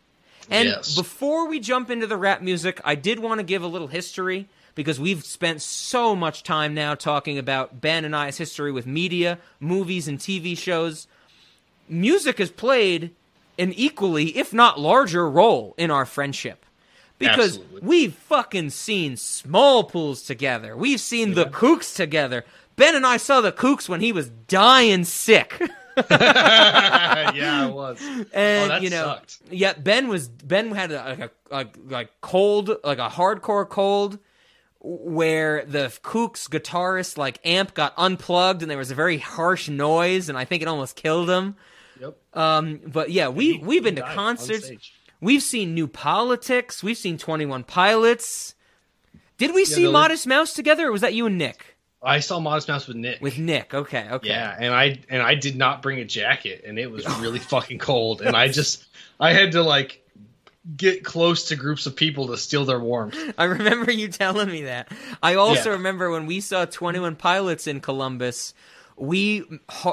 And Yes. before we jump into the rap music, I did want to give a little history because we've spent so much time now talking about Ben and I's history with media, movies, and TV shows. Music has played an equally, if not larger, role in our friendship. Because Absolutely. we've fucking seen Smallpools together. We've seen the kooks together. Ben and I saw the kooks when he was dying sick. yeah, it was. and oh, that you know, sucked. yeah, Ben was Ben had a, like a, a like cold, like a hardcore cold, where the Kooks guitarist like amp got unplugged and there was a very harsh noise, and I think it almost killed him. Yep. Um, but yeah, we we've been to concerts. We've seen New Politics. We've seen Twenty One Pilots. Did we Yeah, see Modest Mouse together, or was that you and Nick? I saw Modest Mouse with Nick. With Nick, okay, okay. Yeah, and I and I did not bring a jacket, and it was really fucking cold, and I just I had to like get close to groups of people to steal their warmth. I remember you telling me that. I also Yeah. remember when we saw 21 Pilots in Columbus, we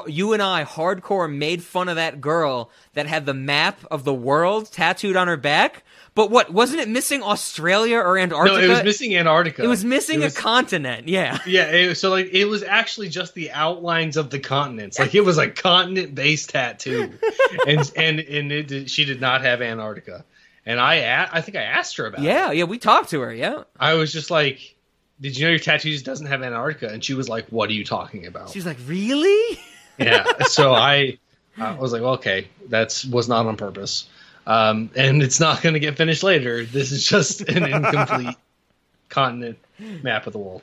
you and I hardcore made fun of that girl that had the map of the world tattooed on her back. But what wasn't it missing Australia or Antarctica? No, it was missing Antarctica. It was missing It was- a continent. Yeah. Yeah, it, so like it was actually just the outlines of the continents. Like it was a continent-based tattoo, and and and it she did not have Antarctica. And I a- I think I asked her about it. Yeah, yeah, we talked to her. Yeah. I was just like, "Did you know your tattoos doesn't have Antarctica?" And she was like, "What are you talking about?" She was like, "Really?" yeah. So I, I was like, well, "Okay, that's was not on purpose, um, and it's not going to get finished later. This is just an incomplete continent map of the world."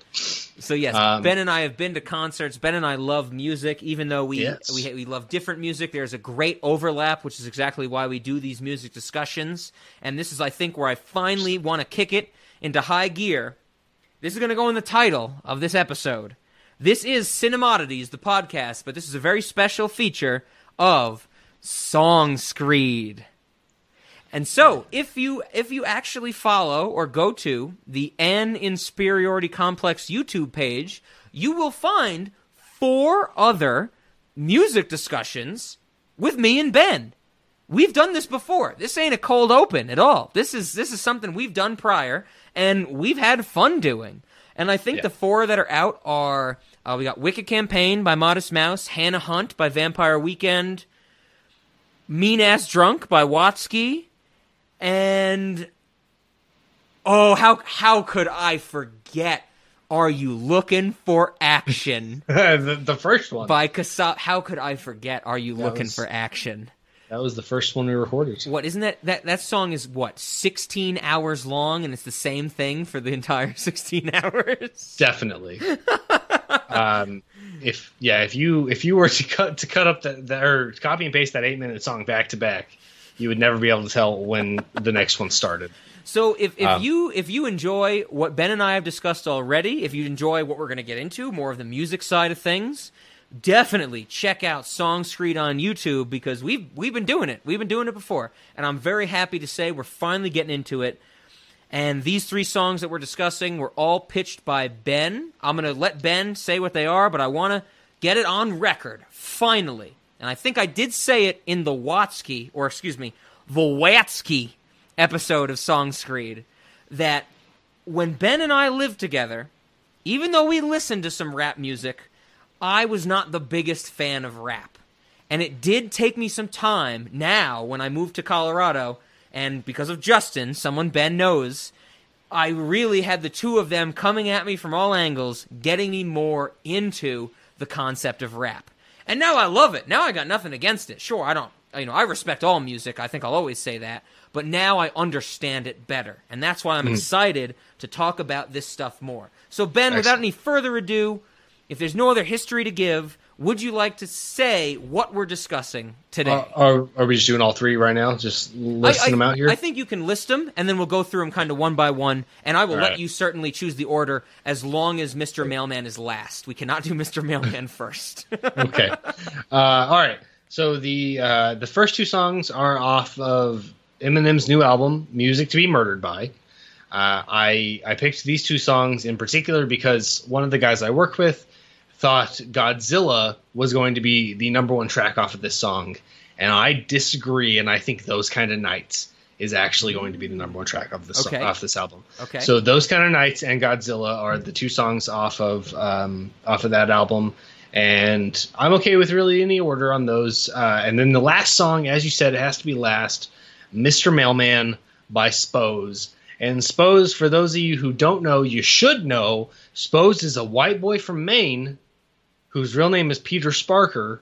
So yes, Um, Ben and I have been to concerts. Ben and I love music, even though we Yes. we we love different music. There's a great overlap, which is exactly why we do these music discussions. And this is, I think, where I finally want to kick it into high gear. This is going to go in the title of this episode. This is Cinemodities, the podcast, but this is a very special feature of Song Screed. And so, if you if you actually follow or go to the N Insperiority Complex YouTube page, you will find four other music discussions with me and Ben. We've done this before. This ain't a cold open at all. This is this is something we've done prior and we've had fun doing. And I think the four that are out are uh, we got Wicked Campaign by Modest Mouse, Hannah Hunt by Vampire Weekend, Mean Ass Drunk by Watsky, and oh, how how could I forget? Are you looking for action? the, the first one by Kasa. How could I forget? Are you That looking was- for action? That was the first one we recorded. What isn't that that that song is what sixteen hours long and it's the same thing for the entire sixteen hours. Definitely. um, if yeah, if you if you were to cut to cut up the, the or copy and paste that eight minute song back to back, you would never be able to tell when the next one started. So if, if Um, you if you enjoy what Ben and I have discussed already, if you enjoy what we're going to get into, more of the music side of things, definitely check out Song Screed on YouTube because we've we've been doing it. We've been doing it before, and I'm very happy to say we're finally getting into it. And these three songs that we're discussing were all pitched by Ben. I'm going to let Ben say what they are, but I want to get it on record finally. And I think I did say it in the Watsky, or excuse me, the Watsky episode of Song Screed that when Ben and I lived together, even though we listened to some rap music, I was not the biggest fan of rap. And it did take me some time now when I moved to Colorado, and because of Justin, someone Ben knows, I really had the two of them coming at me from all angles, getting me more into the concept of rap. And now I love it. Now I got nothing against it. Sure, I don't, you know, I respect all music. I think I'll always say that. But now I understand it better. And that's why I'm Mhm. excited to talk about this stuff more. So, Ben, without any further ado, if there's no other history to give, would you like to say what we're discussing today? Uh, are are we just doing all three right now? Just listing I, them out here. I think you can list them, and then we'll go through them kind of one by one. And I will All let right. you certainly choose the order as long as Mr. Mailman is last. We cannot do Mr. Mailman first. okay. Uh, all right. So the uh, the first two songs are off of Eminem's new album, "Music to Be Murdered By." Uh, I I picked these two songs in particular because one of the guys I work with thought Godzilla was going to be the number one track off of this song, and I disagree. And I think "Those Kind of Nights" is actually going to be the number one track of this Okay. off this album. Okay. So "Those Kind of Nights" and "Godzilla" are the two songs off of um, off of that album, and I'm okay with really any order on those. Uh, and then the last song, as you said, it has to be last, "Mr. Mailman" by Spose. And Spose, for those of you who don't know, you should know. Spose is a white boy from Maine whose real name is Peter Sparker,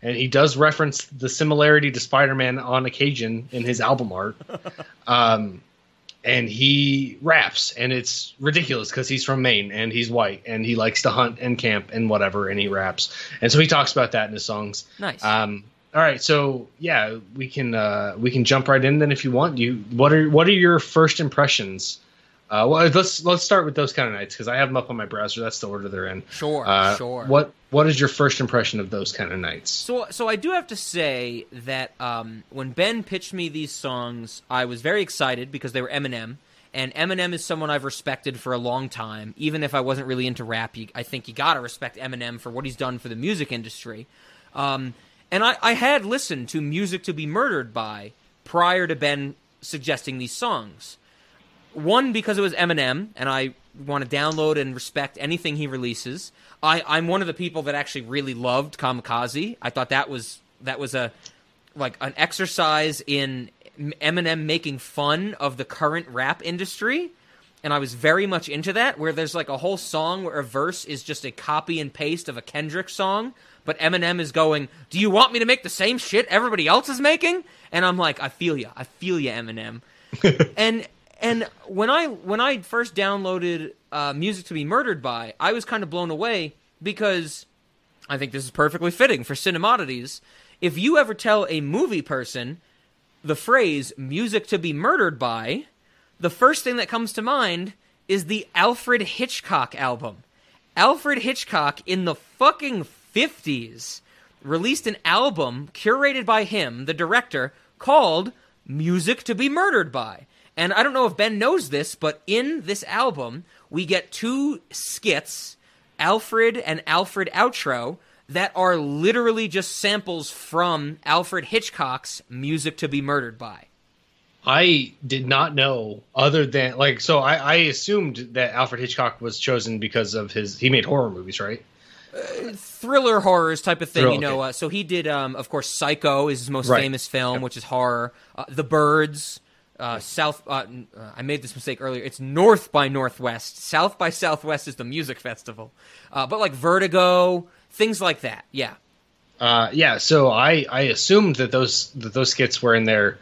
and he does reference the similarity to Spider-Man on occasion in his album art. um, and he raps, and it's ridiculous because he's from Maine and he's white and he likes to hunt and camp and whatever, and he raps, and so he talks about that in his songs. Nice. Um, all right, so yeah, we can uh, we can jump right in then if you want. You what are what are your first impressions? Uh, well, let's let's start with those kind of nights because I have them up on my browser. That's the order they're in. Sure, Uh, sure. What what is your first impression of those kind of nights? So, so I do have to say that um, when Ben pitched me these songs, I was very excited because they were Eminem, and Eminem is someone I've respected for a long time. Even if I wasn't really into rap, you, I think you gotta respect Eminem for what he's done for the music industry. Um, and I, I had listened to "Music to Be Murdered By" prior to Ben suggesting these songs. One because it was Eminem, and I want to download and respect anything he releases. I, I'm one of the people that actually really loved Kamikaze. I thought that was that was a like an exercise in Eminem making fun of the current rap industry, and I was very much into that. Where there's like a whole song where a verse is just a copy and paste of a Kendrick song, but Eminem is going, "Do you want me to make the same shit everybody else is making?" And I'm like, "I feel you, I feel you, Eminem." and and when I when I first downloaded uh, music to be murdered by, I was kind of blown away because I think this is perfectly fitting for cinemodities. If you ever tell a movie person the phrase "music to be murdered by," the first thing that comes to mind is the Alfred Hitchcock album. Alfred Hitchcock in the fucking 50s released an album curated by him, the director, called Music to be Murdered by. And I don't know if Ben knows this, but in this album, we get two skits, Alfred and Alfred Outro, that are literally just samples from Alfred Hitchcock's Music to be Murdered by. I did not know other than like so I, I assumed that Alfred Hitchcock was chosen because of his he made horror movies, right? thriller horrors type of thing, Thrill, you know. okay. Uh, so he did, um, of course, Psycho is his most Right. famous film, which is horror. Uh, the Birds, uh, South. Uh, uh, I made this mistake earlier. It's North by Northwest. South by Southwest is the music festival. Uh, but like Vertigo, things like that. Yeah. Uh, yeah, so I, I assumed that those that those skits were in there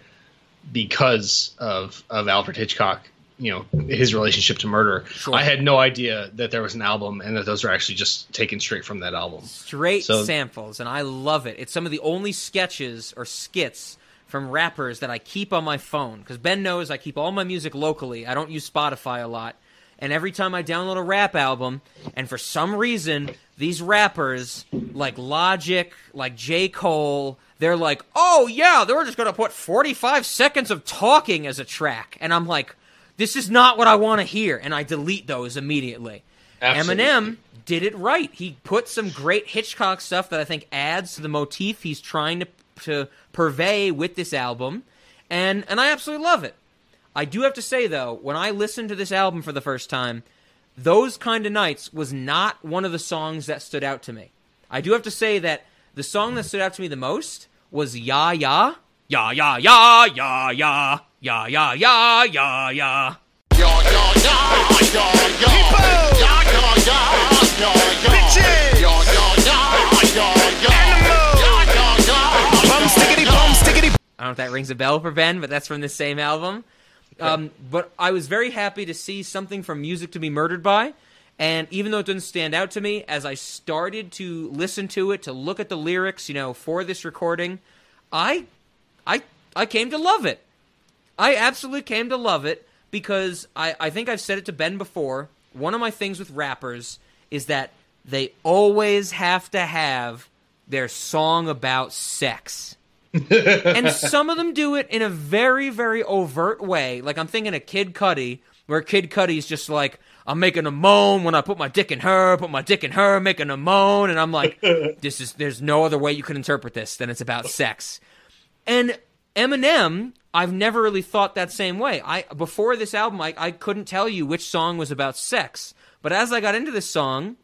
because of of Alfred Hitchcock, you know, his relationship to murder. Sure. I had no idea that there was an album and that those were actually just taken straight from that album. Straight So- samples, and I love it. It's some of the only sketches or skits from rappers that I keep on my phone because Ben knows I keep all my music locally. I don't use Spotify a lot, and every time I download a rap album, and for some reason these rappers like Logic, like J Cole, they're like, "Oh yeah, they're just gonna put 45 seconds of talking as a track," and I'm like, "This is not what I want to hear," and I delete those immediately. Absolutely. Eminem did it right. He put some great Hitchcock stuff that I think adds to the motif he's trying to to purvey with this album, and and I absolutely love it. I do have to say though, when I listened to this album for the first time, those kind of nights was not one of the songs that stood out to me. I do have to say that the song that stood out to me the most was "Ya Ya." Ya ya ya ya ya ya ya ya ya ya. I don't know if that rings a bell for Ben, but that's from the same album. Um, but I was very happy to see something from Music to Be Murdered By. And even though it didn't stand out to me, as I started to listen to it, to look at the lyrics, you know, for this recording, I, I, I came to love it. I absolutely came to love it because I, I think I've said it to Ben before. One of my things with rappers is that they always have to have their song about sex. And some of them do it in a very, very overt way. Like I'm thinking of Kid Cudi, where Kid Cudi's just like, I'm making a moan when I put my dick in her, put my dick in her, making a moan, and I'm like, this is there's no other way you can interpret this than it's about sex. And Eminem, I've never really thought that same way. I before this album, I, I couldn't tell you which song was about sex. But as I got into this song,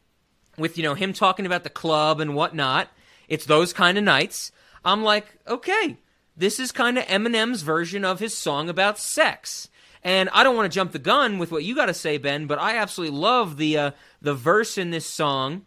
with you know him talking about the club and whatnot. It's those kind of nights. I'm like, okay, this is kind of Eminem's version of his song about sex. And I don't want to jump the gun with what you got to say, Ben, but I absolutely love the uh, the verse in this song.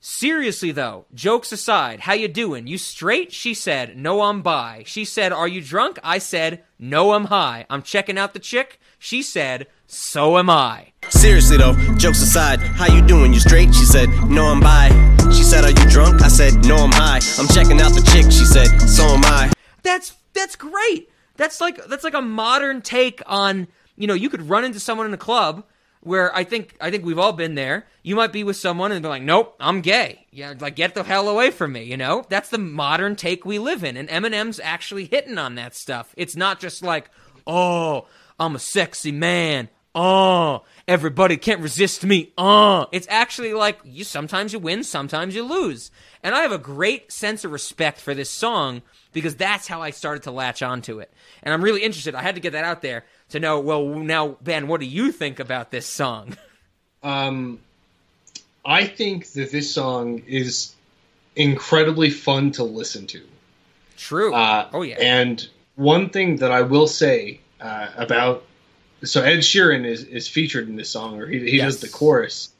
Seriously though, jokes aside, how you doing? You straight? She said, "No, I'm bi." She said, "Are you drunk?" I said, "No, I'm high." I'm checking out the chick. She said, "So am I." Seriously though, jokes aside, how you doing? You straight? She said, No, I'm bi. She said, Are you drunk? I said, No, I'm high. I'm checking out the chick. She said, So am I. That's that's great. That's like that's like a modern take on you know you could run into someone in a club where I think I think we've all been there. You might be with someone and be like, "Nope, I'm gay." Yeah, like get the hell away from me. You know that's the modern take we live in, and Eminem's actually hitting on that stuff. It's not just like, "Oh, I'm a sexy man." Oh, everybody can't resist me. Oh, it's actually like you. Sometimes you win, sometimes you lose, and I have a great sense of respect for this song because that's how I started to latch onto it. And I'm really interested. I had to get that out there to know. Well, now Ben, what do you think about this song? Um, I think that this song is incredibly fun to listen to. True. Uh, oh yeah. And one thing that I will say uh, about so Ed Sheeran is, is featured in this song, or he, he Yes. does the chorus,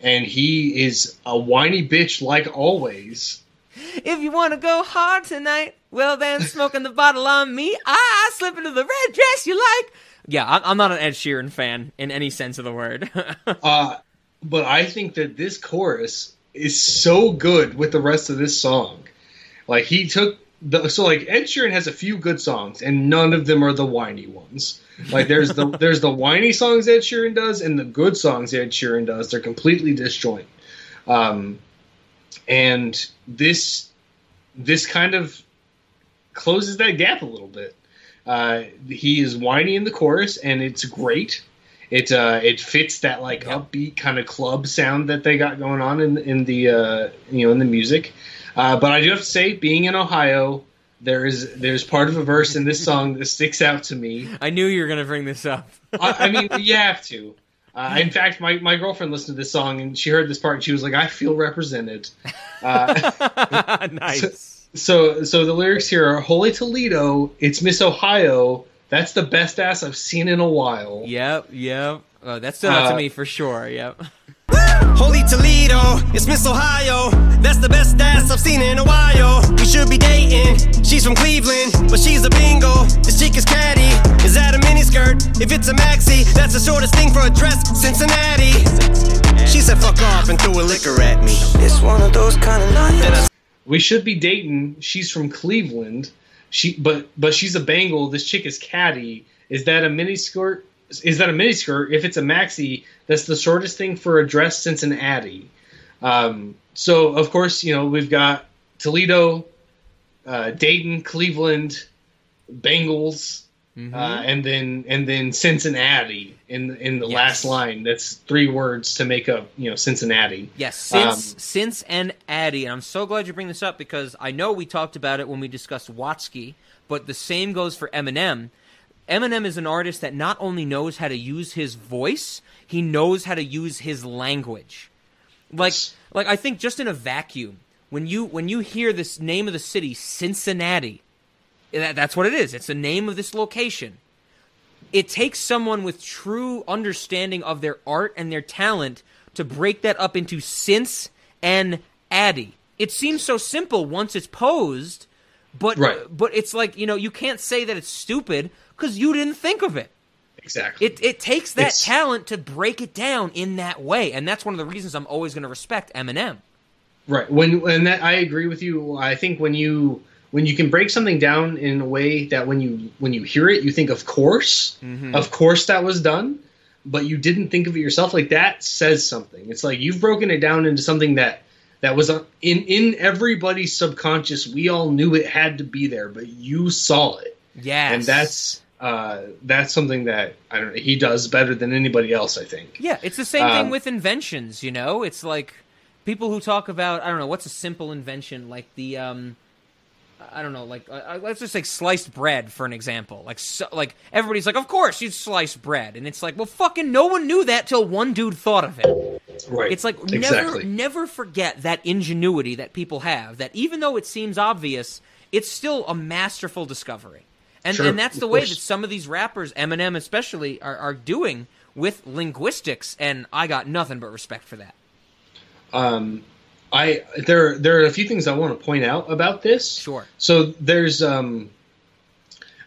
and he is a whiny bitch like always. If you want to go hard tonight, well then, smoking the bottle on me. I slip into the red dress you like. Yeah, I- I'm not an Ed Sheeran fan in any sense of the word. Uh, but I think that this chorus is so good with the rest of this song. Like he took the so like Ed Sheeran has a few good songs, and none of them are the whiny ones. Like there's the there's the whiny songs Ed Sheeran does, and the good songs Ed Sheeran does. They're completely disjoint. Um, and this this kind of closes that gap a little bit. Uh, he is whiny in the chorus, and it's great. It uh, it fits that like upbeat kind of club sound that they got going on in in the uh, you know in the music. Uh, but I do have to say, being in Ohio, there is there's part of a verse in this song that sticks out to me. I knew you were going to bring this up. I, I mean, you have to. Uh, in fact, my, my girlfriend listened to this song and she heard this part and she was like, "I feel represented." Uh, nice. So, so the lyrics here are "Holy Toledo, it's Miss Ohio. That's the best ass I've seen in a while." Yep, yep. Oh, that stood out to Uh, me for sure. Yep. Holy Toledo, it's Miss Ohio. That's the best ass I've seen in a while. We should be dating. She's from Cleveland, but she's a Bengal. This chick is catty. Is that a miniskirt? If it's a maxi, that's the shortest thing for a dress. Cincinnati. She said fuck off and threw a liquor at me. It's one of those kind of nights. We should be dating. She's from Cleveland. She, but but she's a Bengal. This chick is catty. Is that a mini skirt? Is that a mini skirt? If it's a maxi, that's the shortest thing for a dress Cincinnati. Um, so of course, you know we've got Toledo, uh, Dayton, Cleveland, Bengals, uh, and then and then Cincinnati in in the Yes. last line. That's three words to make up you know Cincinnati. Yes, since Um, since and Addy, and I'm so glad you bring this up because I know we talked about it when we discussed Watsky, but the same goes for Eminem. Eminem is an artist that not only knows how to use his voice, he knows how to use his language. Like like I think just in a vacuum, when you when you hear this name of the city, Cincinnati, eh, that, that's what it is. It's the name of this location it takes someone with true understanding of their art and their talent to break that up into since and addy. It seems so simple once it's posed, but Right. but it's like you know you can't say that it's stupid because you didn't think of it. Exactly. It it takes that It's- talent to break it down in that way, and that's one of the reasons I'm always going to respect Eminem. Right. When and that I agree with you. I think when you when you can break something down in a way that when you when you hear it, you think of course, Mhm. of course that was done, but you didn't think of it yourself. Like that says something. It's like you've broken it down into something that that was uh, in in everybody's subconscious. We all knew it had to be there, but you saw it. Yes. And that's uh that's something that I don't know, he does better than anybody else, I think. Yeah, it's the same thing Um, with inventions, you know? It's like people who talk about, I don't know, what's a simple invention? Like the, um, I don't know, like, uh, let's just like sliced bread for an example. Like, so, like everybody's like, of course you slice bread. And it's like, well, fucking no one knew that till one dude thought of it. Right. It's like never Exactly. never forget that ingenuity that people have. That even though it seems obvious, it's still a masterful discovery. And Sure, and that's the way course. that some of these rappers, Eminem especially, are, are doing with linguistics. And I got nothing but respect for that. Um, I there there are a few things I want to point out about this. Sure. So there's um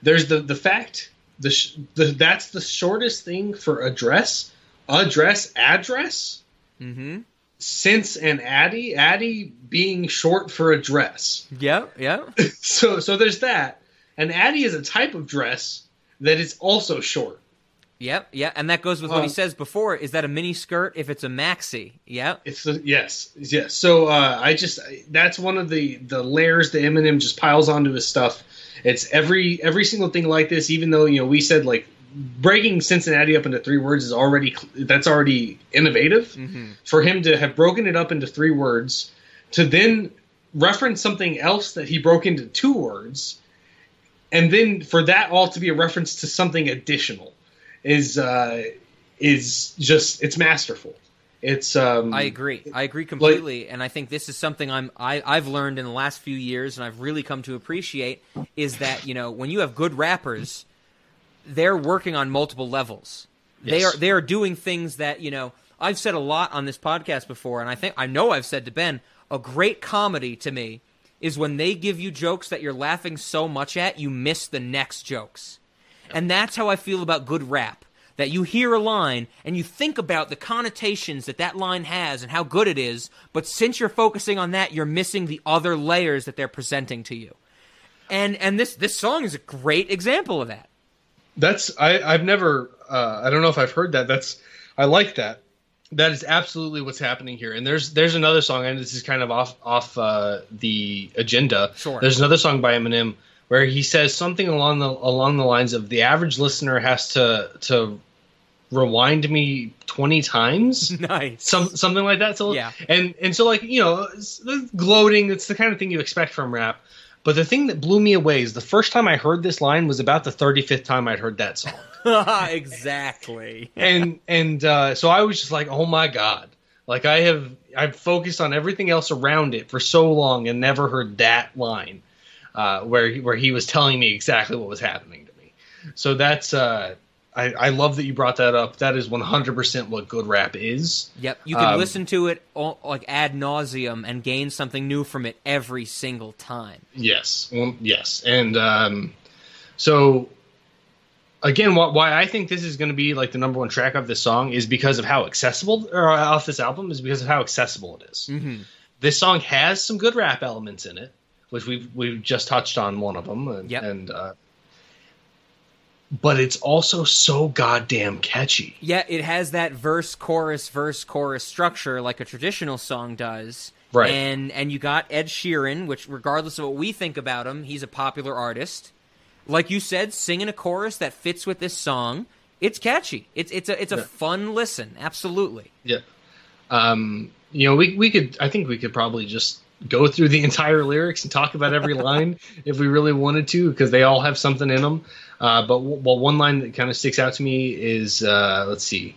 there's the the fact the, sh- the that's the shortest thing for address address address Mm-hmm. since and addy addy being short for address. Yep. Yep. So so there's that, and addy is a type of dress that is also short. Yep, yeah, and that goes with what he says before. Is that a mini skirt if it's a maxi? Yep. It's the yes, yes. So uh, I just that's one of the the layers that Eminem just piles onto his stuff. It's every every single thing like this. Even though you know we said like breaking Cincinnati up into three words is already that's already innovative. Mm-hmm. For him to have broken it up into three words, to then reference something else that he broke into two words, and then for that all to be a reference to something additional is uh, is just it's masterful. It's um, I agree. I agree completely, and I think this is something I'm I, I've learned in the last few years, and I've really come to appreciate is that you know when you have good rappers, they're working on multiple levels. They are they are doing things that you know I've said a lot on this podcast before, and I think I know I've said to Ben a great comedy to me is when they give you jokes that you're laughing so much at you miss the next jokes. And that's how I feel about good rap. That you hear a line and you think about the connotations that that line has and how good it is, but since you're focusing on that, you're missing the other layers that they're presenting to you. And and this this song is a great example of that. That's I I've never uh, I don't know if I've heard that. That's I like that. That is absolutely what's happening here. And there's there's another song, and this is kind of off off uh, the agenda. Sure. There's another song by Eminem where he says something along the along the lines of the average listener has to to rewind me 20 times Nice. some something like that so Yeah. and and so like you know gloating it's the kind of thing you expect from rap but the thing that blew me away is the first time i heard this line was about the 35th time i'd heard that song exactly. and and uh, so I was just like, oh my god, like I have I've focused on everything else around it for so long and never heard that line uh, where he, where he was telling me exactly what was happening to me. So that's uh, I, I love that you brought that up. That is 100% what good rap is. Yep, you can Um, listen to it all, like ad nauseum and gain something new from it every single time. Yes, well, yes, and um, so again, wh- why I think this is going to be like the number one track of this song is because of how accessible, or off this album, is because of how accessible it is. Mm-hmm. This song has some good rap elements in it, which we've we've just touched on one of them, and, Yep. and uh, but it's also so goddamn catchy. Yeah, it has that verse chorus verse chorus structure like a traditional song does. Right. And and you got Ed Sheeran, which regardless of what we think about him, he's a popular artist. Like you said, singing a chorus that fits with this song, it's catchy. It's it's a it's a Yeah. fun listen. Absolutely. Yeah. Um, you know, we we could I think we could probably just go through the entire lyrics and talk about every line if we really wanted to because they all have something in them. Uh, but well, one line that kind of sticks out to me is uh, let's see.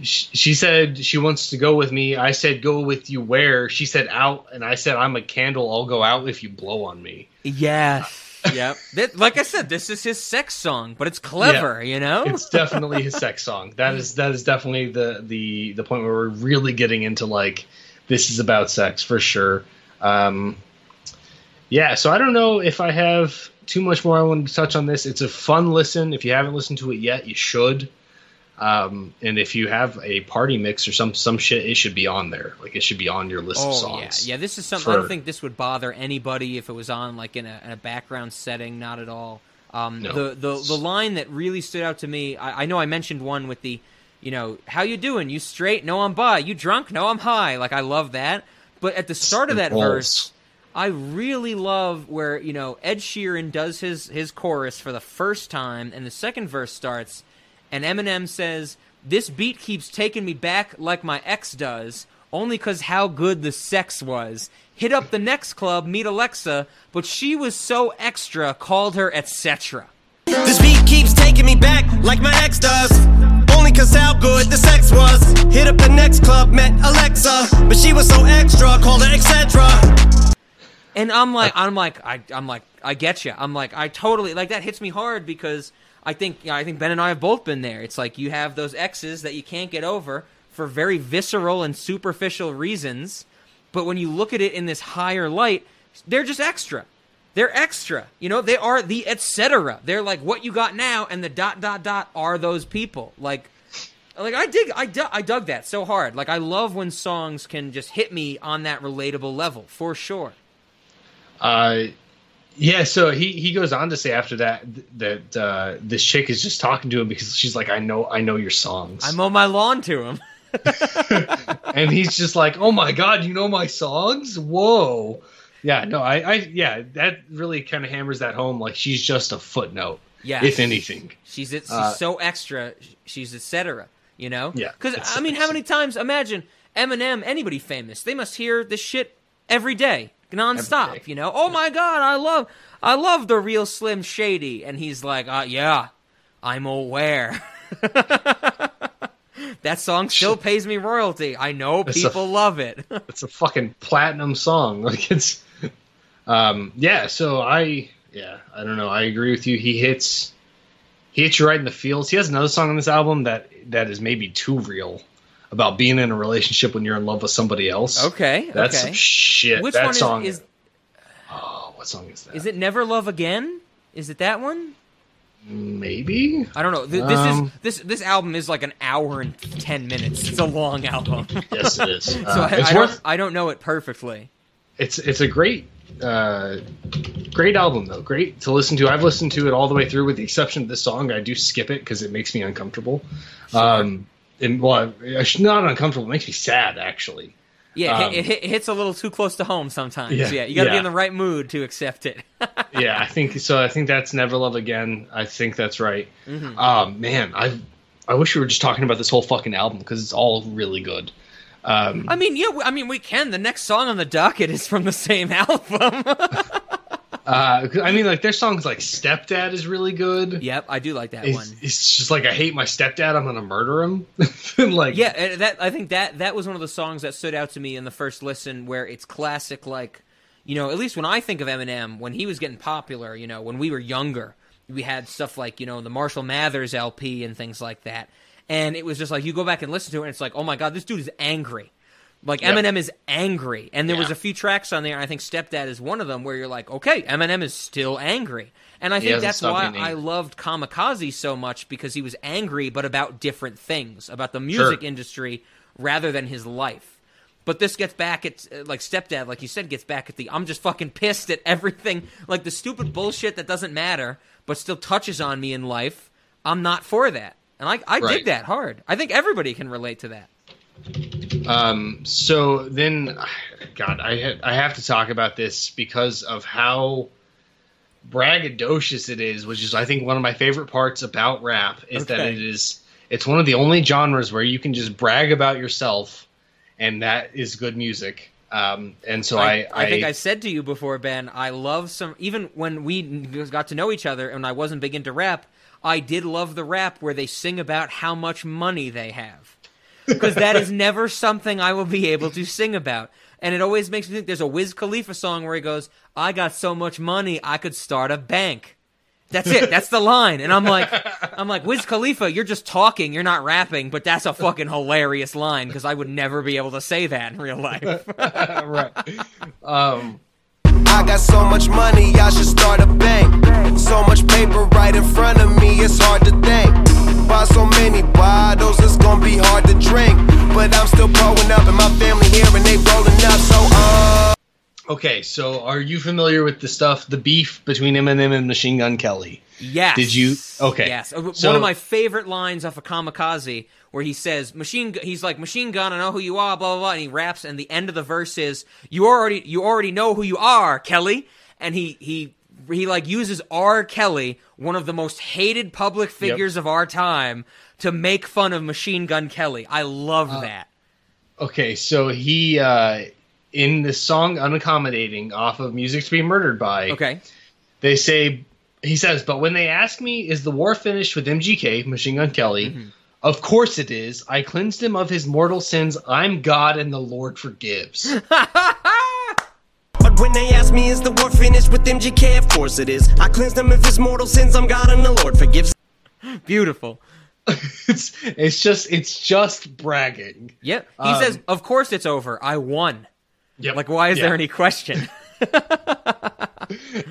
She, she said she wants to go with me. I said go with you where? She said out, and I said I'm a candle. I'll go out if you blow on me. Yes. yep. Like I said, this is his sex song, but it's clever, Yeah. you know? It's definitely his sex song. That is that is definitely the the the point where we're really getting into like this is about sex for sure. Um, yeah, so I don't know if I have too much more I want to touch on this. It's a fun listen. If you haven't listened to it yet, you should. Um, and if you have a party mix or some some shit, it should be on there. Like it should be on your list of Oh songs. yeah, yeah. This is something I don't think this would bother anybody if it was on like in a, in a background setting. Not at all. Um, No. The the the line that really stood out to me. I, I know I mentioned one with the, you know, how you doing? You straight? No, I'm bi. You drunk? No, I'm high. Like I love that. But at the start of that verse, I really love where you know Ed Sheeran does his his chorus for the first time, and the second verse starts, and Eminem says, "This beat keeps taking me back like my ex does, only 'cause how good the sex was. Hit up the next club, meet Alexa, but she was so extra, called her etc." This beat keeps taking me back like my ex does. Only cause how good the sex was. Hit up the next club, met Alexa, but she was so extra, called her etc. And I'm like, I'm like, I, I'm like, I get you. I'm like, I totally like that hits me hard because I think, you know, I think Ben and I have both been there. It's like you have those exes that you can't get over for very visceral and superficial reasons, but when you look at it in this higher light, they're just extra. They're extra. You know, they are the etc. They're like what you got now, and the dot dot dot are those people. Like, like I dig, I, du- I dug that so hard. Like I love when songs can just hit me on that relatable level for sure. Uh, yeah. So he he goes on to say after that that uh, this chick is just talking to him because she's like, I know I know your songs, I mow my lawn to him. and he's just like, Oh my god, you know my songs? Whoa. Yeah. No. I. I yeah. That really kind of hammers that home. Like she's just a footnote. Yeah. If anything. She's she's Uh, so extra. She's etc. You know. Yeah, Because I mean, how many times? Imagine Eminem, anybody famous, they must hear this shit every day, nonstop. You know. Oh my god, I love I love the real Slim Shady, and he's like, uh, yeah, I'm aware. that song still pays me royalty. I know It's a- people love it. it's a fucking platinum song. Like it's, um, yeah. So I, yeah, I don't know. I agree with you. He hits, he hits you right in the feels. He has another song on this album that that is maybe too real about being in a relationship when you're in love with somebody else. Okay, that's okay. some shit. Which that one is- song is- Oh, what song is that? Is it Never Love Again? Is it that one? Maybe. I don't know. Th- This Um, is this this album is like an hour and ten minutes. It's a long album. Yes, it is. so Uh, I, it's I worth- don't I don't know it perfectly. it's it's a great uh great album though great to listen to i've listened to it all the way through with the exception of this song i do skip it because it makes me uncomfortable um and well I- I- not uncomfortable it makes me sad actually Yeah, Um, it, it, it hits a little too close to home sometimes. Yeah, Yeah, you got to be in the right mood to accept it. yeah i think so i think that's never love again i think that's right Mhm. um man i i wish we were just talking about this whole fucking album because it's all really good um I mean, yeah, I mean, we can. The next song on the docket is from the same album. uh i mean like their songs like stepdad is really good yep i do like that it's, one. it's just like i hate my stepdad i'm gonna murder him like yeah, and that I think that that was one of the songs that stood out to me in the first listen, where it's classic. Like, you know, at least when I think of Eminem, when he was getting popular, you know, when we were younger, we had stuff like you know the Marshall Mathers LP and things like that, and it was just like you go back and listen to it, and it's like, oh my god, this dude is angry. Like Yep. Eminem is angry, and there was a few tracks on there. and I think Stepdad is one of them where you're like, okay, Eminem is still angry, and I He think that's why I loved Kamikaze so much because he was angry, but about different things, about the music Sure. industry rather than his life. But this gets back at like stepdad, like you said, gets back at the I'm just fucking pissed at everything, like the stupid bullshit that doesn't matter, but still touches on me in life. I'm not for that, and I I Right. dig that hard. I think everybody can relate to that. Um, so then, God, I ha- I have to talk about this because of how braggadocious it is, which is I think one of my favorite parts about rap is that it is it's one of the only genres where you can just brag about yourself, and that is good music. Um, and so I I, think I said to you before, Ben, I love some. Even when we got to know each other and I wasn't big into rap, I did love the rap where they sing about how much money they have. Because that is never something I will be able to sing about. And it always makes me think there's a Wiz Khalifa song where he goes, I got so much money, I could start a bank. That's it. That's the line. And I'm like, I'm like, Wiz Khalifa, you're just talking, you're not rapping, but that's a fucking hilarious line because I would never be able to say that in real life. right. Um, I got so much money, I should start a bank. So much paper right in front of me, it's hard to think. Buy so many bottles, it's gonna be hard to drink. But I'm still growing up, and my family here, and they rolling up. So, uh. okay, so are you familiar with the stuff, the beef between Eminem and Machine Gun Kelly? Yes. Did you? Okay. Yes. Uh, So- One of my favorite lines off of Kamikaze, where he says, "Machine." Gu- He's like, "Machine gun, I know who you are." Blah blah blah. And he raps, and the end of the verse is, "You already, you already know who you are, Kelly." And he he he like uses R. Kelly, one of the most hated public figures of our time, to make fun of Machine Gun Kelly. I love Uh, that. Okay, so he uh in the song Unaccommodating off of Music to Be Murdered by. Okay. They say he says, but when they ask me, is the war finished with MGK, Machine Gun Kelly? Mm-hmm. Of course it is. I cleansed him of his mortal sins. I'm God and the Lord forgives. But when they ask me, is the war finished with MGK? Of course it is. I cleansed them of his mortal sins. I'm God and the Lord forgives. Beautiful. it's it's just it's just bragging. Yep. He Um, says, "Of course it's over. I won." Yep. Like, why is Yeah. there any question? uh,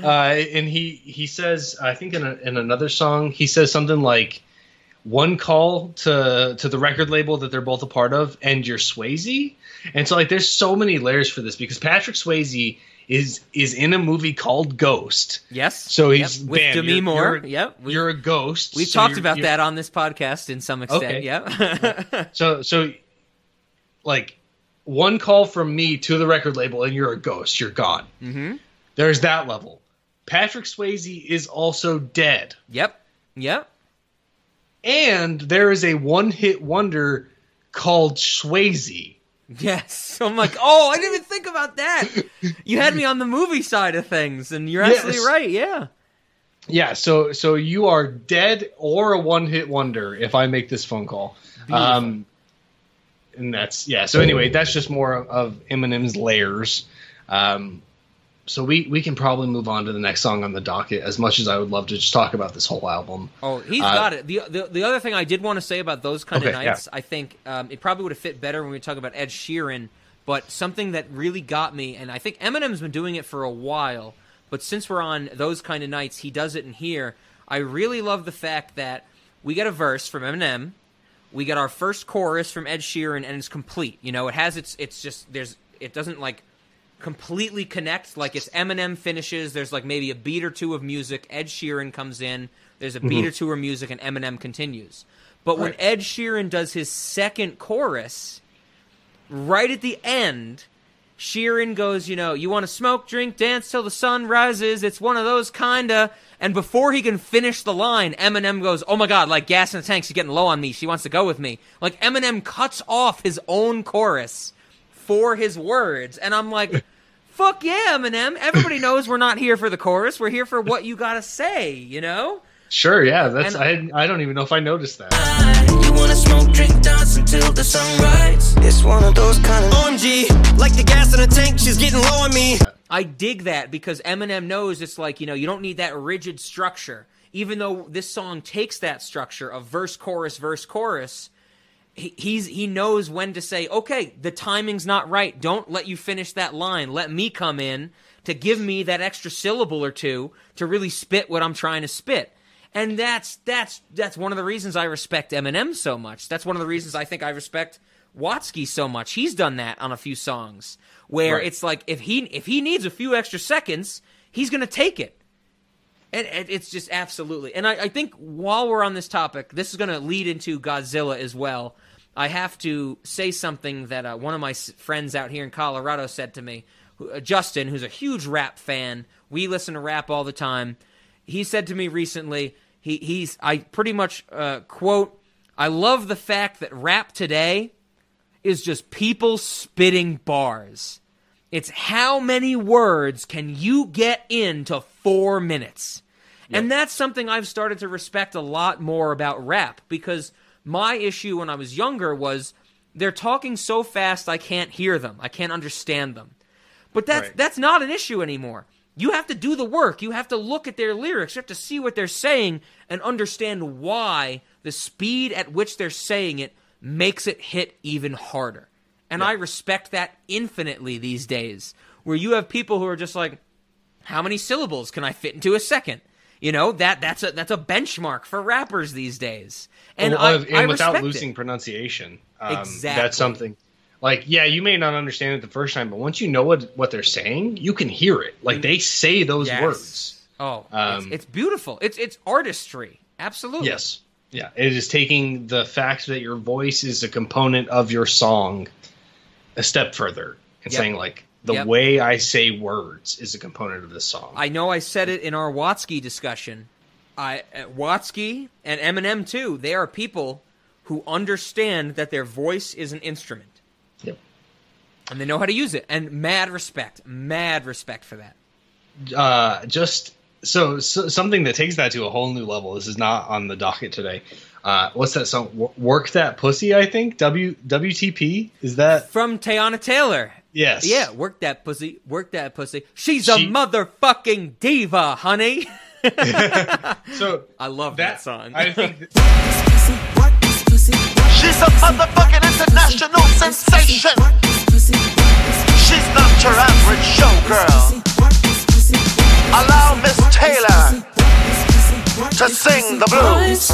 and he he says I think in a, in another song he says something like one call to to the record label that they're both a part of and you're Swayze and so like there's so many layers for this because Patrick Swayze is is in a movie called Ghost yes. so he's Yep. with bam, Demi you're- Moore. you're, yep. We, you're a ghost we've so talked about that on this podcast in some extent. Okay. Yep. so so like one call from me to the record label and you're a ghost you're gone mm-hmm. there's that level Patrick Swayze is also dead Yep. Yep. and there is a one-hit wonder called Swayze. Yes. I'm like, oh, I didn't even think about that. You had me on the movie side of things, and you're Yes. absolutely right. Yeah. Yeah, so so you are dead or a one-hit wonder if I make this phone call. Um, and that's yeah. So anyway, that's just more of Eminem's layers. Um, so we we can probably move on to the next song on the docket. As much as I would love to just talk about this whole album. Oh, he's Uh, got it. The, the the other thing I did want to say about those kind of Okay, yeah. nights, I think um, it probably would have fit better when we talk about Ed Sheeran. But something that really got me, and I think Eminem's been doing it for a while, but since we're on those kind of nights, he does it in here. I really love the fact that we get a verse from Eminem, we get our first chorus from Ed Sheeran, and it's complete. You know, it has its it's just there's it doesn't like completely connect. Like it's Eminem finishes. There's like maybe a beat or two of music. Ed Sheeran comes in. There's a beat Mhm. or two of music, and Eminem continues. But when Ed Sheeran does his second chorus, right at the end, Sheeran goes, you know, you want to smoke, drink, dance till the sun rises. It's one of those kinda. And before he can finish the line, Eminem goes, oh my god, like gas in the tank, she's getting low on me. She wants to go with me. Like Eminem cuts off his own chorus for his words. And I'm like, fuck yeah, Eminem. Everybody knows we're not here for the chorus. We're here for what you gotta say, you know? Sure, yeah, that's And- I I don't even know if I noticed that. You wanna smoke, drink, dance until the sunrise. It's one of those kind of OMG, like the gas in the tank, she's getting low on me. I dig that because Eminem knows it's like, you know, you don't need that rigid structure. Even though this song takes that structure of verse, chorus, verse, chorus, he, he's he knows when to say, okay, the timing's not right. Don't let you finish that line. Let me come in to give me that extra syllable or two to really spit what I'm trying to spit. And that's that's that's one of the reasons I respect Eminem so much. That's one of the reasons I think I respect Watsky so much. He's done that on a few songs where Right. it's like if he if he needs a few extra seconds, he's gonna take it. And and it's just absolutely. And I, I think while we're on this topic, this is going to lead into Godzilla as well. I have to say something that uh, one of my friends out here in Colorado said to me, uh, Justin, who's a huge rap fan. We listen to rap all the time. He said to me recently, he, he's I pretty much uh, quote, I love the fact that rap today is just people spitting bars. It's how many words can you get into four minutes? And that's something I've started to respect a lot more about rap because my issue when I was younger was they're talking so fast I can't hear them. I can't understand them. But that's Right. that's not an issue anymore. You have to do the work. You have to look at their lyrics. You have to see what they're saying and understand why the speed at which they're saying it makes it hit even harder. And I respect that infinitely these days, where you have people who are just like, how many syllables can I fit into a second? You know that that's a that's a benchmark for rappers these days, and Well, I, of- I without losing it. pronunciation. Um, Exactly. That's something. Like, yeah, you may not understand it the first time, but once you know what what they're saying, you can hear it. Like they say those Yes. words. Oh, Um, it's, it's beautiful. It's it's artistry. Absolutely. Yes. Yeah. It is taking the fact that your voice is a component of your song a step further and Yep. saying like the Yep. way I say words is a component of this song. I know I said it in our Watsky discussion. I uh, Watsky and Eminem too. They are people who understand that their voice is an instrument. Yep. And they know how to use it. And mad respect, mad respect for that. uh, just so, so something that takes that to a whole new level. This is not on the docket today. Uh, what's that song? Wo- Work that pussy. I think W WTP is that From Teyana Taylor. Yes. Yeah, work that pussy, work that pussy. She's She- a motherfucking diva, honey. so I love that, song. I think She's a motherfucking international sensation. She's not your average showgirl. Allow Miss Taylor to sing the blues.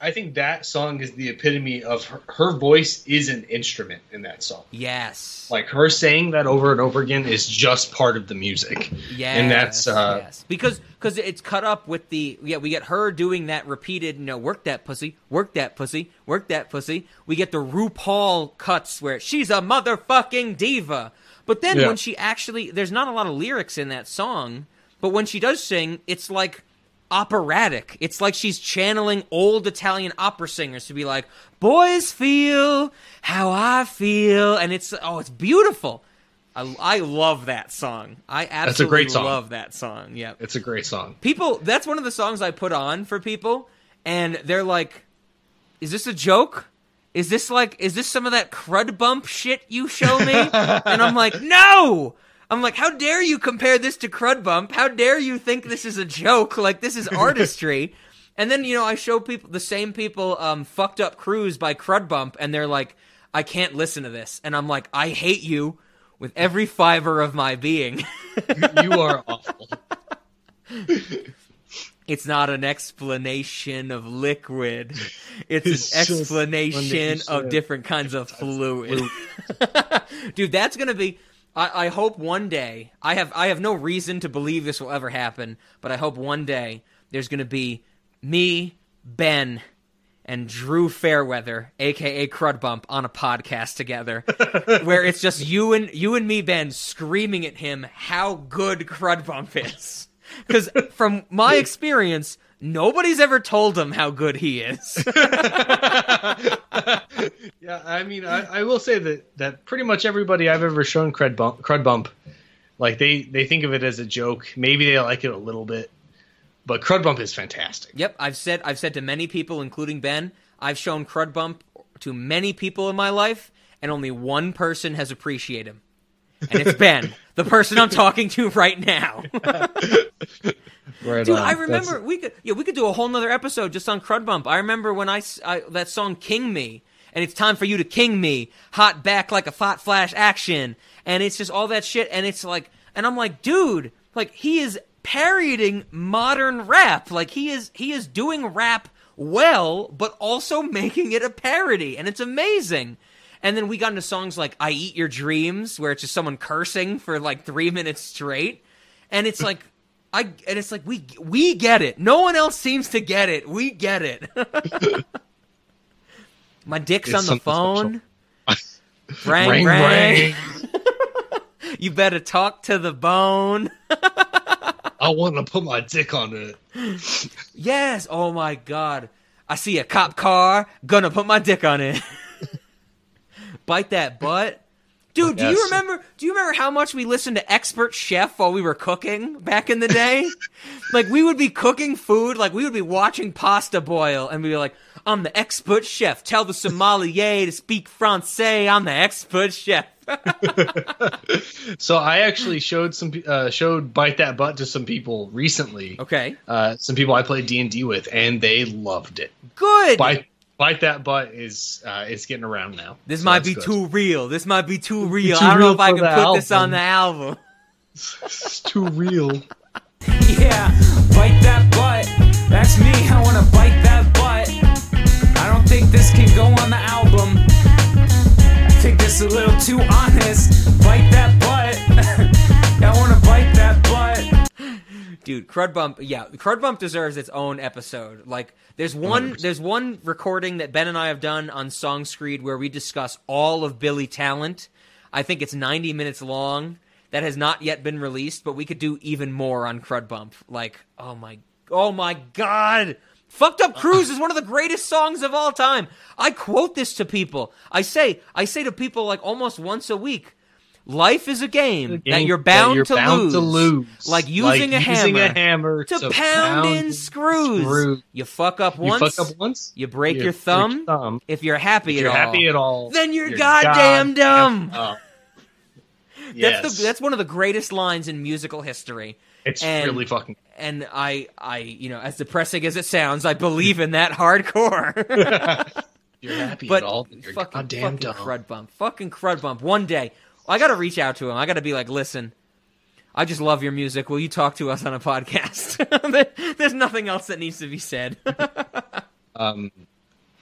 I think that song is the epitome of her, her voice is an instrument in that song. yes. Like her saying that over and over again is just part of the music. Yes, and that's uh, yes. because because it's cut up with the yeah we get her doing that repeated you know work that pussy work that pussy work that pussy we get the RuPaul cuts where she's a motherfucking diva but then Yeah. when she actually there's not a lot of lyrics in that song but when she does sing it's like operatic it's like she's channeling old Italian opera singers to be like boys feel how I feel and it's oh it's beautiful. I, I love that song. I absolutely That's a great song. love that song. Yeah. it's a great song. People, that's one of the songs I put on for people, and they're like, "Is this a joke? Is this like, is this some of that crud bump shit you show me?" and I'm like, "No." I'm like, "How dare you compare this to crud bump? How dare you think this is a joke? Like this is artistry." and then you know, I show people the same people, um, "Fucked Up Cruise" by crud bump, and they're like, "I can't listen to this," and I'm like, "I hate you." With every fiber of my being. you are awful. It's not an explanation of liquid. It's, It's an explanation of different kinds of fluid. Dude, that's gonna be. I, I hope one day. I have. I have no reason to believe this will ever happen, but I hope one day there's gonna be me, Ben, and Drew Fairweather, aka Crudbump, on a podcast together, where it's just you and you and me, Ben, screaming at him how good Crudbump is. Because from my experience, nobody's ever told him how good he is. Yeah, I mean, I, I will say that that pretty much everybody I've ever shown crud bump, crud bump, like they they think of it as a joke. Maybe they like it a little bit, but crud bump is fantastic. Yep, I've said I've said to many people, including Ben, I've shown Crud Bump to many people in my life, and only one person has appreciated him, and it's Ben, the person I'm talking to right now. Right Dude, on. I That's- remember we could yeah we could do a whole nother episode just on Crud Bump. I remember when I that song "King Me" and it's time for you to king me, hot back like a hot flash action, and it's just all that shit, and it's like, and I'm like, dude, like he is parodying modern rap, like he is he is doing rap well, but also making it a parody, and it's amazing. And then we got into songs like "I Eat Your Dreams," where it's just someone cursing for like three minutes straight, and it's like. I and it's like we we get it. No one else seems to get it. We get it. My dick's It's on the phone. Brang, Ring, brang. you better talk to the bone. I want to put my dick on it. Yes. Oh my god. I see a cop car. Gonna put my dick on it. Bite that butt. Dude, do you remember do you remember how much we listened to Expert Chef while we were cooking back in the day? like we would be cooking food, like we would be watching pasta boil and we'd be like, I'm the expert chef. Tell the sommelier to speak Francais. I'm the expert chef. So I actually showed some uh, showed bite that butt to some people recently. Okay. Uh, some people I played D and D with, and they loved it. Good. Bite bite that butt is uh, is getting around now. This So might be good. too real. This might be too real. Too I don't know if I can the put this on the album. It's too real. Yeah, bite that butt. That's me. I wanna bite that butt. I don't think this can go on the album. I think this is a little too honest. Bite that butt. I wanna bite that butt. Dude, Crud Bump, yeah, Crud Bump deserves its own episode. Like, there's one, there's one recording that Ben and I have done on Song Screed where we discuss all of Billy Talent. I think it's 90 minutes long. That has not yet been released, but we could do even more on Crud Bump. Like, oh my, oh my god. Fucked Up Cruise is one of the greatest songs of all time. I quote this to people. I say, I say to people like almost once a week. Life is a game, that game you're that bound, you're to, bound lose, to lose. like using, Like a, using hammer a hammer to, to pound, in screws. screws. You fuck up You once, fuck up once, you break you your thumb. your thumb. If you're happy If at you're all, happy at all, then you're, you're goddamn, dumb. dumb. That's Yes. the that's one of the greatest lines in musical history. It's And- really fucking. And I, I, you know, as depressing as it sounds, I believe in that hardcore. You're happy but at all, you're fucking, goddamn fucking dumb. crud bump, fucking crud bump. One day, I got to reach out to him. I got to be like, listen, I just love your music. Will you talk to us on a podcast? There's nothing else that needs to be said. Um,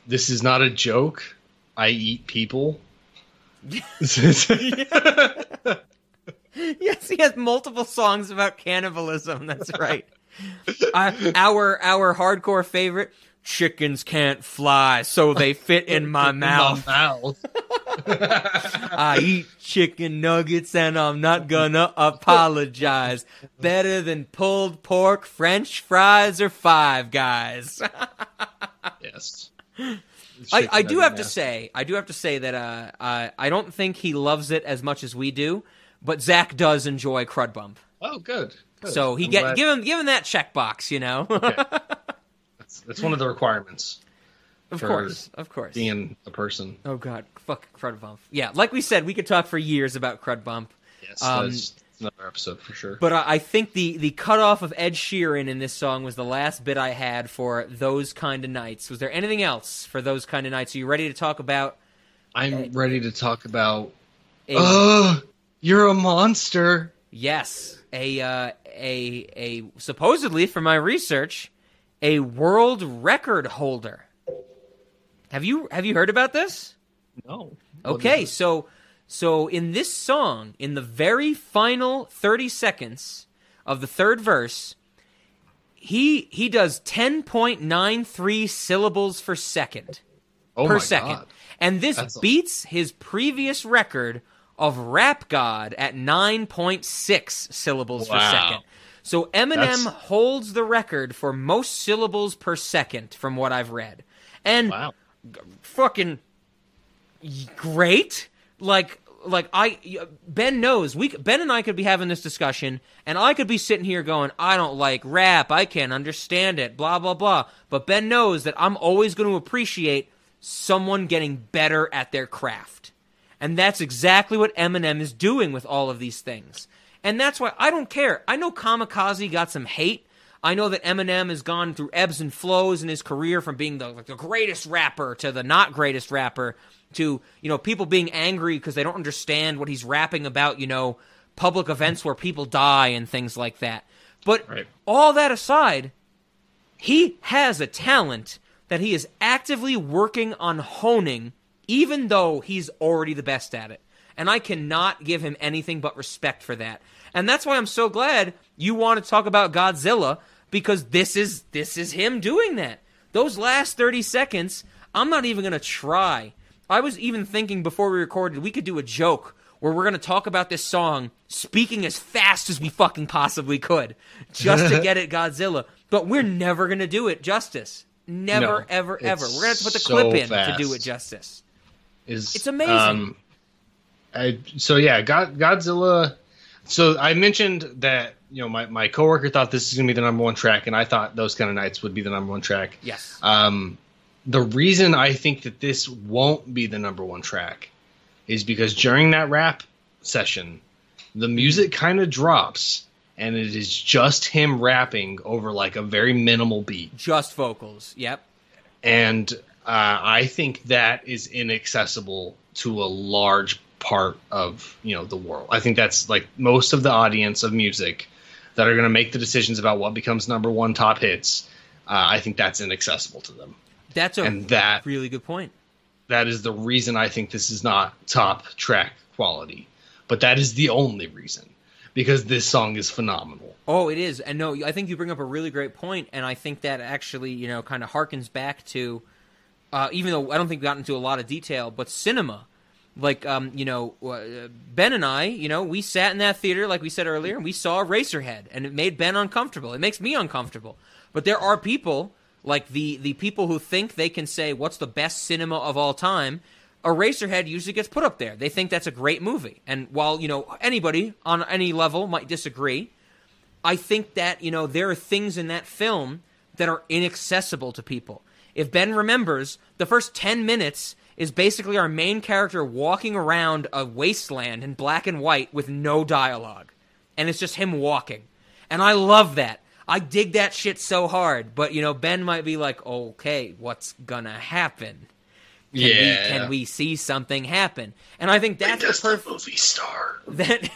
this is not a joke. I eat people. yes, he has multiple songs about cannibalism. That's right. Uh, our our hardcore favorite. Chickens can't fly, so they fit in my mouth. mouth. I eat chicken nuggets and I'm not gonna apologize. Better than pulled pork, french fries, or five guys. yes. I, I do have to say, I do have to say that uh, I, I don't think he loves it as much as we do, but Zach does enjoy Crud Bump. Oh, good. good. So he I'm get glad- give him give him that checkbox, you know. That's, that's one of the requirements. Of course, of course. Being a person. oh god, fuck Crud Bump. Yeah, like we said, we could talk for years about Crud Bump. Yes, Um, that's another episode for sure. But I, I think the the cutoff of Ed Sheeran in this song was the last bit I had for those kind of nights. Was there anything else for those kind of nights? Are you ready to talk about? I'm ready to talk about. A, Ugh, you're a monster. yes, a uh, a a supposedly from my research, a world record holder. Have you have you heard about this? No. Okay, so so in this song, in the very final 30 seconds of the third verse, he he does 10.93 syllables per second. Oh per my second. God. And this That's beats his previous record of Rap God at 9.6 syllables per second. So Eminem That's- holds the record for most syllables per second from what I've read. And Wow. fucking great. Like like I Ben knows we Ben and I could be having this discussion and I could be sitting here going I don't like rap. I can't understand it. blah blah blah. But Ben knows that I'm always going to appreciate someone getting better at their craft. And that's exactly what Eminem is doing with all of these things. And that's why I don't care. I know Kamikaze got some hate. I know that Eminem has gone through ebbs and flows in his career from being the, like, the greatest rapper to the not greatest rapper to, you know, people being angry because they don't understand what he's rapping about, you know, public events where people die and things like that. But all that aside, he has a talent that he is actively working on honing, even though he's already the best at it. And I cannot give him anything but respect for that. And that's why I'm so glad you want to talk about Godzilla because this is this is him doing that. Those last 30 seconds, I'm not even going to try. I was even thinking before we recorded we could do a joke where we're going to talk about this song speaking as fast as we fucking possibly could just to get at Godzilla. But we're never going to do it justice. Never, No, ever, ever. We're going to have to put the so clip in to do it justice. Is It's amazing. um, I, so yeah, God, Godzilla. So I mentioned that you know my, my coworker thought this is gonna be the number one track, and I thought those kind of nights would be the number one track. Yes. Um, the reason I think that this won't be the number one track is because during that rap session, the music kind of drops, and it is just him rapping over like a very minimal beat. Just vocals. Yep. and uh, I think that is inaccessible to a large part of you know the world. I think that's like most of the audience of music that are going to make the decisions about what becomes number one top hits. Uh, I think that's inaccessible to them. That's a And that- really good point. That is the reason I think this is not top track quality, but that is the only reason because this song is phenomenal. Oh, it is. And no, I think you bring up a really great point, and I think that actually, you know, kind of harkens back to, uh, even though I don't think we got into a lot of detail, but cinema. Like, um, you know, uh, Ben and I, you know, we sat in that theater, like we said earlier, and we saw Eraserhead, and it made Ben uncomfortable. It makes me uncomfortable. But there are people, like the, the people who think they can say, what's the best cinema of all time? Eraserhead usually gets put up there. They think that's a great movie. And while, you know, anybody on any level might disagree, I think that, you know, there are things in that film that are inaccessible to people. If Ben remembers, the first 10 minutes is basically our main character walking around a wasteland in black and white with no dialogue. And it's just him walking. And I love that. I dig that shit so hard. But, you know, Ben might be like, okay, what's gonna happen? Can Yeah. we can we see something happen? And I think that's the perfect movie star. That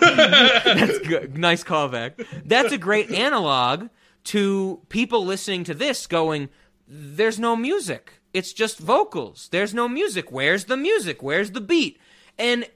that's good. Nice callback. That's a great analog to people listening to this going, "There's no music. It's just vocals. There's no music. Where's the music? Where's the beat?" And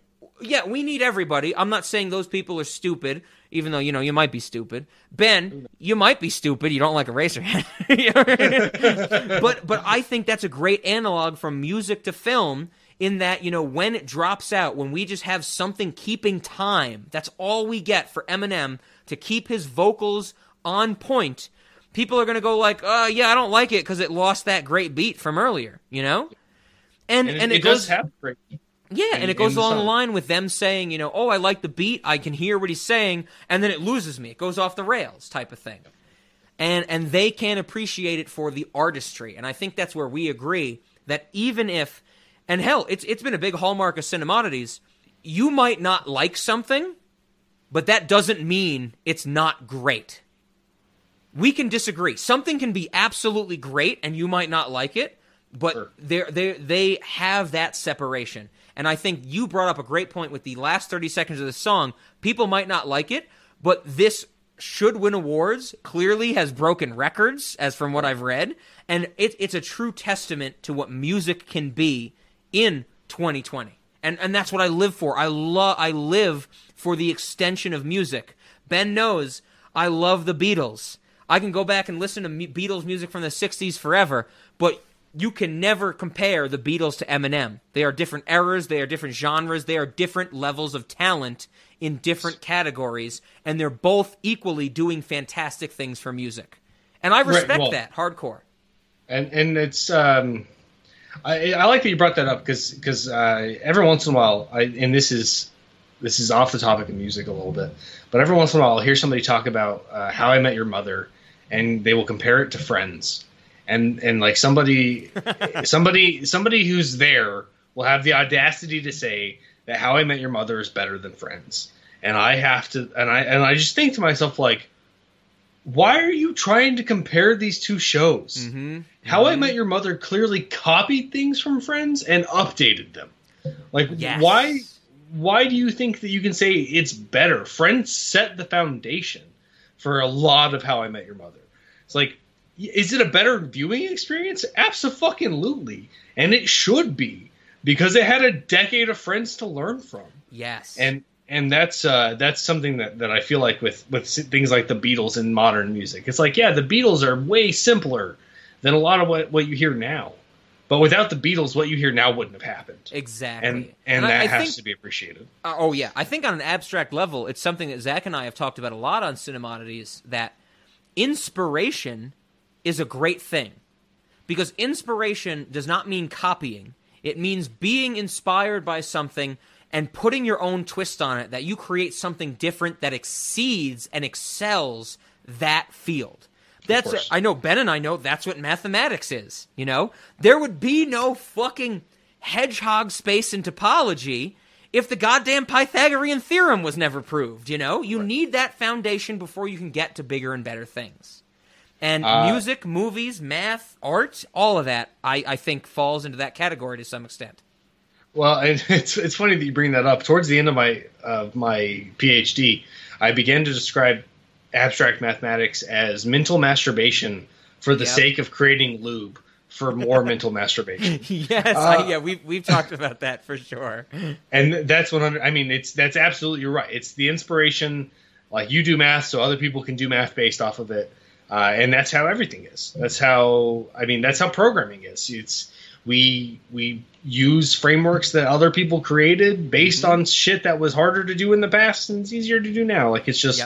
yeah, we need everybody. I'm not saying those people are stupid, even though you know you might be stupid. Ben, you might be stupid. You don't like Eraserhead, but but I think that's a great analog from music to film. In that you know when it drops out, when we just have something keeping time, that's all we get for Eminem to keep his vocals on point. People are gonna go like, "Uh, yeah, I don't like it because it lost that great beat from earlier," you know. And And, and, it, it, goes does have great. yeah, in- and it goes in the along the line with them saying, you know, oh, I like the beat, I can hear what he's saying, and then it loses me. It goes off the rails type of thing. And and they can't appreciate it for the artistry. And I think that's where we agree that even if and hell, it's it's been a big hallmark of cinemodities, you might not like something, but that doesn't mean it's not great. We can disagree. Something can be absolutely great and you might not like it, but they they they have that separation. And I think you brought up a great point with the last 30 seconds of the song. People might not like it, but this should win awards. Clearly has broken records as from what I've read, and it, it's a true testament to what music can be in 2020. And and that's what I live for. I love I live for the extension of music. Ben knows I love the Beatles. I can go back and listen to Beatles music from the 60s forever, but you can never compare the Beatles to Eminem. They are different eras, they are different genres, they are different levels of talent in different categories, and they're both equally doing fantastic things for music. And I Right, respect well- that hardcore. and and it's um I, I like that you brought that up because because uh, every once in a while I and this is this is off the topic of music a little bit but every once in a while I'll hear somebody talk about uh, How I Met Your Mother and they will compare it to Friends and and like somebody somebody somebody who's there will have the audacity to say that How I Met Your Mother is better than Friends and I have to and I and I just think to myself like why are you trying to compare these two shows? Mm-hmm. How I Met Your Mother clearly copied things from Friends and updated them. Like Yes. why why do you think that you can say it's better? Friends set the foundation for a lot of How I Met Your Mother. It's like is it a better viewing experience? Absolutely. And it should be because it had a decade of Friends to learn from Yes. and and that's uh, that's something that, that I feel like with with things like the Beatles and modern music. It's like yeah, the Beatles are way simpler than a lot of what, what you hear now. But without the Beatles, what you hear now wouldn't have happened. Exactly. And and, And I- that I has think- to be appreciated. Uh, oh yeah, I think on an abstract level, it's something that Zach and I have talked about a lot on Cinemodities. That inspiration is a great thing because inspiration does not mean copying. It means being inspired by something and putting your own twist on it. That you create something different that exceeds and excels that field. That's course. I know Ben and I know that's what mathematics is. You know, there would be no fucking hedgehog space in topology if the goddamn Pythagorean theorem was never proved. You know, you need that foundation before you can get to bigger and better things. And Uh, music, movies, math, art, all of that, I, I think falls into that category to some extent. Well, it's it's funny that you bring that up. Towards the end of my of my PhD, I began to describe abstract mathematics as mental masturbation for the Yep. sake of creating lube for more mental masturbation. yes, Uh, I, yeah, we've we've talked about that for sure. and that's 100 i mean it's that's absolutely you're right. It's the inspiration like you do math so other people can do math based off of it. Uh, and that's how everything is. That's how i mean that's how programming is. It's we we use frameworks that other people created based Mm-hmm. on shit that was harder to do in the past and it's easier to do now. Like it's just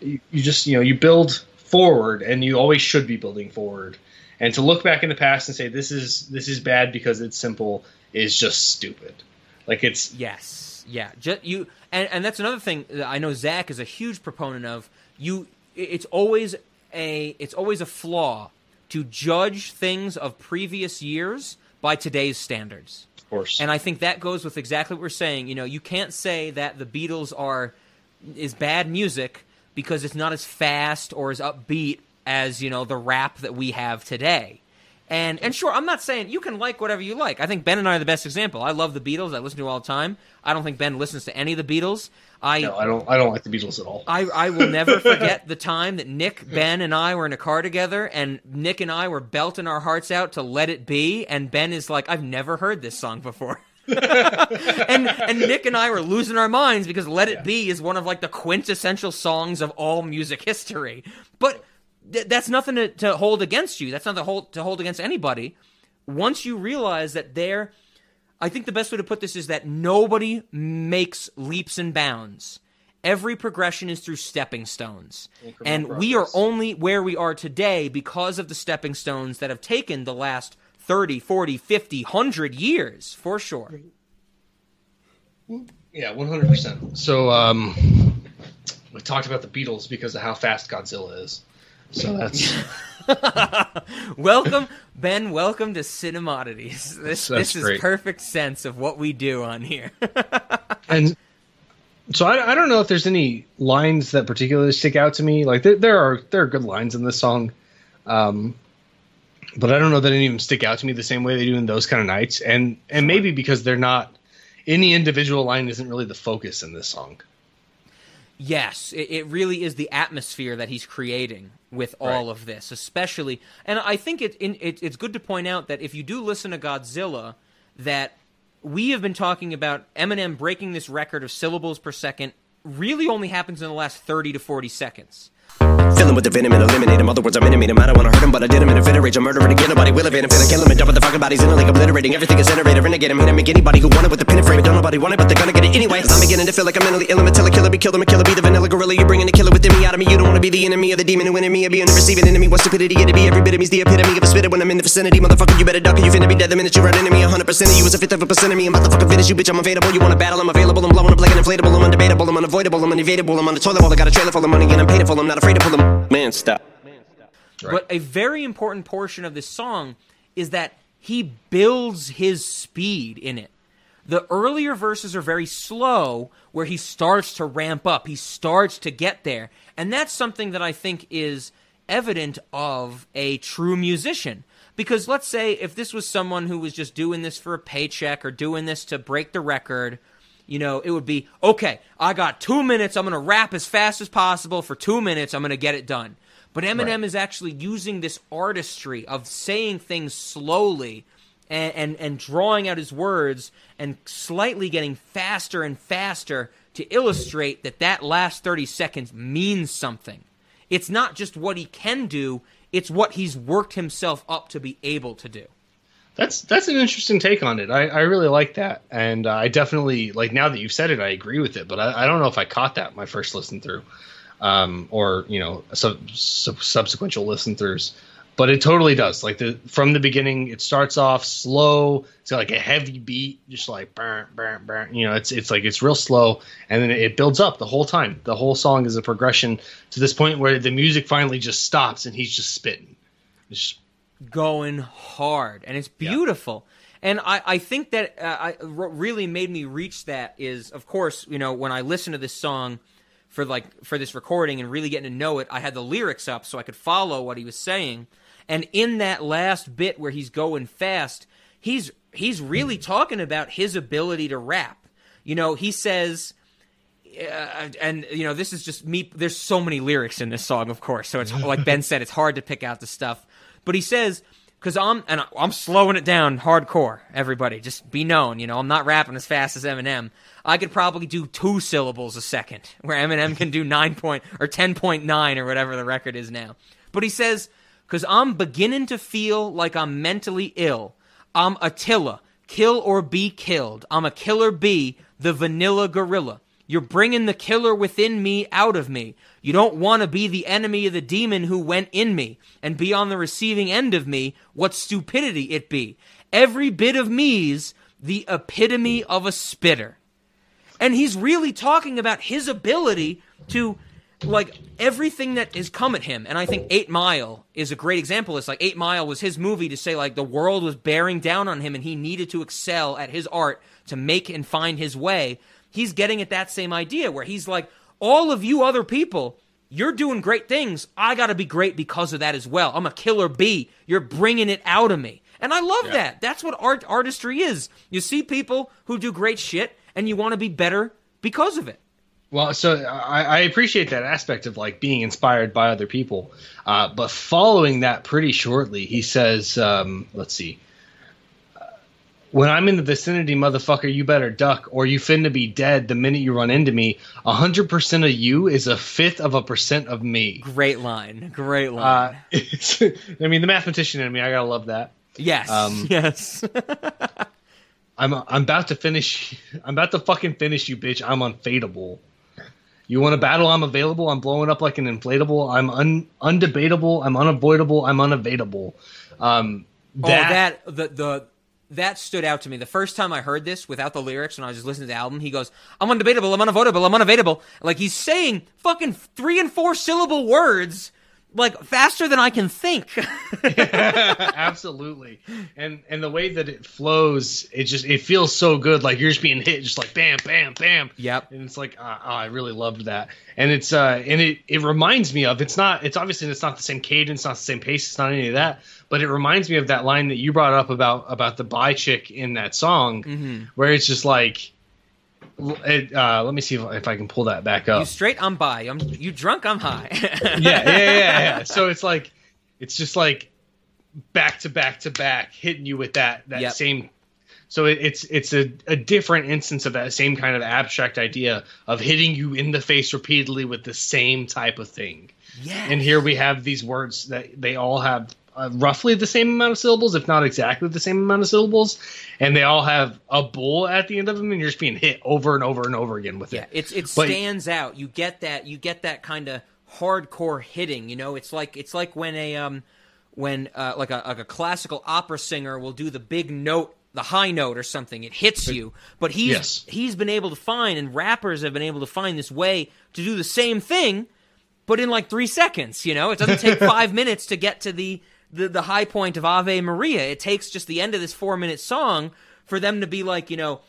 you, you just you know you build forward and you always should be building forward And to look back in the past and say this is this is bad because it's simple is just stupid. Like it's Yes, yeah. Just, you and and that's another thing that I know Zach is a huge proponent of. You, it's always a it's always a flaw to judge things of previous years by today's standards. Of course. And I think that goes with exactly what we're saying. You know, you can't say that the Beatles are is bad music because it's not as fast or as upbeat as, you know, the rap that we have today. And and sure, I'm not saying you can like whatever you like. I think Ben and I are the best example. I love the Beatles. I listen to all the time. I don't think Ben listens to any of the Beatles. I no, I don't I don't like the Beatles at all. I, I will never forget the time that Nick, Ben, and I were in a car together, and Nick and I were belting our hearts out to "Let It Be," and Ben is like, "I've never heard this song before." and and Nick and I were losing our minds because "Let It Be" is one of like the quintessential songs of all music history. But th- that's nothing to, to hold against you. That's not to hold to hold against anybody. Once you realize that they're I think the best way to put this is that nobody makes leaps and bounds. Every progression is through stepping stones. and we are only where we are today because of the stepping stones that have taken the last 30, 40, 50, 100 years, for sure. Yeah, one hundred percent. So um, we talked about the Beatles because of how fast Godzilla is. So that's welcome, Ben. Welcome to Cinemodities. This That's this is great. perfect sense of what we do on here. and so I, I don't know if there's any lines that particularly stick out to me. Like there, there are there are good lines in this song, um, but I don't know that any of them stick out to me the same way they do in those kind of nights. And and maybe because they're not any individual line isn't really the focus in this song. Yes, it, it really is the atmosphere that he's creating with all Right. of this, especially. And I think it, in, it it's good to point out that if you do listen to Godzilla, that we have been talking about Eminem breaking this record of syllables per second really only happens in the last 30 to 40 seconds. Fill him with the venom and eliminate him. Other words, I'm intimate him. I don't wanna hurt him, but I did him in a fit of rage. I'm murdering again. Nobody will evade him. Finna kill him and dump the fucking bodies in a lake, obliterating everything is generated. Renegade him. Hit him. Make anybody who want it with the pin and frame. Don't nobody want it, but they're gonna get it anyway. I'm beginning to feel like I'm mentally ill. I'm a killer, be killed. I'm a killer, be the vanilla gorilla. You're bringing the killer within me out of me. You don't wanna be the enemy of the demon who me. Or being the receiving enemy. What stupidity it'd be. Every bit of me's the epitome of a spitter when I'm in the vicinity. Motherfucker, you better duck or you finna be dead the minute you run into me. 100% of you is a fifth of a percent of me. I'm about to fucking finish you, bitch. I'm available. You wanna battle? I'm available. I'm blowing up like an inflatable. I'm undebatable. I'm unavoidable. I'm unevadable. I'm on the toilet bowl. I got a trailer full of money and I'm paid full. I'm not afraid to them. Man, stop. But a very important portion of this song is that he builds his speed in it. The earlier verses are very slow, where he starts to ramp up, he starts to get there. And that's something that I think is evident of a true musician. Because let's say if this was someone who was just doing this for a paycheck or doing this to break the record, you know, it would be okay, I got two minutes, I'm going to rap as fast as possible for two minutes, I'm going to get it done. But Eminem is actually using this artistry of saying things slowly and, and, and drawing out his words and slightly getting faster and faster to illustrate that that last 30 seconds means something. It's not just what he can do, it's what he's worked himself up to be able to do. That's that's an interesting take on it. I, I really like that, and uh, I definitely like now that you've said it, I agree with it. But I, I don't know if I caught that my first listen through, um, or you know, sub, sub, subsequential listen throughs. But it totally does. Like the from the beginning, it starts off slow. It's got like a heavy beat, just like burn, burn, burn. You know, it's it's like it's real slow, and then it builds up the whole time. The whole song is a progression to this point where the music finally just stops and he's just spitting. It's going hard and it's beautiful. And i, I think that uh, I, what really made me reach that is of course you know when i listened to this song for like for this recording and really getting to know it i had the lyrics up so i could follow what he was saying. And in that last bit where he's going fast he's he's really talking about his ability to rap. You know he says uh, and you know this is just me there's so many lyrics in this song of course. So it's like ben said it's hard to pick out the stuff but he says because i'm and i'm slowing it down hardcore everybody. Just be known you know i'm not rapping as fast as eminem. I could probably do two syllables a second where eminem can do 9 point or 10.9 or whatever the record is now but he says because i'm beginning to feel like i'm mentally ill. I'm attila. Kill or be killed. I'm a killer bee the vanilla gorilla You're bringing the killer within me out of me. You don't want to be the enemy of the demon who went in me and be on the receiving end of me. What stupidity it be. Every bit of me's the epitome of a spitter. And he's really talking about his ability to like everything that has come at him and i think eight mile is a great example it's like eight mile was his movie to say like the world was bearing down on him and he needed to excel at his art to make and find his way he's getting at that same idea where he's like all of you other people you're doing great things. I gotta be great because of that as well. I'm a killer bee. You're bringing it out of me. And i love that. That's what art artistry is. You see people who do great shit and you want to be better because of it. Well, so I, I appreciate that aspect of like being inspired by other people, uh, but following that pretty shortly, he says, um, "Let's see, when I'm in the vicinity, motherfucker, you better duck, or you finna be dead the minute you run into me. A hundred percent of you is a fifth of a percent of me." great line great line Uh, I mean, the mathematician in me, I gotta love that. yes um, yes I'm I'm about to finish. I'm about to fucking finish you, bitch. I'm unfadable. You want a battle? I'm available. I'm blowing up like an inflatable. I'm un, undebatable. I'm unavoidable. I'm unevadable. Um, that, oh, that the the that stood out to me the first time I heard this without the lyrics when I was just listening to the album. He goes, "I'm undebatable. I'm unavoidable. I'm unevadable." Like he's saying fucking three and four syllable words like faster than I can think. absolutely. And and the way that it flows, it just it feels so good. Like you're just being hit, just like bam, bam, bam. Yep. And it's like, uh, oh, I really loved that. And it's uh, and it it reminds me of. It's not. It's obviously it's not the same cadence, not the same pace. It's not any of that. But it reminds me of that line that you brought up about about the bi chick in that song, Mhm. where it's just like. It, uh, let me see if, if I can pull that back up. You straight, I'm by. I'm you drunk, I'm high. yeah, yeah, yeah, yeah. So it's like, it's just like back to back to back, hitting you with that that Yep. same. So it, it's it's a, a different instance of that same kind of abstract idea of hitting you in the face repeatedly with the same type of thing. Yeah. And here we have these words that they all have uh, roughly the same amount of syllables, if not exactly the same amount of syllables, and they all have a bull at the end of them, and you're just being hit over and over and over again with Yeah, it. it's it But- stands out. You get that. You get that kind of hardcore hitting. You know, it's like it's like when a um when uh, like a like a classical opera singer will do the big note, the high note or something. It hits you, but he's Yes. he's been able to find, and rappers have been able to find this way to do the same thing, but in like three seconds. You know, it doesn't take five minutes to get to the, the the high point of Ave Maria. It takes just the end of this four minute song for them to be like, you know,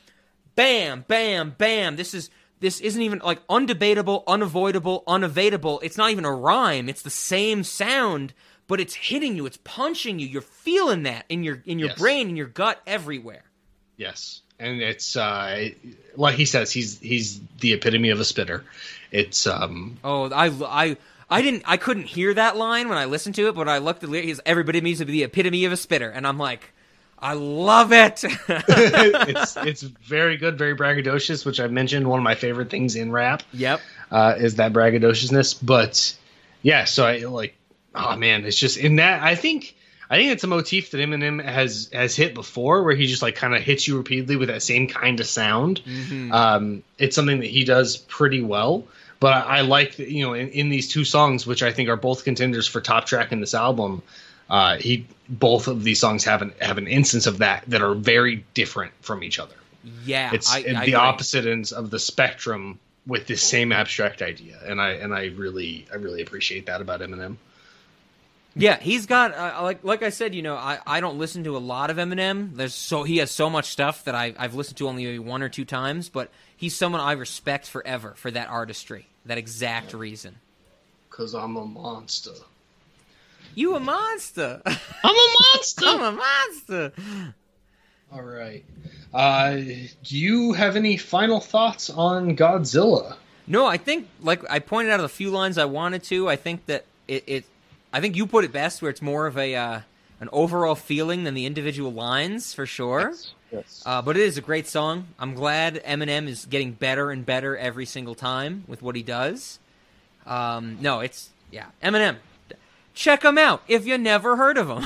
bam, bam, bam. This is this isn't even like undebatable, unavoidable, unevadable. It's not even a rhyme. It's the same sound, but it's hitting you. It's punching you. You're feeling that in your in your Yes. brain, in your gut, everywhere. Yes, and it's uh, like he says, he's he's the epitome of a spitter. It's um, Oh, I I. I didn't. I couldn't hear that line when I listened to it, but I looked at the lyrics. Everybody needs to be the epitome of a spitter, and I'm like, I love it. it's it's very good, very braggadocious, which I mentioned. One of my favorite things in rap. Yep. uh, is that braggadociousness. But yeah, so I like, oh man, it's just in that. I think I think it's a motif that Eminem has has hit before, where he just like kind of hits you repeatedly with that same kind of sound. Mhm. Um, it's something that he does pretty well. But I, I like that, you know in, in these two songs, which I think are both contenders for top track in this album. Uh, he both of these songs have an have an instance of that that are very different from each other. yeah, It's I, I the opposite ends of the spectrum with this same abstract idea, and I and I really I really appreciate that about Eminem. Yeah, he's got uh, like like I said, you know, I, I don't listen to a lot of Eminem. There's so he has so much stuff that I I've listened to only one or two times, but he's someone I respect forever for that artistry, that exact reason. Cause I'm a monster. You a monster. I'm a monster. I'm a monster. All right. Uh, do you have any final thoughts on Godzilla? No, I think like I pointed out a few lines I wanted to. I think that it, it I think you put it best where it's more of a uh, an overall feeling than the individual lines for sure. Yes. Uh, but it is a great song. I'm glad Eminem is getting better and better every single time with what he does. Um, no, it's yeah, Eminem. Check him out if you never heard of him.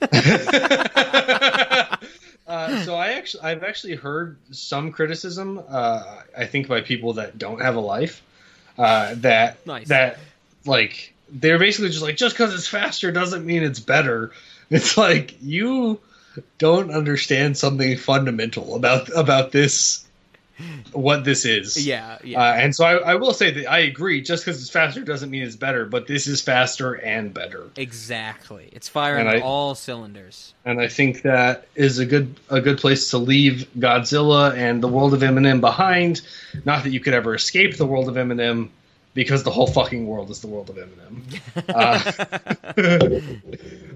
Uh, so I actually, I've actually heard some criticism. Uh, I think by people that don't have a life, uh, that Nice. that like they're basically just like just because it's faster doesn't mean it's better. It's like you don't understand something fundamental about about this, what this is. Yeah, yeah. Uh, and so I, I will say that I agree. Just because it's faster doesn't mean it's better, but this is faster and better. Exactly. It's firing I- all cylinders. and I think that is a good a good place to leave Godzilla and the world of Eminem behind. Not that you could ever escape the world of Eminem, because the whole fucking world is the world of Eminem. Uh,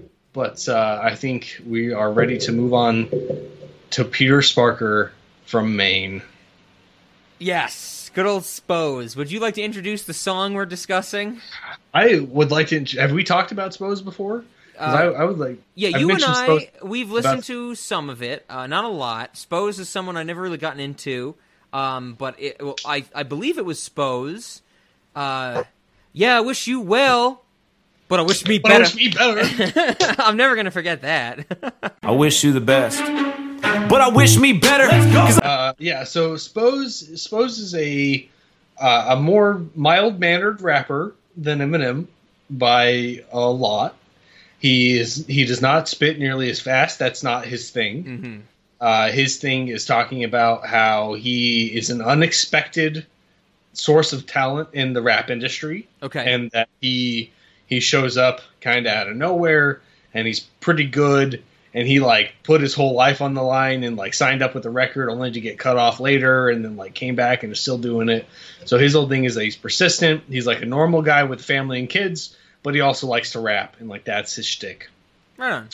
but uh, I think we are ready to move on to Peter Sparker from Maine. Yes, good old Spose. Would you like to introduce the song we're discussing? I would like to. Have we talked about Spose before? I, Uh, I would like. Yeah, I've you and I, Spose we've listened about- to some of it, uh, not a lot. Spose is someone I never really gotten into, um, but it, well, I, I believe it was Spose. Uh, yeah, I wish you well, but I wish me But I better. wish me better. I'm never gonna forget that. I wish you the best. But I wish me better. 'cause I- Uh, yeah, so Spose Spose is a uh, a more mild mannered rapper than Eminem by a lot. He is he does not spit nearly as fast. That's not his thing. Mm-hmm. Uh, his thing is talking about how he is an unexpected source of talent in the rap industry. Okay. and that he he shows up kind of out of nowhere, and he's pretty good. And he like put his whole life on the line and like signed up with the record only to get cut off later, and then like came back and is still doing it. So his whole thing is that he's persistent. He's like a normal guy with family and kids, but he also likes to rap, and like that's his shtick. right on.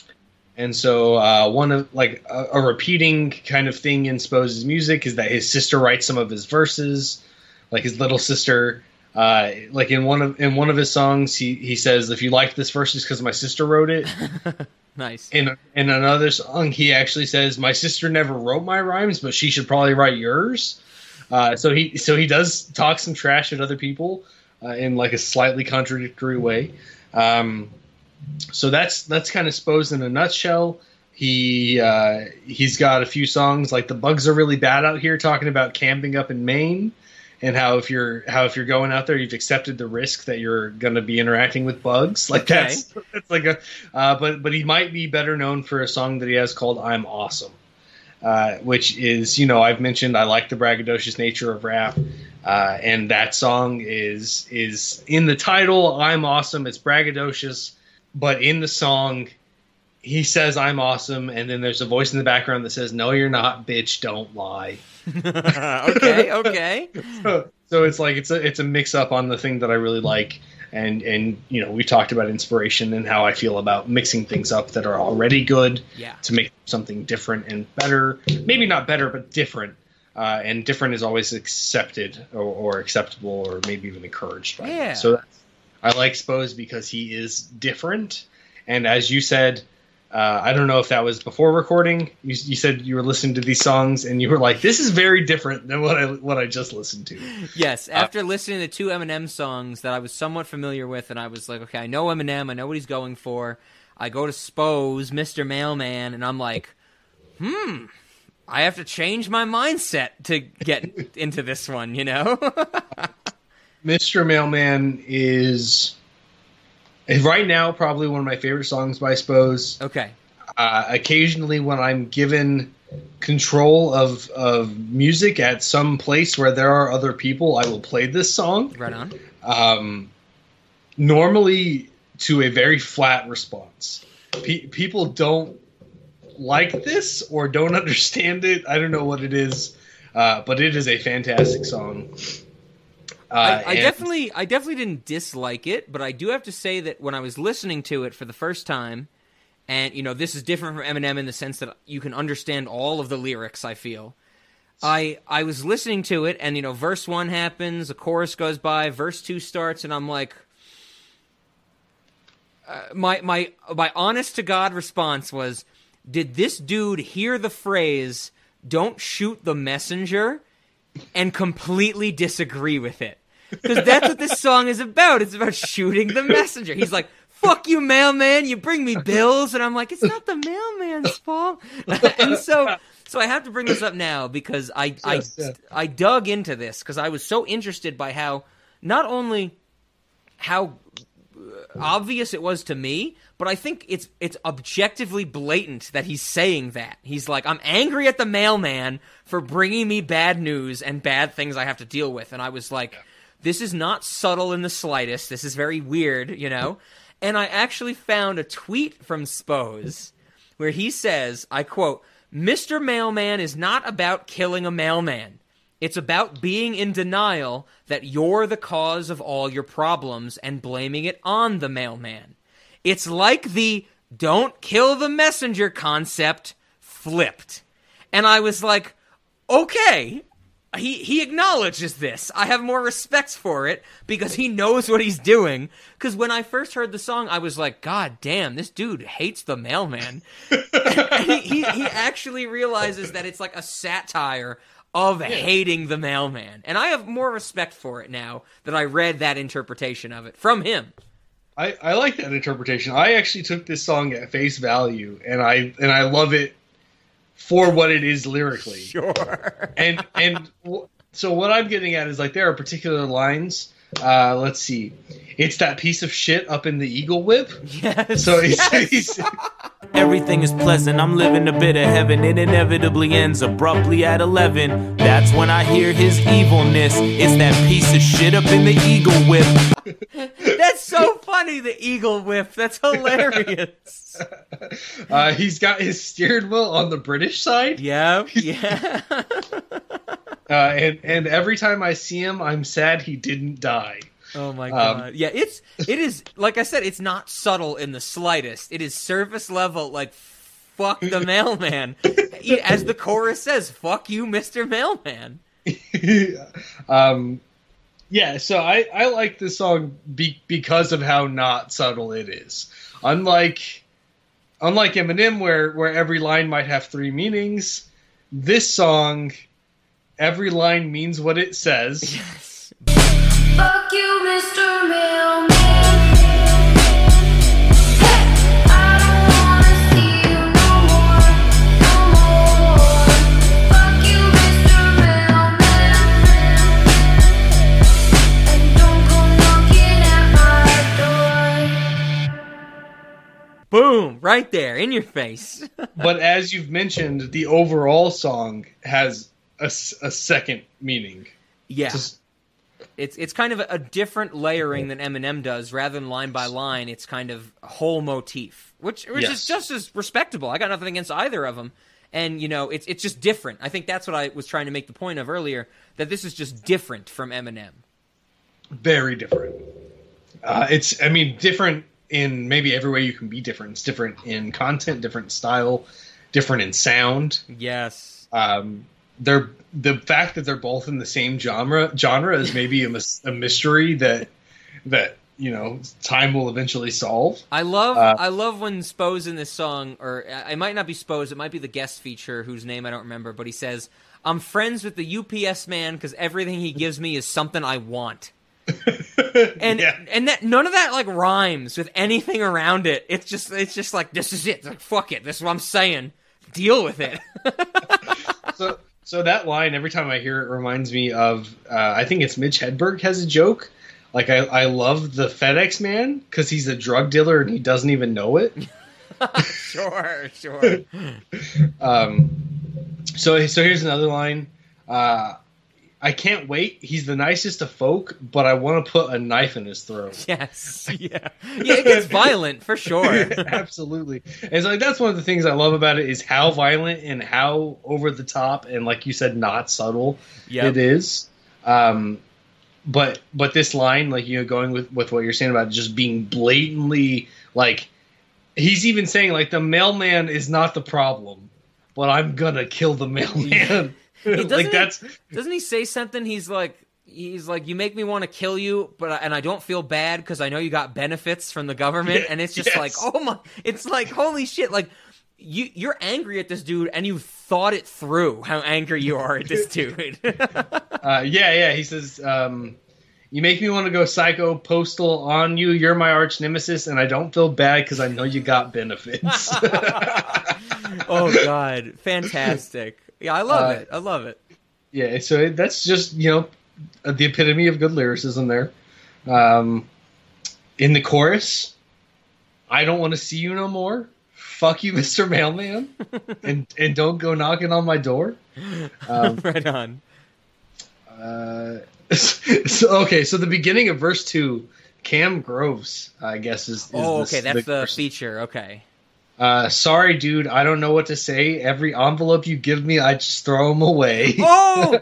And so uh, one of like a, a repeating kind of thing in Spose's music is that his sister writes some of his verses, like his little sister. Uh, like in one of in one of his songs, he he says, "If you like this verse, it's because my sister wrote it." Nice. In in another song, he actually says, "My sister never wrote my rhymes, but she should probably write yours." Uh, so he so he does talk some trash at other people uh, in like a slightly contradictory way. Um, so that's that's kind of Spose in a nutshell. He uh, he's got a few songs like the bugs are really bad out here, talking about camping up in Maine and how if you're how if you're going out there, you've accepted the risk that you're going to be interacting with bugs. Like Okay. that's that's like a uh, but but he might be better known for a song that he has called "I'm Awesome." Uh, which is, you know, I've mentioned I like the braggadocious nature of rap, uh, and that song is is in the title. I'm awesome. It's braggadocious, but in the song, he says I'm awesome, and then there's a voice in the background that says, "No, you're not, bitch. Don't lie." okay, okay. so, so it's like it's a it's a mix up on the thing that I really like, and and you know we talked about inspiration and how I feel about mixing things up that are already good Yeah. to make something different and better. Maybe not better, but different. Uh, and different is always accepted or, or acceptable or maybe even encouraged. By. Yeah. So that's, I like Spose because he is different. And as you said, uh, I don't know if that was before recording. You, you said you were listening to these songs and you were like, "This is very different than what I what I just listened to." Yes, after listening to two Eminem songs that I was somewhat familiar with, and I was like, okay, I know Eminem, I know what he's going for. I go to Spose, Mr. Mailman, and I'm like, hmm, I have to change my mindset to get into this one, you know? Mr. Mailman is right now probably one of my favorite songs by Spose. okay. Uh, occasionally, when I'm given control of of music at some place where there are other people, I will play this song. Right on. Um, normally, to a very flat response. Pe- people don't like this or don't understand it. I don't know what it is, uh, but it is a fantastic song. Uh, I, I definitely, I definitely didn't dislike it, but I do have to say that when I was listening to it for the first time, and you know, this is different from Eminem in the sense that you can understand all of the lyrics. I feel, I I was listening to it, and you know, verse one happens, a chorus goes by, verse two starts, and I'm like, uh, my my my honest to god response was, did this dude hear the phrase "Don't shoot the messenger"? And completely disagree with it. Because that's what this song is about. It's about shooting the messenger. He's like, fuck you, mailman. You bring me bills, and I'm like, it's not the mailman's fault. and so, so I have to bring this up now because I Yes, I yeah. I dug into this because I was so interested by how not only how obvious it was to me, but I think it's it's objectively blatant that he's saying that. He's like, I'm angry at the mailman for bringing me bad news and bad things I have to deal with, and I was like, this is not subtle in the slightest. This is very weird, you know. And I actually found a tweet from Spose where he says, I quote, Mr. Mailman is not about killing a mailman. It's about being in denial that you're the cause of all your problems and blaming it on the mailman. It's like the don't kill the messenger concept flipped. And I was like, okay. He he acknowledges this. I have more respect for it because he knows what he's doing. Because when I first heard the song, I was like, God damn, this dude hates the mailman. He, he he actually realizes that it's like a satire of hating the mailman, and I have more respect for it now that I read that interpretation of it from him. I, I like that interpretation. I actually took this song at face value, and I and I love it for what it is lyrically. Sure. And and w- so what I'm getting at is like there are particular lines. Uh, let's see, it's that piece of shit up in the eagle whip. Yes. So he's, he's Everything is pleasant. I'm living a bit of heaven. It inevitably ends abruptly at 11. That's when I hear his evilness. It's that piece of shit up in the eagle whip. That's so funny, the eagle whip. That's hilarious. uh, he's got his steering wheel on the British side. Yeah, yeah. Uh, and and every time I see him, I'm sad he didn't die. Oh my Um, god. yeah, it's it is like I said, it's not subtle in the slightest. It is surface level like fuck the mailman. As the chorus says, fuck you, Mr. Mailman. um, yeah, so I, I like this song be, because of how not subtle it is. Unlike unlike Eminem, where where every line might have three meanings, this song, every line means what it says. Fuck you, Mr. Mailman. Boom, right there in your face. but as you've mentioned, the overall song has a, a second meaning. Yeah. Just- It's it's kind of a, different layering than Eminem does. Rather than line by line, it's kind of whole motif, which which Yes. is just as respectable. I got nothing against either of them. And you know, it's it's just different. I think that's what I was trying to make the point of earlier. That this is just different from Eminem. very different. Uh, it's, I mean, different in maybe every way you can be different. It's different in content, different style, different in sound. Yes. Um, they're the fact that they're both in the same genre genre is maybe a, a mystery that that you know time will eventually solve. I love Uh, I love when Spose in this song, or it might not be Spose, it might be the guest feature whose name I don't remember, but he says, "I'm friends with the UPS man because everything he gives me is something I want." and and that none of that like rhymes with anything around it. It's just it's just like this is it. Like, fuck it. This is what I'm saying. Deal with it. so so that line every time I hear it reminds me of uh, I think it's Mitch Hedberg has a joke. Like I, I love the FedEx man because he's a drug dealer and he doesn't even know it. sure, sure. Um, so so here's another line. Uh, I can't wait. He's the nicest of folk, but I want to put a knife in his throat. Yes, yeah, yeah. It gets violent for sure. Absolutely. And so like that's one of the things I love about it is how violent and how over the top and like you said, not subtle Yep. it is. Um, but but this line, like you know, going with with what you're saying about just being blatantly like he's even saying like the mailman is not the problem, but I'm gonna kill the mailman. Doesn't like he- Doesn't he say something? He's like, he's like, you make me want to kill you, but I- and I don't feel bad because I know you got benefits from the government, Yeah, and it's just yes. like, oh my, it's like holy shit, like. You you're angry at this dude, and you thought it through. How angry you are at this dude. uh, yeah, yeah. He says, um, You make me want to go psycho postal on you. You're my arch nemesis, and I don't feel bad because I know you got benefits. oh God, fantastic! Yeah, I love Uh, it. I love it. yeah, so it, that's just you know the epitome of good lyricism there. Um, in the chorus, I don't want to see you no more. Fuck you, Mr. Mailman, and and don't go knocking on my door. Um, right on. Uh, so okay, so the beginning of verse two, Cam Groves, I guess is. is Oh, okay, that's the verse. feature. Okay. Uh, sorry, dude, I don't know what to say. Every envelope you give me, I just throw them away. Oh,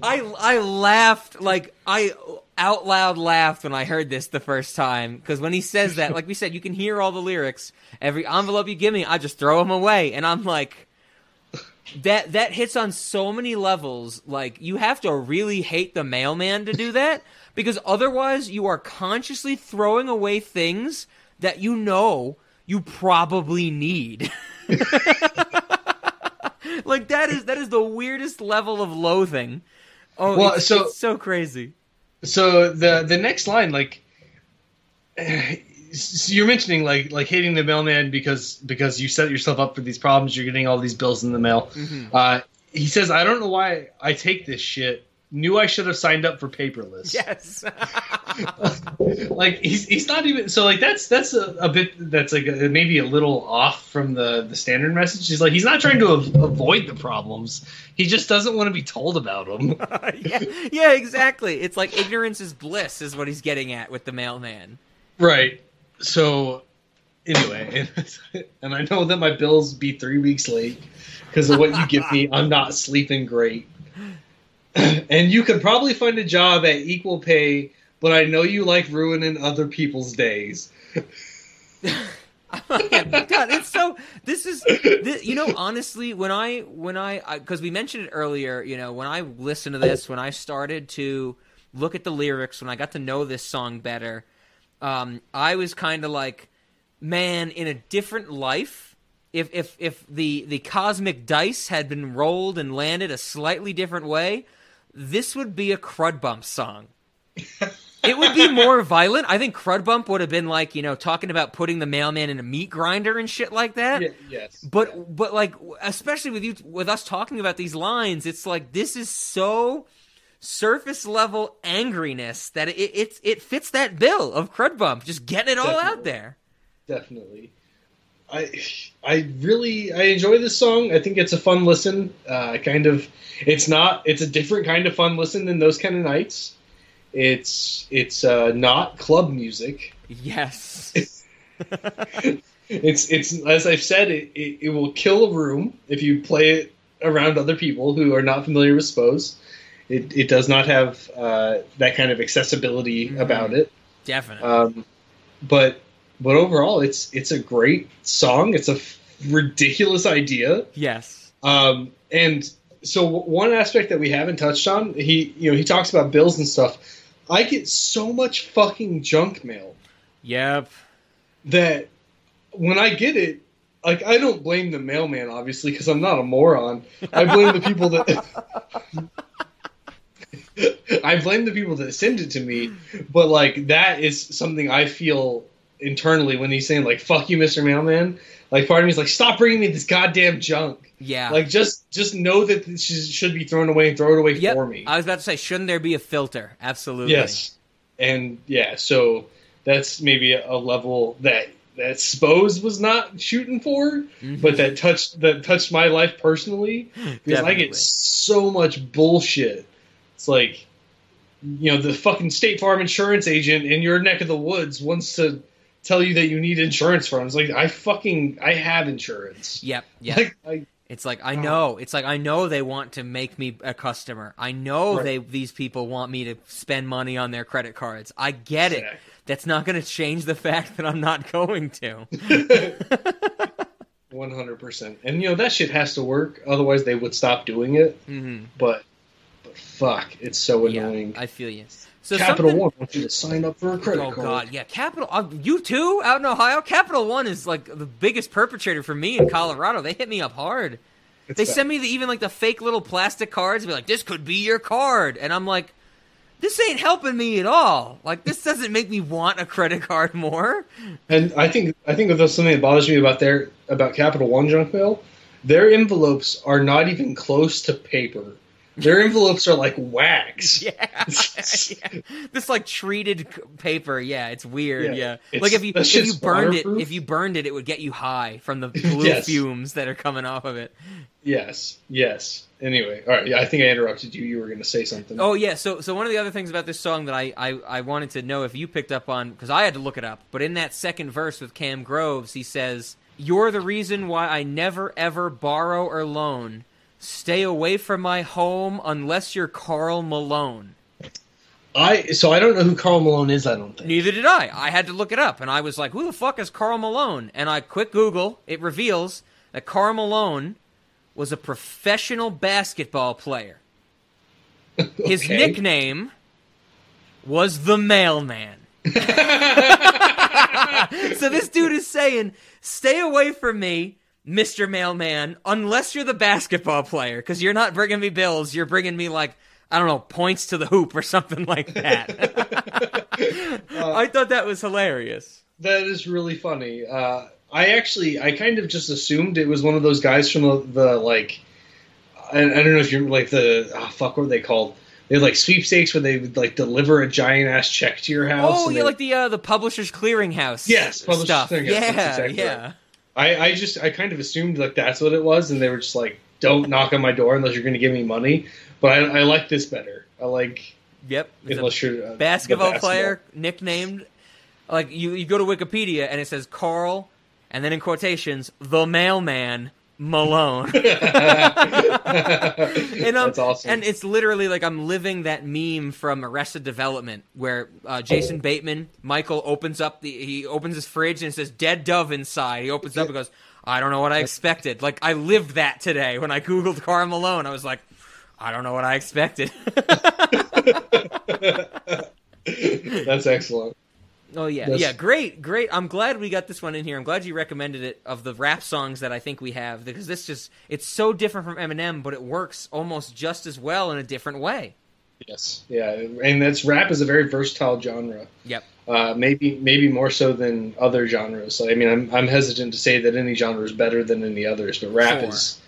I I laughed like I out loud laughed when I heard this the first time because when he says that, like we said, you can hear all the lyrics. Every envelope you give me, I just throw them away, and I'm like. That that hits on so many levels. Like you have to really hate the mailman to do that because otherwise you are consciously throwing away things that you know you probably need. like that is that is the weirdest level of loathing. Oh, Well, it's, so- it's so crazy. so the the next line like so you're mentioning like like hating the mailman because because you set yourself up for these problems you're getting all these bills in the mail Mhm. uh he says i don't know why i take this shit knew i should have signed up for paperless Yes. like he's, he's not even so like that's that's a, a bit that's like a, maybe a little off from the the standard message he's like he's not trying to av- avoid the problems he just doesn't want to be told about them yeah, yeah, exactly. It's like ignorance is bliss, is what he's getting at with the mailman. Right. So, anyway, and, and I know that my bills be three weeks late because of what you give me. I'm not sleeping great. And you could probably find a job at equal pay, but I know you like ruining other people's days. God, it's so. This is, this, you know, honestly, when I when I because we mentioned it earlier, you know, when I listened to this, when I started to look at the lyrics, when I got to know this song better, um, I was kind of like, man, in a different life. If, if if the the cosmic dice had been rolled and landed a slightly different way, this would be a crud bump song. It would be more violent. I think Crud Bump would have been like, you know, talking about putting the mailman in a meat grinder and shit like that. yes. But but like especially with you with us talking about these lines, it's like this is so surface level angriness that it it, it fits that bill of Crud Bump, just getting it all out there. Definitely. I I really I enjoy this song. I think it's a fun listen. Uh, kind of, it's not. It's a different kind of fun listen than those kind of nights. It's it's uh, not club music. Yes. It's it's as I've said, it, it, it will kill a room if you play it around other people who are not familiar with Spose. It it does not have uh, that kind of accessibility about it. Definitely. Um, but but overall, it's it's a great song. It's a f- ridiculous idea. yes. Um, and so one aspect that we haven't touched on, he you know he talks about bills and stuff. I get so much fucking junk mail Yep. that when I get it, like I don't blame the mailman obviously because I'm not a moron. I blame the people that I blame the people that send it to me. But like that is something I feel internally when he's saying like "fuck you, Mister Mailman." Like part of me is like, "Stop bringing me this goddamn junk." Yeah. Like just just know that this should be thrown away and throw it away Yep. for me. I was about to say, shouldn't there be a filter? Absolutely. Yes, and yeah, so that's maybe a, a level that that Spose was not shooting for, mm-hmm. but that touched that touched my life personally because I get so much bullshit. It's like, you know, the fucking State Farm insurance agent in your neck of the woods wants to tell you that you need insurance from. It's like I fucking I have insurance. Yep. Yep. Like, I, It's like I know. It's like I know they want to make me a customer. I know Right. they these people want me to spend money on their credit cards. I get it. That's not going to change the fact that I'm not going to. One hundred percent, and you know that shit has to work. Otherwise, they would stop doing it. Mhm. But, but fuck, it's so annoying. I feel you. So Capital something- One wants you to sign up for a credit oh card. god, yeah, Capital. Uh, you too out in Ohio. Capital One is like the biggest perpetrator for me in Colorado. They hit me up hard. they bad. send me the, even like the fake little plastic cards. And be like, this could be your card, and I'm like, this ain't helping me at all. Like this doesn't make me want a credit card more. And I think I think that's something that bothers me about their about Capital One junk mail. Their envelopes are not even close to paper. Their envelopes are like wax. Yeah, yeah. This like treated paper. Yeah, it's weird. Yeah, Yeah, like if you if you burned it, if you burned it, it would get you high from the blue Yes. fumes that are coming off of it. Yes, yes. Anyway, all right. Yeah, I think I interrupted you. You were going to say something. Oh yeah, so so one of the other things about this song that I I, I wanted to know if you picked up on because I had to look it up, but in that second verse with Cam Groves, he says, "You're the reason why I never ever borrow or loan. Stay away from my home unless you're Karl Malone." I so I don't know who Karl Malone is. I don't think. Neither did I. I had to look it up, and I was like, "Who the fuck is Karl Malone?" And I quick Google. It reveals that Karl Malone was a professional basketball player. His nickname was the Mailman. so this dude is saying, "Stay away from me." Mr. Mailman, unless you're the basketball player, because you're not bringing me bills, you're bringing me like I don't know points to the hoop or something like that. I thought that was hilarious. That is really funny. Uh, I actually, I kind of just assumed it was one of those guys from the, the like, I, I don't know if you're like the oh, fuck what were they called? They had like sweepstakes where they would like deliver a giant ass check to your house. Oh, yeah, they- like the uh, the Publishers Clearinghouse. Yes, Publishers stuff. Clearinghouse, Yeah, exactly yeah. right. I, I just I kind of assumed like that's what it was, and they were just like, "Don't knock on my door unless you're going to give me money." But I, I like this better. I like Yep. Unless you're uh, basketball the player nicknamed like you you go to Wikipedia and it says Karl and then in quotations the mailman Malone. and, um, That's awesome. And it's literally like I'm living that meme from Arrested Development where uh, Jason Bateman, Michael opens up the he opens his fridge and it says dead dove inside. He opens up and goes, I don't know what I expected. Like I lived that today when I googled Karl Malone. I was like, I don't know what I expected. That's excellent. Oh yeah, That's- yeah, great, great. I'm glad we got this one in here. I'm glad you recommended it of the rap songs that I think we have because this just it's so different from Eminem, but it works almost just as well in a different way. Yes, yeah, and that's rap is a very versatile genre. Yep. Uh, maybe maybe more so than other genres. I mean, I'm I'm hesitant to say that any genre is better than any others, but rap Sure. is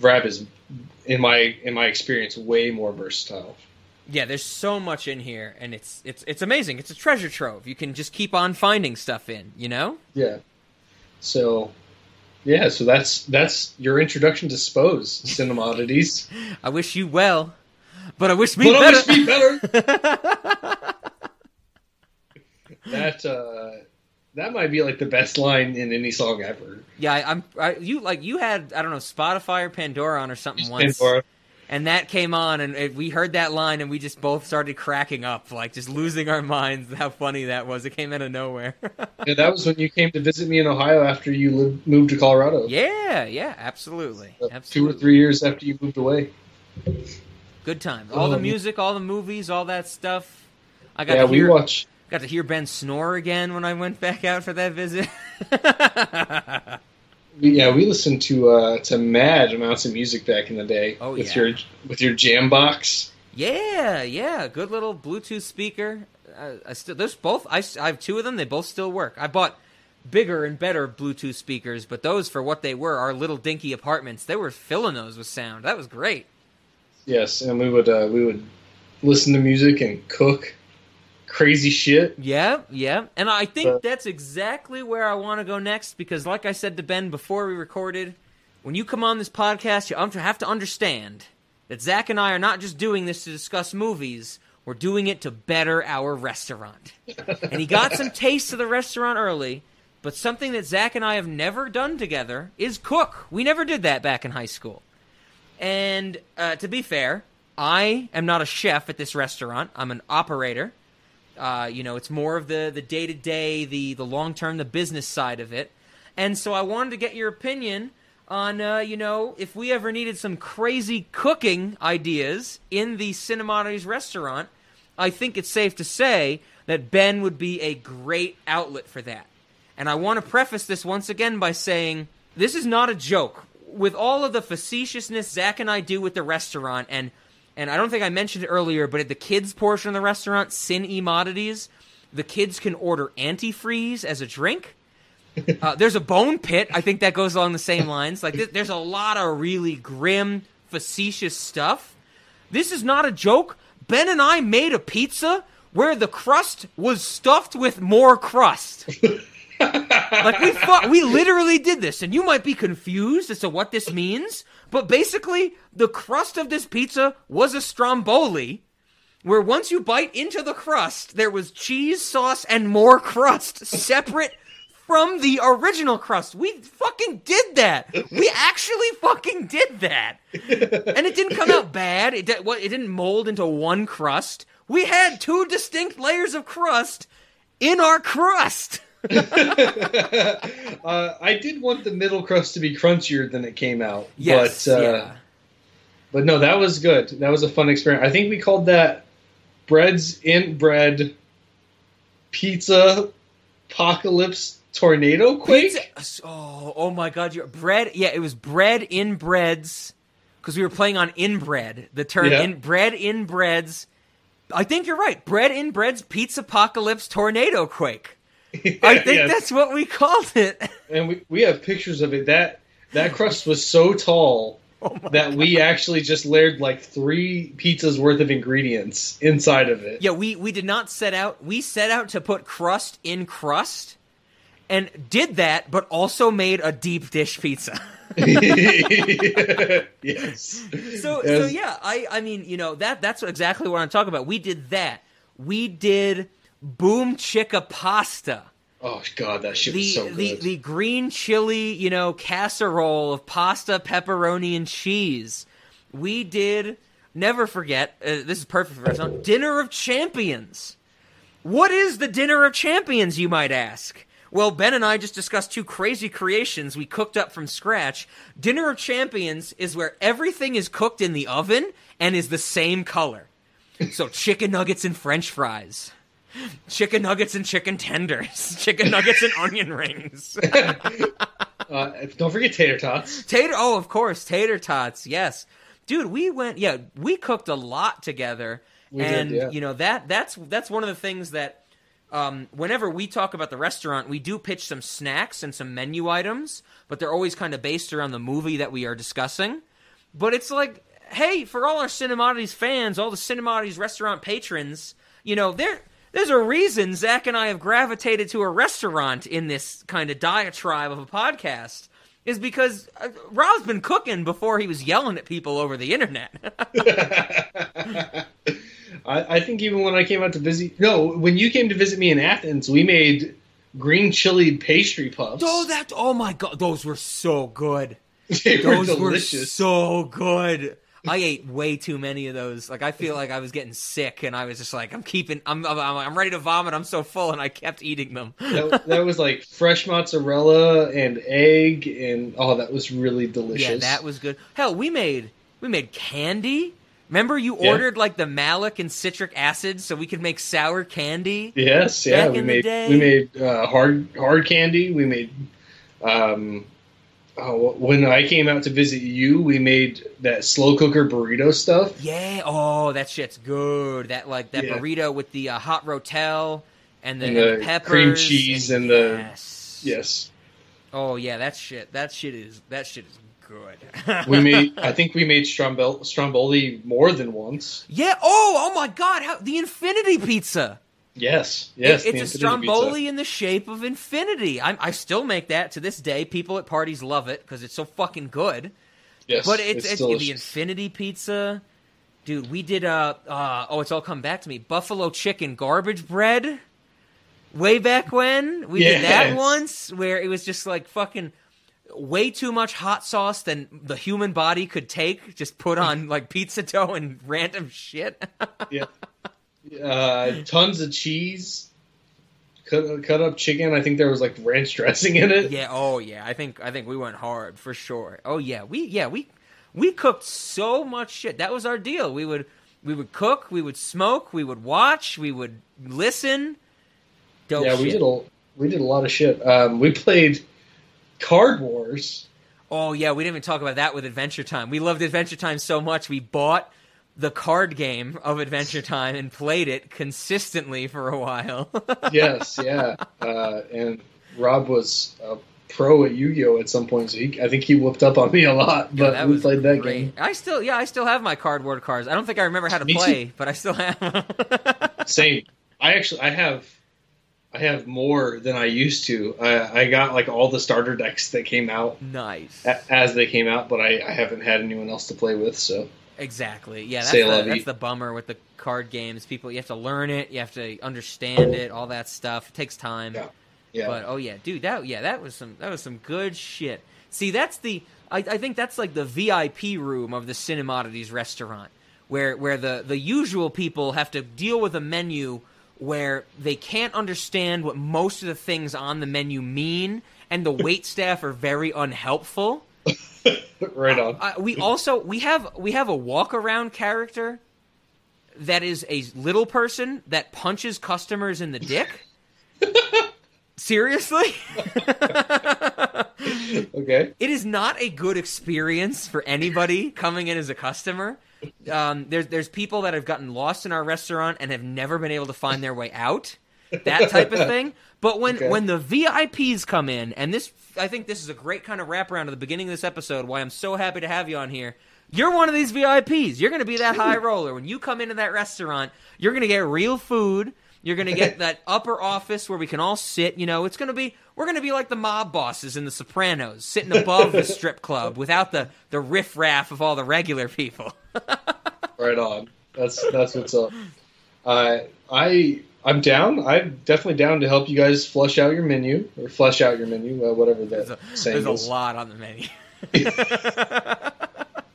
rap is in my in my experience way more versatile. Yeah, there's so much in here, and it's it's it's amazing. It's a treasure trove. You can just keep on finding stuff in. You know. Yeah. So, yeah. So that's that's your introduction to Spose Cinema Oddities. I wish you well, but I wish me but better. I wish me better. that uh, that might be like the best line in any song ever. Yeah, I, I'm. I, you like you had I don't know Spotify or Pandora on or something once, Pandora. And that came on, and it, we heard that line, and we just both started cracking up, like just losing our minds. How funny that was! It came out of nowhere. Yeah, that was when you came to visit me in Ohio after you lived, moved to Colorado. yeah, yeah, absolutely, Two or three years after you moved away. Good times. All the Um, music, all the movies, all that stuff. I got Yeah, to we hear. watch. Got to hear Ben snore again when I went back out for that visit. Yeah, we listened to uh, to mad amounts of music back in the day. Oh, with yeah. your with your jam box. Yeah, yeah, good little Bluetooth speaker. Uh, I still there's both. I have two of them. They both still work. I bought bigger and better Bluetooth speakers, but those for what they were, our little dinky apartments, they were filling those with sound. That was great. Yes, and we would uh, we would listen to music and cook crazy shit. Yeah, yeah. And I think But- that's exactly where I want to go next because, like I said to Ben before we recorded, when you come on this podcast, you have to understand that Zach and I are not just doing this to discuss movies, we're doing it to better our restaurant. and he got some taste of the restaurant early, but something that Zach and I have never done together is cook. We never did that back in high school. And uh, to be fair, I am not a chef at this restaurant. I'm an operator. Uh, you know, it's more of the the day to day, the the long term, the business side of it. And so I wanted to get your opinion on, uh, you know, if we ever needed some crazy cooking ideas in the Cinemodities restaurant. I think it's safe to say that Ben would be a great outlet for that. And I want to preface this once again by saying this is not a joke. With all of the facetiousness Zach and I do with the restaurant and And I don't think I mentioned it earlier, but at the kids portion of the restaurant, Cinemodities, the kids can order antifreeze as a drink. Uh, there's a bone pit. I think that goes along the same lines. Like th- there's a lot of really grim, facetious stuff. This is not a joke. Ben and I made a pizza where the crust was stuffed with more crust. like we fu- we literally did this, and you might be confused as to what this means, but basically, the crust of this pizza was a stromboli, where once you bite into the crust, there was cheese, sauce, and more crust separate from the original crust. We fucking did that. We actually fucking did that, and it didn't come out bad. It di- what- it didn't mold into one crust. We had two distinct layers of crust in our crust. Uh, I did want the middle crust to be crunchier than it came out. Yes, but, uh, yeah. But no, that was good. That was a fun experience. I think we called that breads in bread pizza apocalypse tornado quake. Pizza- Oh, oh my God! Your bread. Yeah, it was bread in breads because we were playing on inbread. The term Yeah. in bread in breads. I think you're right. Bread in breads. Pizza apocalypse tornado quake. I think Yes. that's what we called it. and we, we have pictures of it. That that crust was so tall Oh that we actually just layered like three pizzas worth of ingredients inside of it. Yeah, we we did not set out. We set out to put crust in crust, and did that, but also made a deep dish pizza. yes. So so yeah, I I mean you know that that's exactly what I'm talking about. We did that. We did boom chicka pasta. Oh god, that shit the was so the good. the green chili you know casserole of pasta, pepperoni, and cheese. We did never forget. Uh, this is perfect for us. Dinner of Champions. What is the Dinner of Champions, you might ask? Well, Ben and I just discussed two crazy creations we cooked up from scratch. Dinner of Champions is where everything is cooked in the oven and is the same color. So, chicken nuggets and french fries, chicken nuggets and chicken tenders, chicken nuggets and onion rings. uh, don't forget tater tots. Tater, oh, of course, tater tots. Yes, dude, we went. Yeah, we cooked a lot together, We did, and yeah. you know that that's that's one of the things that. Um, whenever we talk about the restaurant, we do pitch some snacks and some menu items, but they're always kind of based around the movie that we are discussing. But it's like, hey, for all our Cinemodities fans, all the Cinemodities restaurant patrons, you know, there there's a reason Zach and I have gravitated to a restaurant in this kind of diatribe of a podcast. Is because uh, Rob's been cooking before he was yelling at people over the internet. I, I think even when I came out to visit, no, when you came to visit me in Athens, we made green chili pastry puffs. oh, that! Oh my god, those were so good. They those were delicious. so good. I ate way too many of those. Like I feel like I was getting sick, and I was just like, I'm keeping, I'm, I'm, I'm ready to vomit. I'm so full, and I kept eating them. that, that was like fresh mozzarella and egg, and oh, that was really delicious. Yeah, that was good. Hell, we made we made candy. Remember, you Yeah. ordered like the malic and citric acid so we could make sour candy. Yes, yeah, we made we made uh, hard hard candy. We made um, oh, when I came out to visit you, we made that slow cooker burrito stuff. Yeah. Oh, that shit's good. That like that Yeah. burrito with the uh, hot rotel and the, and and the peppers cream cheese and, the yes. yes. Oh yeah, that shit. That shit is that shit is good. We made. I think we made stromboli, stromboli more than once. yeah. Oh, oh my god, how the infinity pizza. Yes, yes. It- it's a infinity pizza. stromboli in the shape of infinity. I, I still make that to this day. People at parties love it because it's so fucking good. Yes, but it's, it's it's, the infinity pizza, dude. We did uh, uh oh, it's all come back to me. Buffalo chicken garbage bread. Way back when we did that once, where it was just like fucking way too much hot sauce than the human body could take. Just put on like pizza dough and random shit. yeah. Uh, tons of cheese. Cut, cut up chicken. I think there was like ranch dressing in it. Yeah. Oh, yeah. I think I think we went hard for sure. Oh yeah. We yeah we we cooked so much shit. That was our deal. We would we would cook. We would smoke. We would watch. We would listen. Dope yeah, we shit. did a we did a lot of shit. Um, we played Card Wars. Oh yeah, we didn't even talk about that with Adventure Time. We loved Adventure Time so much we bought the card game of Adventure Time and played it consistently for a while. yes, yeah. Uh, and Rob was a pro at Yu-Gi-Oh at some point, so he, I think he whooped up on me a lot. But that we played that great. game. I still, yeah, I still have my cardboard cards. I don't think I remember how to Me too. play, but I still have. Same. I actually I have I have more than I used to. I, I got like all the starter decks that came out nice. a- as they came out, but I, I haven't had anyone else to play with. So Exactly. Yeah, that's the, that's the bummer with the card games. People, you have to learn it, you have to understand it, all that stuff. It takes time. yeah. But oh yeah, dude, that yeah, that was some that was some good shit. See, that's the I, I think that's like the VIP room of the Cinemodities restaurant, where where the the usual people have to deal with a menu where they can't understand what most of the things on the menu mean, and the wait staff are very unhelpful. right on. Uh, we also we have we have a walk around character that is a little person that punches customers in the dick. Seriously? okay. It is not a good experience for anybody coming in as a customer. Um, there's there's people that have gotten lost in our restaurant and have never been able to find their way out. That type of thing. But when Okay. when the VIPs come in, and this I think this is a great kind of wraparound at the beginning of this episode. Why I'm so happy to have you on here. You're one of these VIPs. You're going to be that high roller when you come into that restaurant. You're going to get real food. You're going to get that upper office where we can all sit. You know, it's going to be we're going to be like the mob bosses in The Sopranos, sitting above the strip club without the the riffraff of all the regular people. right on. That's that's what's up. Uh, I I'm down. I'm definitely down to help you guys flush out your menu or flush out your menu, uh, whatever that saying There's is. a lot on the menu.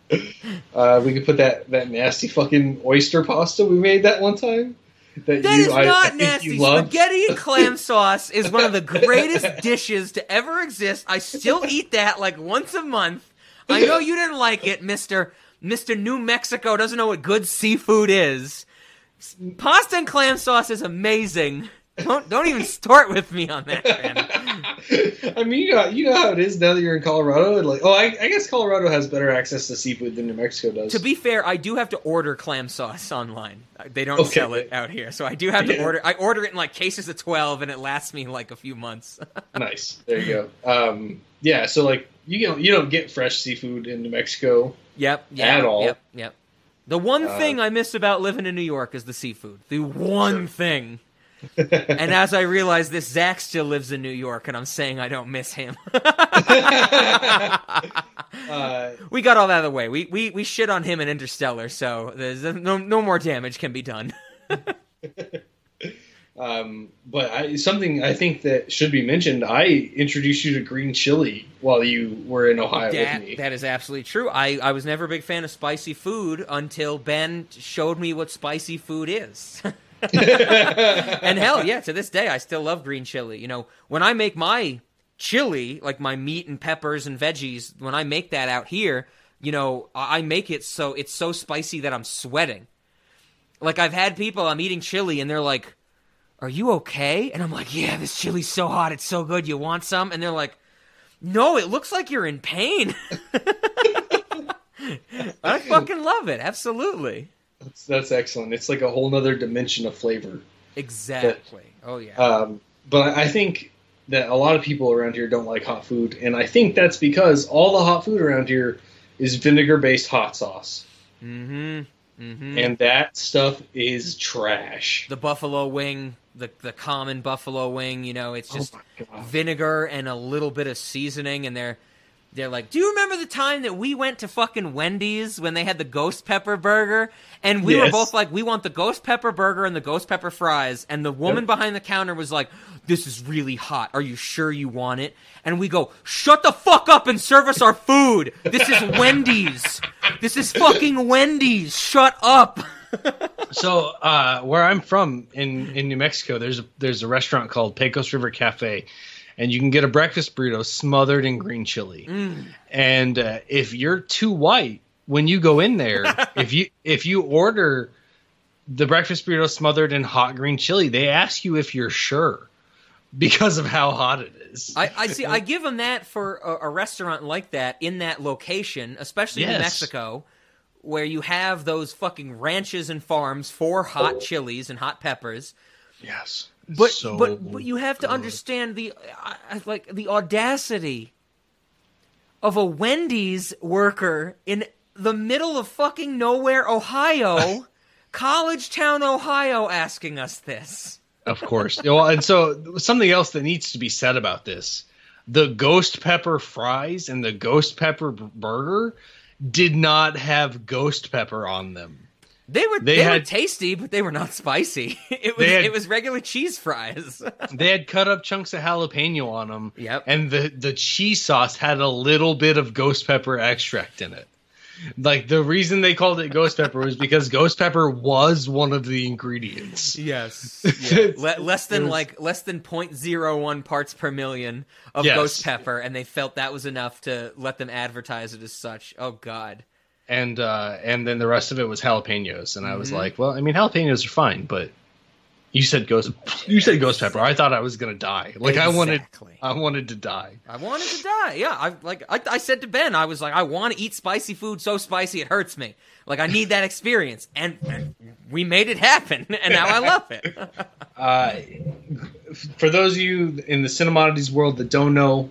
Uh, we could put that that nasty fucking oyster pasta we made that one time. That, That you, is I, not I nasty. Spaghetti and clam sauce is one of the greatest dishes to ever exist. I still eat that like once a month. I know you didn't like it, Mister Mister New Mexico doesn't know what good seafood is. Pasta and clam sauce is amazing. Don't don't even start with me on that. I mean, you know, you know how it is now that you're in Colorado. Like, oh, I, I guess Colorado has better access to seafood than New Mexico does. To be fair, I do have to order clam sauce online. They don't Okay. sell it out here, so I do have to Yeah. order. I order it in like cases of twelve, and it lasts me like a few months. nice. There you go. Um, yeah. So like, you don't you don't get fresh seafood in New Mexico. Yep. Yeah. At all. Yep. Yep. The one Uh, thing I miss about living in New York is the seafood. The one thing. and as I realize this, Zach still lives in New York, and I'm saying I don't miss him. Uh, we got all that out of the way. We we we shit on him in Interstellar, so there's no no more damage can be done. um, but I, something I think that should be mentioned. I introduced you to green chili while you were in Ohio That, with me. that is absolutely true. I, I was never a big fan of spicy food until Ben showed me what spicy food is. and hell, yeah, to this day, I still love green chili. You know, when I make my chili, like my meat and peppers and veggies, when I make that out here, you know, I I make it so it's so spicy that I'm sweating. Like I've had people, I'm eating chili, and they're like, "Are you okay?" And I'm like, "Yeah, this chili's so hot, it's so good. You want some?" And they're like, "No, it looks like you're in pain." I fucking love it. Absolutely. That's, that's excellent. It's like a whole nother dimension of flavor. Exactly. Oh yeah. Um, but I think that a lot of people around here don't like hot food, and I think that's because all the hot food around here is vinegar-based hot sauce, Mm-hmm. Mm-hmm. and that stuff is trash. the buffalo wing, the the common buffalo wing, you know, it's Oh just God. vinegar and a little bit of seasoning and they're they're like, "Do you remember the time that we went to fucking Wendy's when they had the ghost pepper burger?" And we were both like, "We want the ghost pepper burger and the ghost pepper fries." And the woman Yep. behind the counter was like, "This is really hot. Are you sure you want it?" And we go, "Shut the fuck up and serve us our food. This is Wendy's. This is fucking Wendy's. Shut up." So uh, where I'm from in, in New Mexico, there's a, there's a restaurant called Pecos River Cafe, and you can get a breakfast burrito smothered in green chili. Mm. And uh, if you're too white when you go in there, if you if you order the breakfast burrito smothered in hot green chili, they ask you if you're sure because of how hot it is. I, I see. I give them that for a, a restaurant like that in that location, especially in New Mexico, where you have those fucking ranches and farms for hot chilies and hot peppers. Yes. But So but but you have to understand the uh, uh, like the audacity of a Wendy's worker in the middle of fucking nowhere, Ohio, College Town, Ohio, asking us this. Of course. well, and so something else that needs to be said about this: the ghost pepper fries and the ghost pepper burger did not have ghost pepper on them. They were They they, were had- tasty, but they were not spicy. It was had- it was regular cheese fries. They had cut up chunks of jalapeno on them. Yep. And the the cheese sauce had a little bit of ghost pepper extract in it. Like the reason they called it ghost pepper was because ghost pepper was one of the ingredients. Yes. Le- less than was- like less than 0.01 parts per million of Yes. ghost pepper, and they felt that was enough to let them advertise it as such. Oh God. and uh and then the rest of it was jalapenos and i was Mhm. like well i mean jalapenos are fine but you said ghost you said ghost pepper i thought i was gonna die like i wanted i wanted to die I wanted to die. Yeah, I like I, I said to Ben, I was like, I want to eat spicy food so spicy it hurts me. Like I need that experience, and, and we made it happen, and now I love it. uh for those of you in the cinemodities world that don't know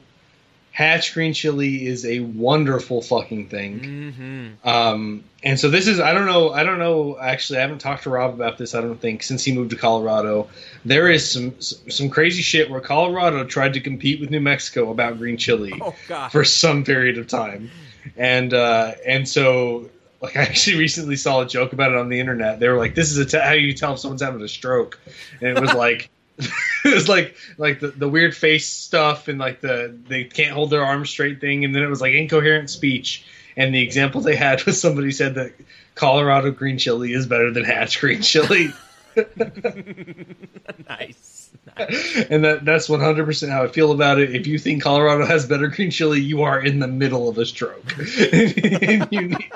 hatch green chili is a wonderful fucking thing mm-hmm. Um, and so this is I don't know I don't know actually I haven't talked to Rob about this I don't think since he moved to Colorado. There is some some crazy shit where Colorado tried to compete with New Mexico about green chili Oh for some period of time, and uh, and so like I actually recently saw a joke about it on the internet. They were like, "This is a t- how you tell if someone's having a stroke," and it was like. it was like like the, the weird face stuff and like the they can't hold their arms straight thing. And then it was like incoherent speech. And the example they had was somebody said that Colorado green chili is better than Hatch green chili. Nice. And that that's 100% how I feel about it if you think Colorado has better green chili you are in the middle of a stroke and you need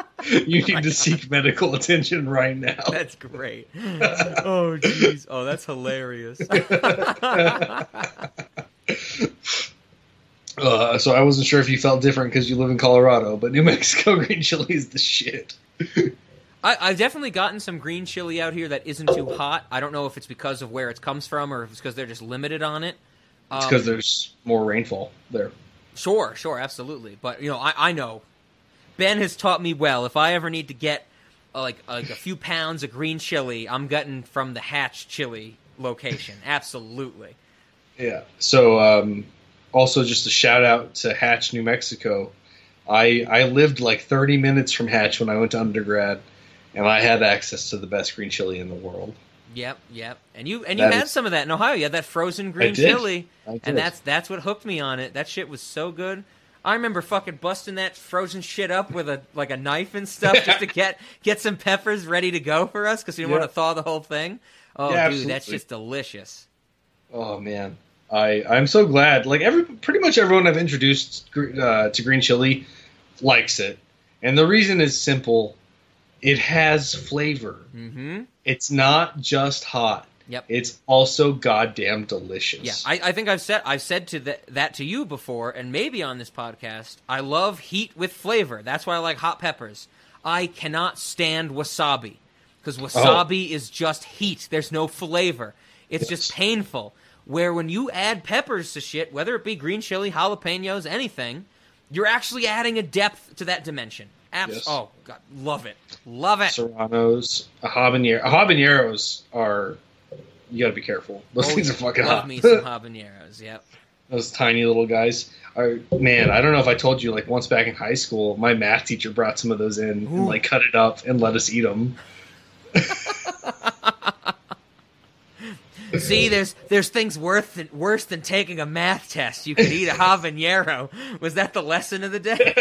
you need to seek medical attention right now That's great. Oh jeez. Oh, that's hilarious. Uh, so I wasn't sure if you felt different because you live in Colorado, but New Mexico green chili is the shit. I, I've definitely gotten some green chili out here that isn't too hot. I don't know if it's because of where it comes from or if it's because they're just limited on it. It's Um, because there's more rainfall there. Sure, sure, absolutely. But you know, I, I know Ben has taught me well. If I ever need to get uh, like like a few pounds of green chili, I'm getting from the Hatch Chili location. Absolutely. Yeah. So um, also just a shout out to Hatch, New Mexico. I I lived like 30 minutes from Hatch when I went to undergrad, and I had access to the best green chili in the world. Yep, yep. And you and you That had is- some of that in Ohio. You had that frozen green chili, and that's that's what hooked me on it. That shit was so good. I remember fucking busting that frozen shit up with a like a knife and stuff just to get get some peppers ready to go for us because we didn't Yeah. want to thaw the whole thing. Oh, Yeah, dude, that's just delicious. Oh man, I I'm so glad. Like every pretty much everyone I've introduced uh, to green chili likes it, and the reason is simple. It has flavor. Mm-hmm. It's not just hot. Yep. It's also goddamn delicious. Yeah, I, I think I've said I've said to that that to you before, and maybe on this podcast. I love heat with flavor. That's why I like hot peppers. I cannot stand wasabi because wasabi is just heat. There's no flavor. It's just painful. Where when you add peppers to shit, whether it be green chili, jalapenos, anything, you're actually adding a depth to that dimension. Abs- Yes. Oh god, love it, love it. Serranos, a habanero. Habaneros are. You got to be careful. Those Oh, things are fucking love hot. me some habaneros. Yep. Those tiny little guys are man. I don't know if I told you. Like once back in high school, my math teacher brought some of those in and like cut it up and let us eat them. See, there's there's things worse than worse than taking a math test. You could eat a habanero. Was that the lesson of the day?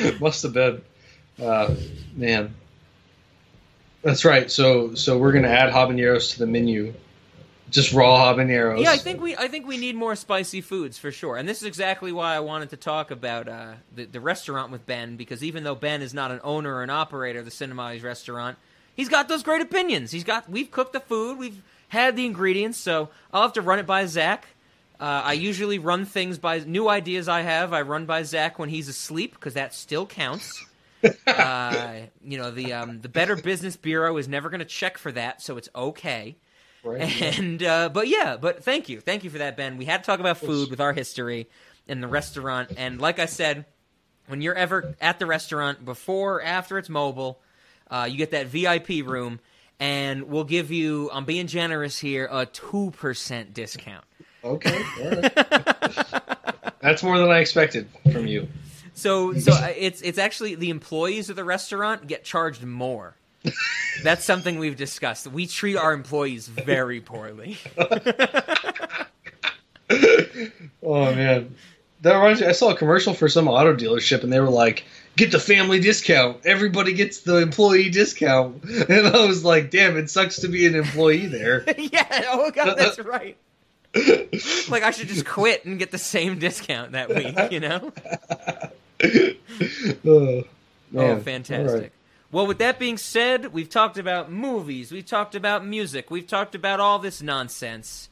Must have been. Uh, man. That's right. So so we're gonna add habaneros to the menu. Just raw habaneros. yeah, I think we I think we need more spicy foods for sure. And this is exactly why I wanted to talk about uh, the the restaurant with Ben because even though Ben is not an owner or an operator of the Cinemodities restaurant, he's got those great opinions. He's got we've cooked the food, we've had the ingredients, so I'll have to run it by Zach. Uh, I usually run things by new ideas I have. I run by Zach when he's asleep because that still counts. uh, you know, the um, the Better Business Bureau is never going to check for that, so it's okay. Right. And uh, but yeah, but thank you, thank you for that, Ben. We had to talk about food with our history in the restaurant, and like I said, when you're ever at the restaurant before or after it's mobile, uh, you get that VIP room, and we'll give you. I'm being generous here, a two percent discount. Okay. right. That's more than I expected from you. So so uh, it's it's actually the employees of the restaurant get charged more. That's something we've discussed. We treat our employees very poorly. Oh man, that reminds me. I saw a commercial for some auto dealership, and they were like, "Get the family discount. Everybody gets the employee discount." And I was like, "Damn, it sucks to be an employee there." yeah, oh god, that's right. like I should just quit and get the same discount that week, you know? oh, Oh, fantastic. Right. Well, with that being said, we've talked about movies, we've talked about music, we've talked about all this nonsense.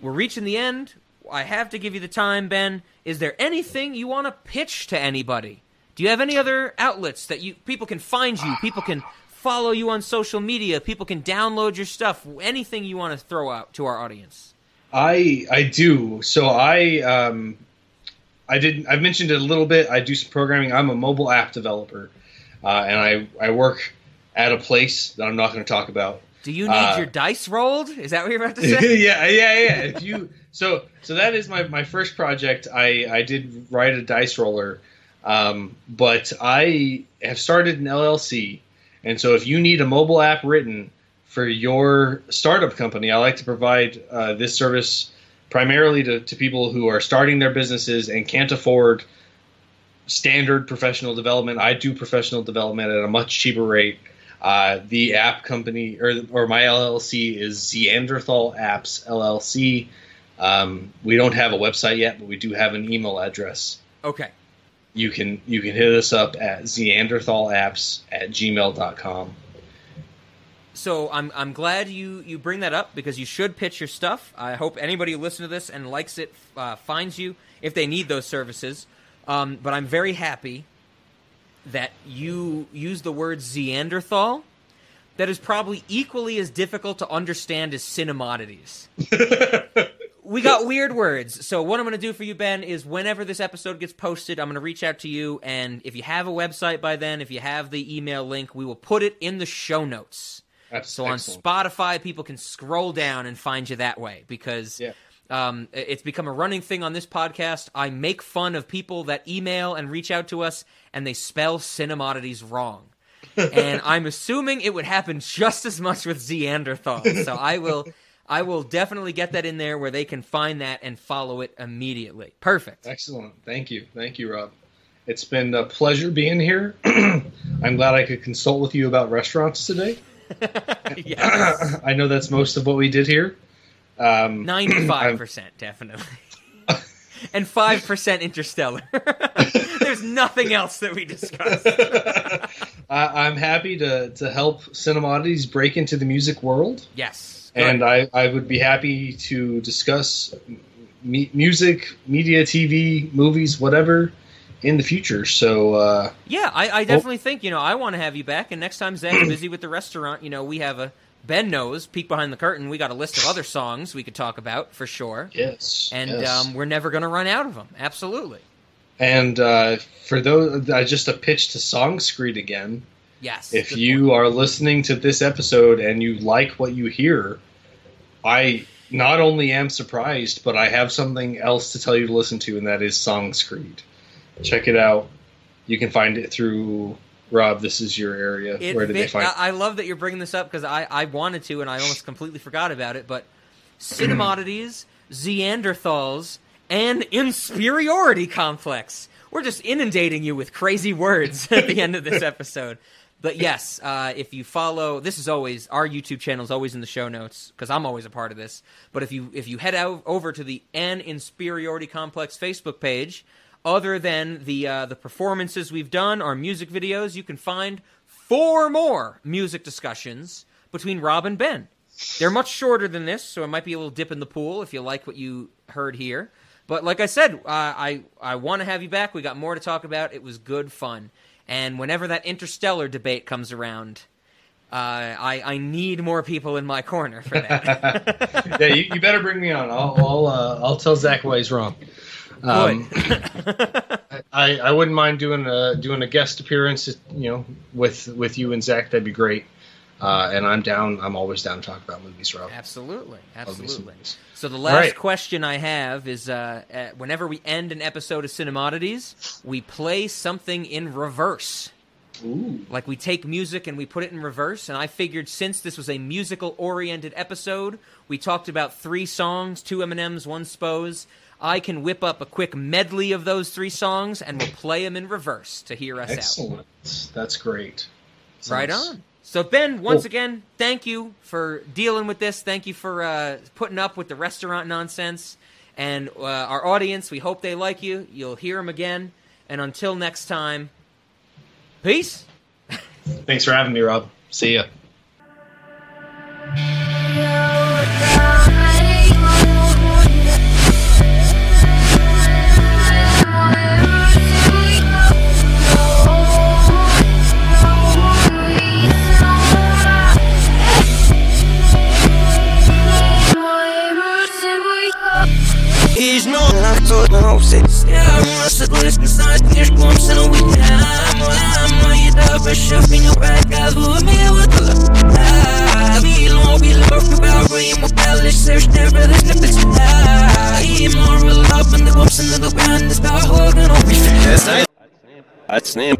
We're reaching the end. I have to give you the time, Ben. Is there anything you want to pitch to anybody? Do you have any other outlets that you people can find you, people can follow you on social media, people can download your stuff, anything you want to throw out to our audience? I I do. So I um I didn't. I've mentioned it a little bit. I do some programming. I'm a mobile app developer, uh, and I I work at a place that I'm not going to talk about. Do you need Uh, your dice rolled? Is that what you're about to say? yeah, yeah, yeah. If you so so that is my my first project. I I did write a dice roller, um, but I have started an LLC, and so if you need a mobile app written for your startup company, I like to provide uh, this service primarily to, to people who are starting their businesses and can't afford standard professional development. I do professional development at a much cheaper rate. Uh, the app company or or my LLC is Zeanderthal Apps LLC. Um, we don't have a website yet, but we do have an email address. Okay. You can you can hit us up at zeanderthalapps at gmail.com. So I'm I'm glad you you bring that up because you should pitch your stuff. I hope anybody who listens to this and likes it uh, finds you if they need those services. Um, but I'm very happy that you use the word Zeanderthal. That is probably equally as difficult to understand as cinemodities. we got weird words. So what I'm going to do for you, Ben, is whenever this episode gets posted, I'm going to reach out to you, and if you have a website by then, if you have the email link, we will put it in the show notes. That's so on. Spotify, people can scroll down and find you that way because um, it's become a running thing on this podcast. I make fun of people that email and reach out to us, and they spell cinemodities wrong. and I'm assuming it would happen just as much with Zeanderthal. So I will, I will definitely get that in there where they can find that and follow it immediately. Perfect. Excellent. Thank you. Thank you, Rob. It's been a pleasure being here. I'm glad I could consult with you about restaurants today. I know that's most of what we did here. Um, Ninety-five percent, definitely, and five percent Interstellar. There's nothing else that we discussed. I, I'm happy to, to help Cinemodities break into the music world. Yes. And I, I would be happy to discuss mu- music, media, TV, movies, whatever in the future. So, uh, Yeah, I, I definitely think you know I want to have you back. And next time Zach's busy with the restaurant, you know we have a Ben knows peek behind the curtain. We got a list of other songs we could talk about for sure. Yes, and yes. Um, we're never going to run out of them. Absolutely. and uh, for those, uh, just a pitch to SongScreed again. Yes. If you are listening to this episode and you like what you hear, I not only am surprised, but I have something else to tell you to listen to, and that is SongScreed. Check it out. You can find it through Rob. This is your area. It Where did they find? I, I love that you're bringing this up because I, I wanted to and I almost completely forgot about it. But Cinemodities, Zeanderthals, and Inferiority Complex. We're just inundating you with crazy words at the end of this episode. But yes, uh, if you follow, this is always our YouTube channel is always in the show notes because I'm always a part of this. But if you if you head out over to the N Inferiority Complex Facebook page, other than the uh, the performances we've done, our music videos, you can find four more music discussions between Rob and Ben. They're much shorter than this, so it might be a little dip in the pool if you like what you heard here. But like I said, uh, I I want to have you back. We got more to talk about. It was good fun. And whenever that interstellar debate comes around, uh, I, I need more people in my corner for that. yeah, you, you better bring me on. I'll I'll, uh, I'll tell Zach why he's wrong. Um, I I wouldn't mind doing a doing a guest appearance, you know, with with you and Zach. That'd be great. Uh, and I'm down. I'm always down to talk about movies, Rob. Absolutely, Love me some absolutely. So the last right. question I have is: uh, uh, whenever we end an episode of Cinemodities, we play something in reverse. Ooh. Like we take music and we put it in reverse. And I figured since this was a musical oriented episode, we talked about three songs, two Eminems, one Spose. I can whip up a quick medley of those three songs and we'll play them in reverse to hear us out. Excellent. That's great. Right on. So Ben, once Cool. again, thank you for dealing with this. Thank you for uh, putting up with the restaurant nonsense. And uh, our audience, we hope they like you. You'll hear them again. And until next time, peace. Thanks for having me, Rob. See ya. просить Я светлых не знать книжком все на меня Мама, еда, пощу, меня проказываю мило Мило, мило, мило, ему палишь, все, что я продать на тебя И more love, and the whoops, and the ground is about holding on that's name.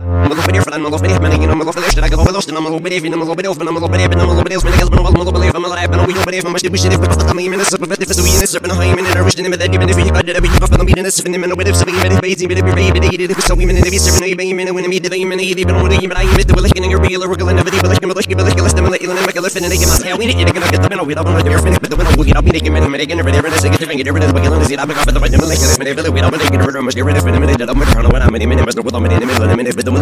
I'm Solomon, rhythm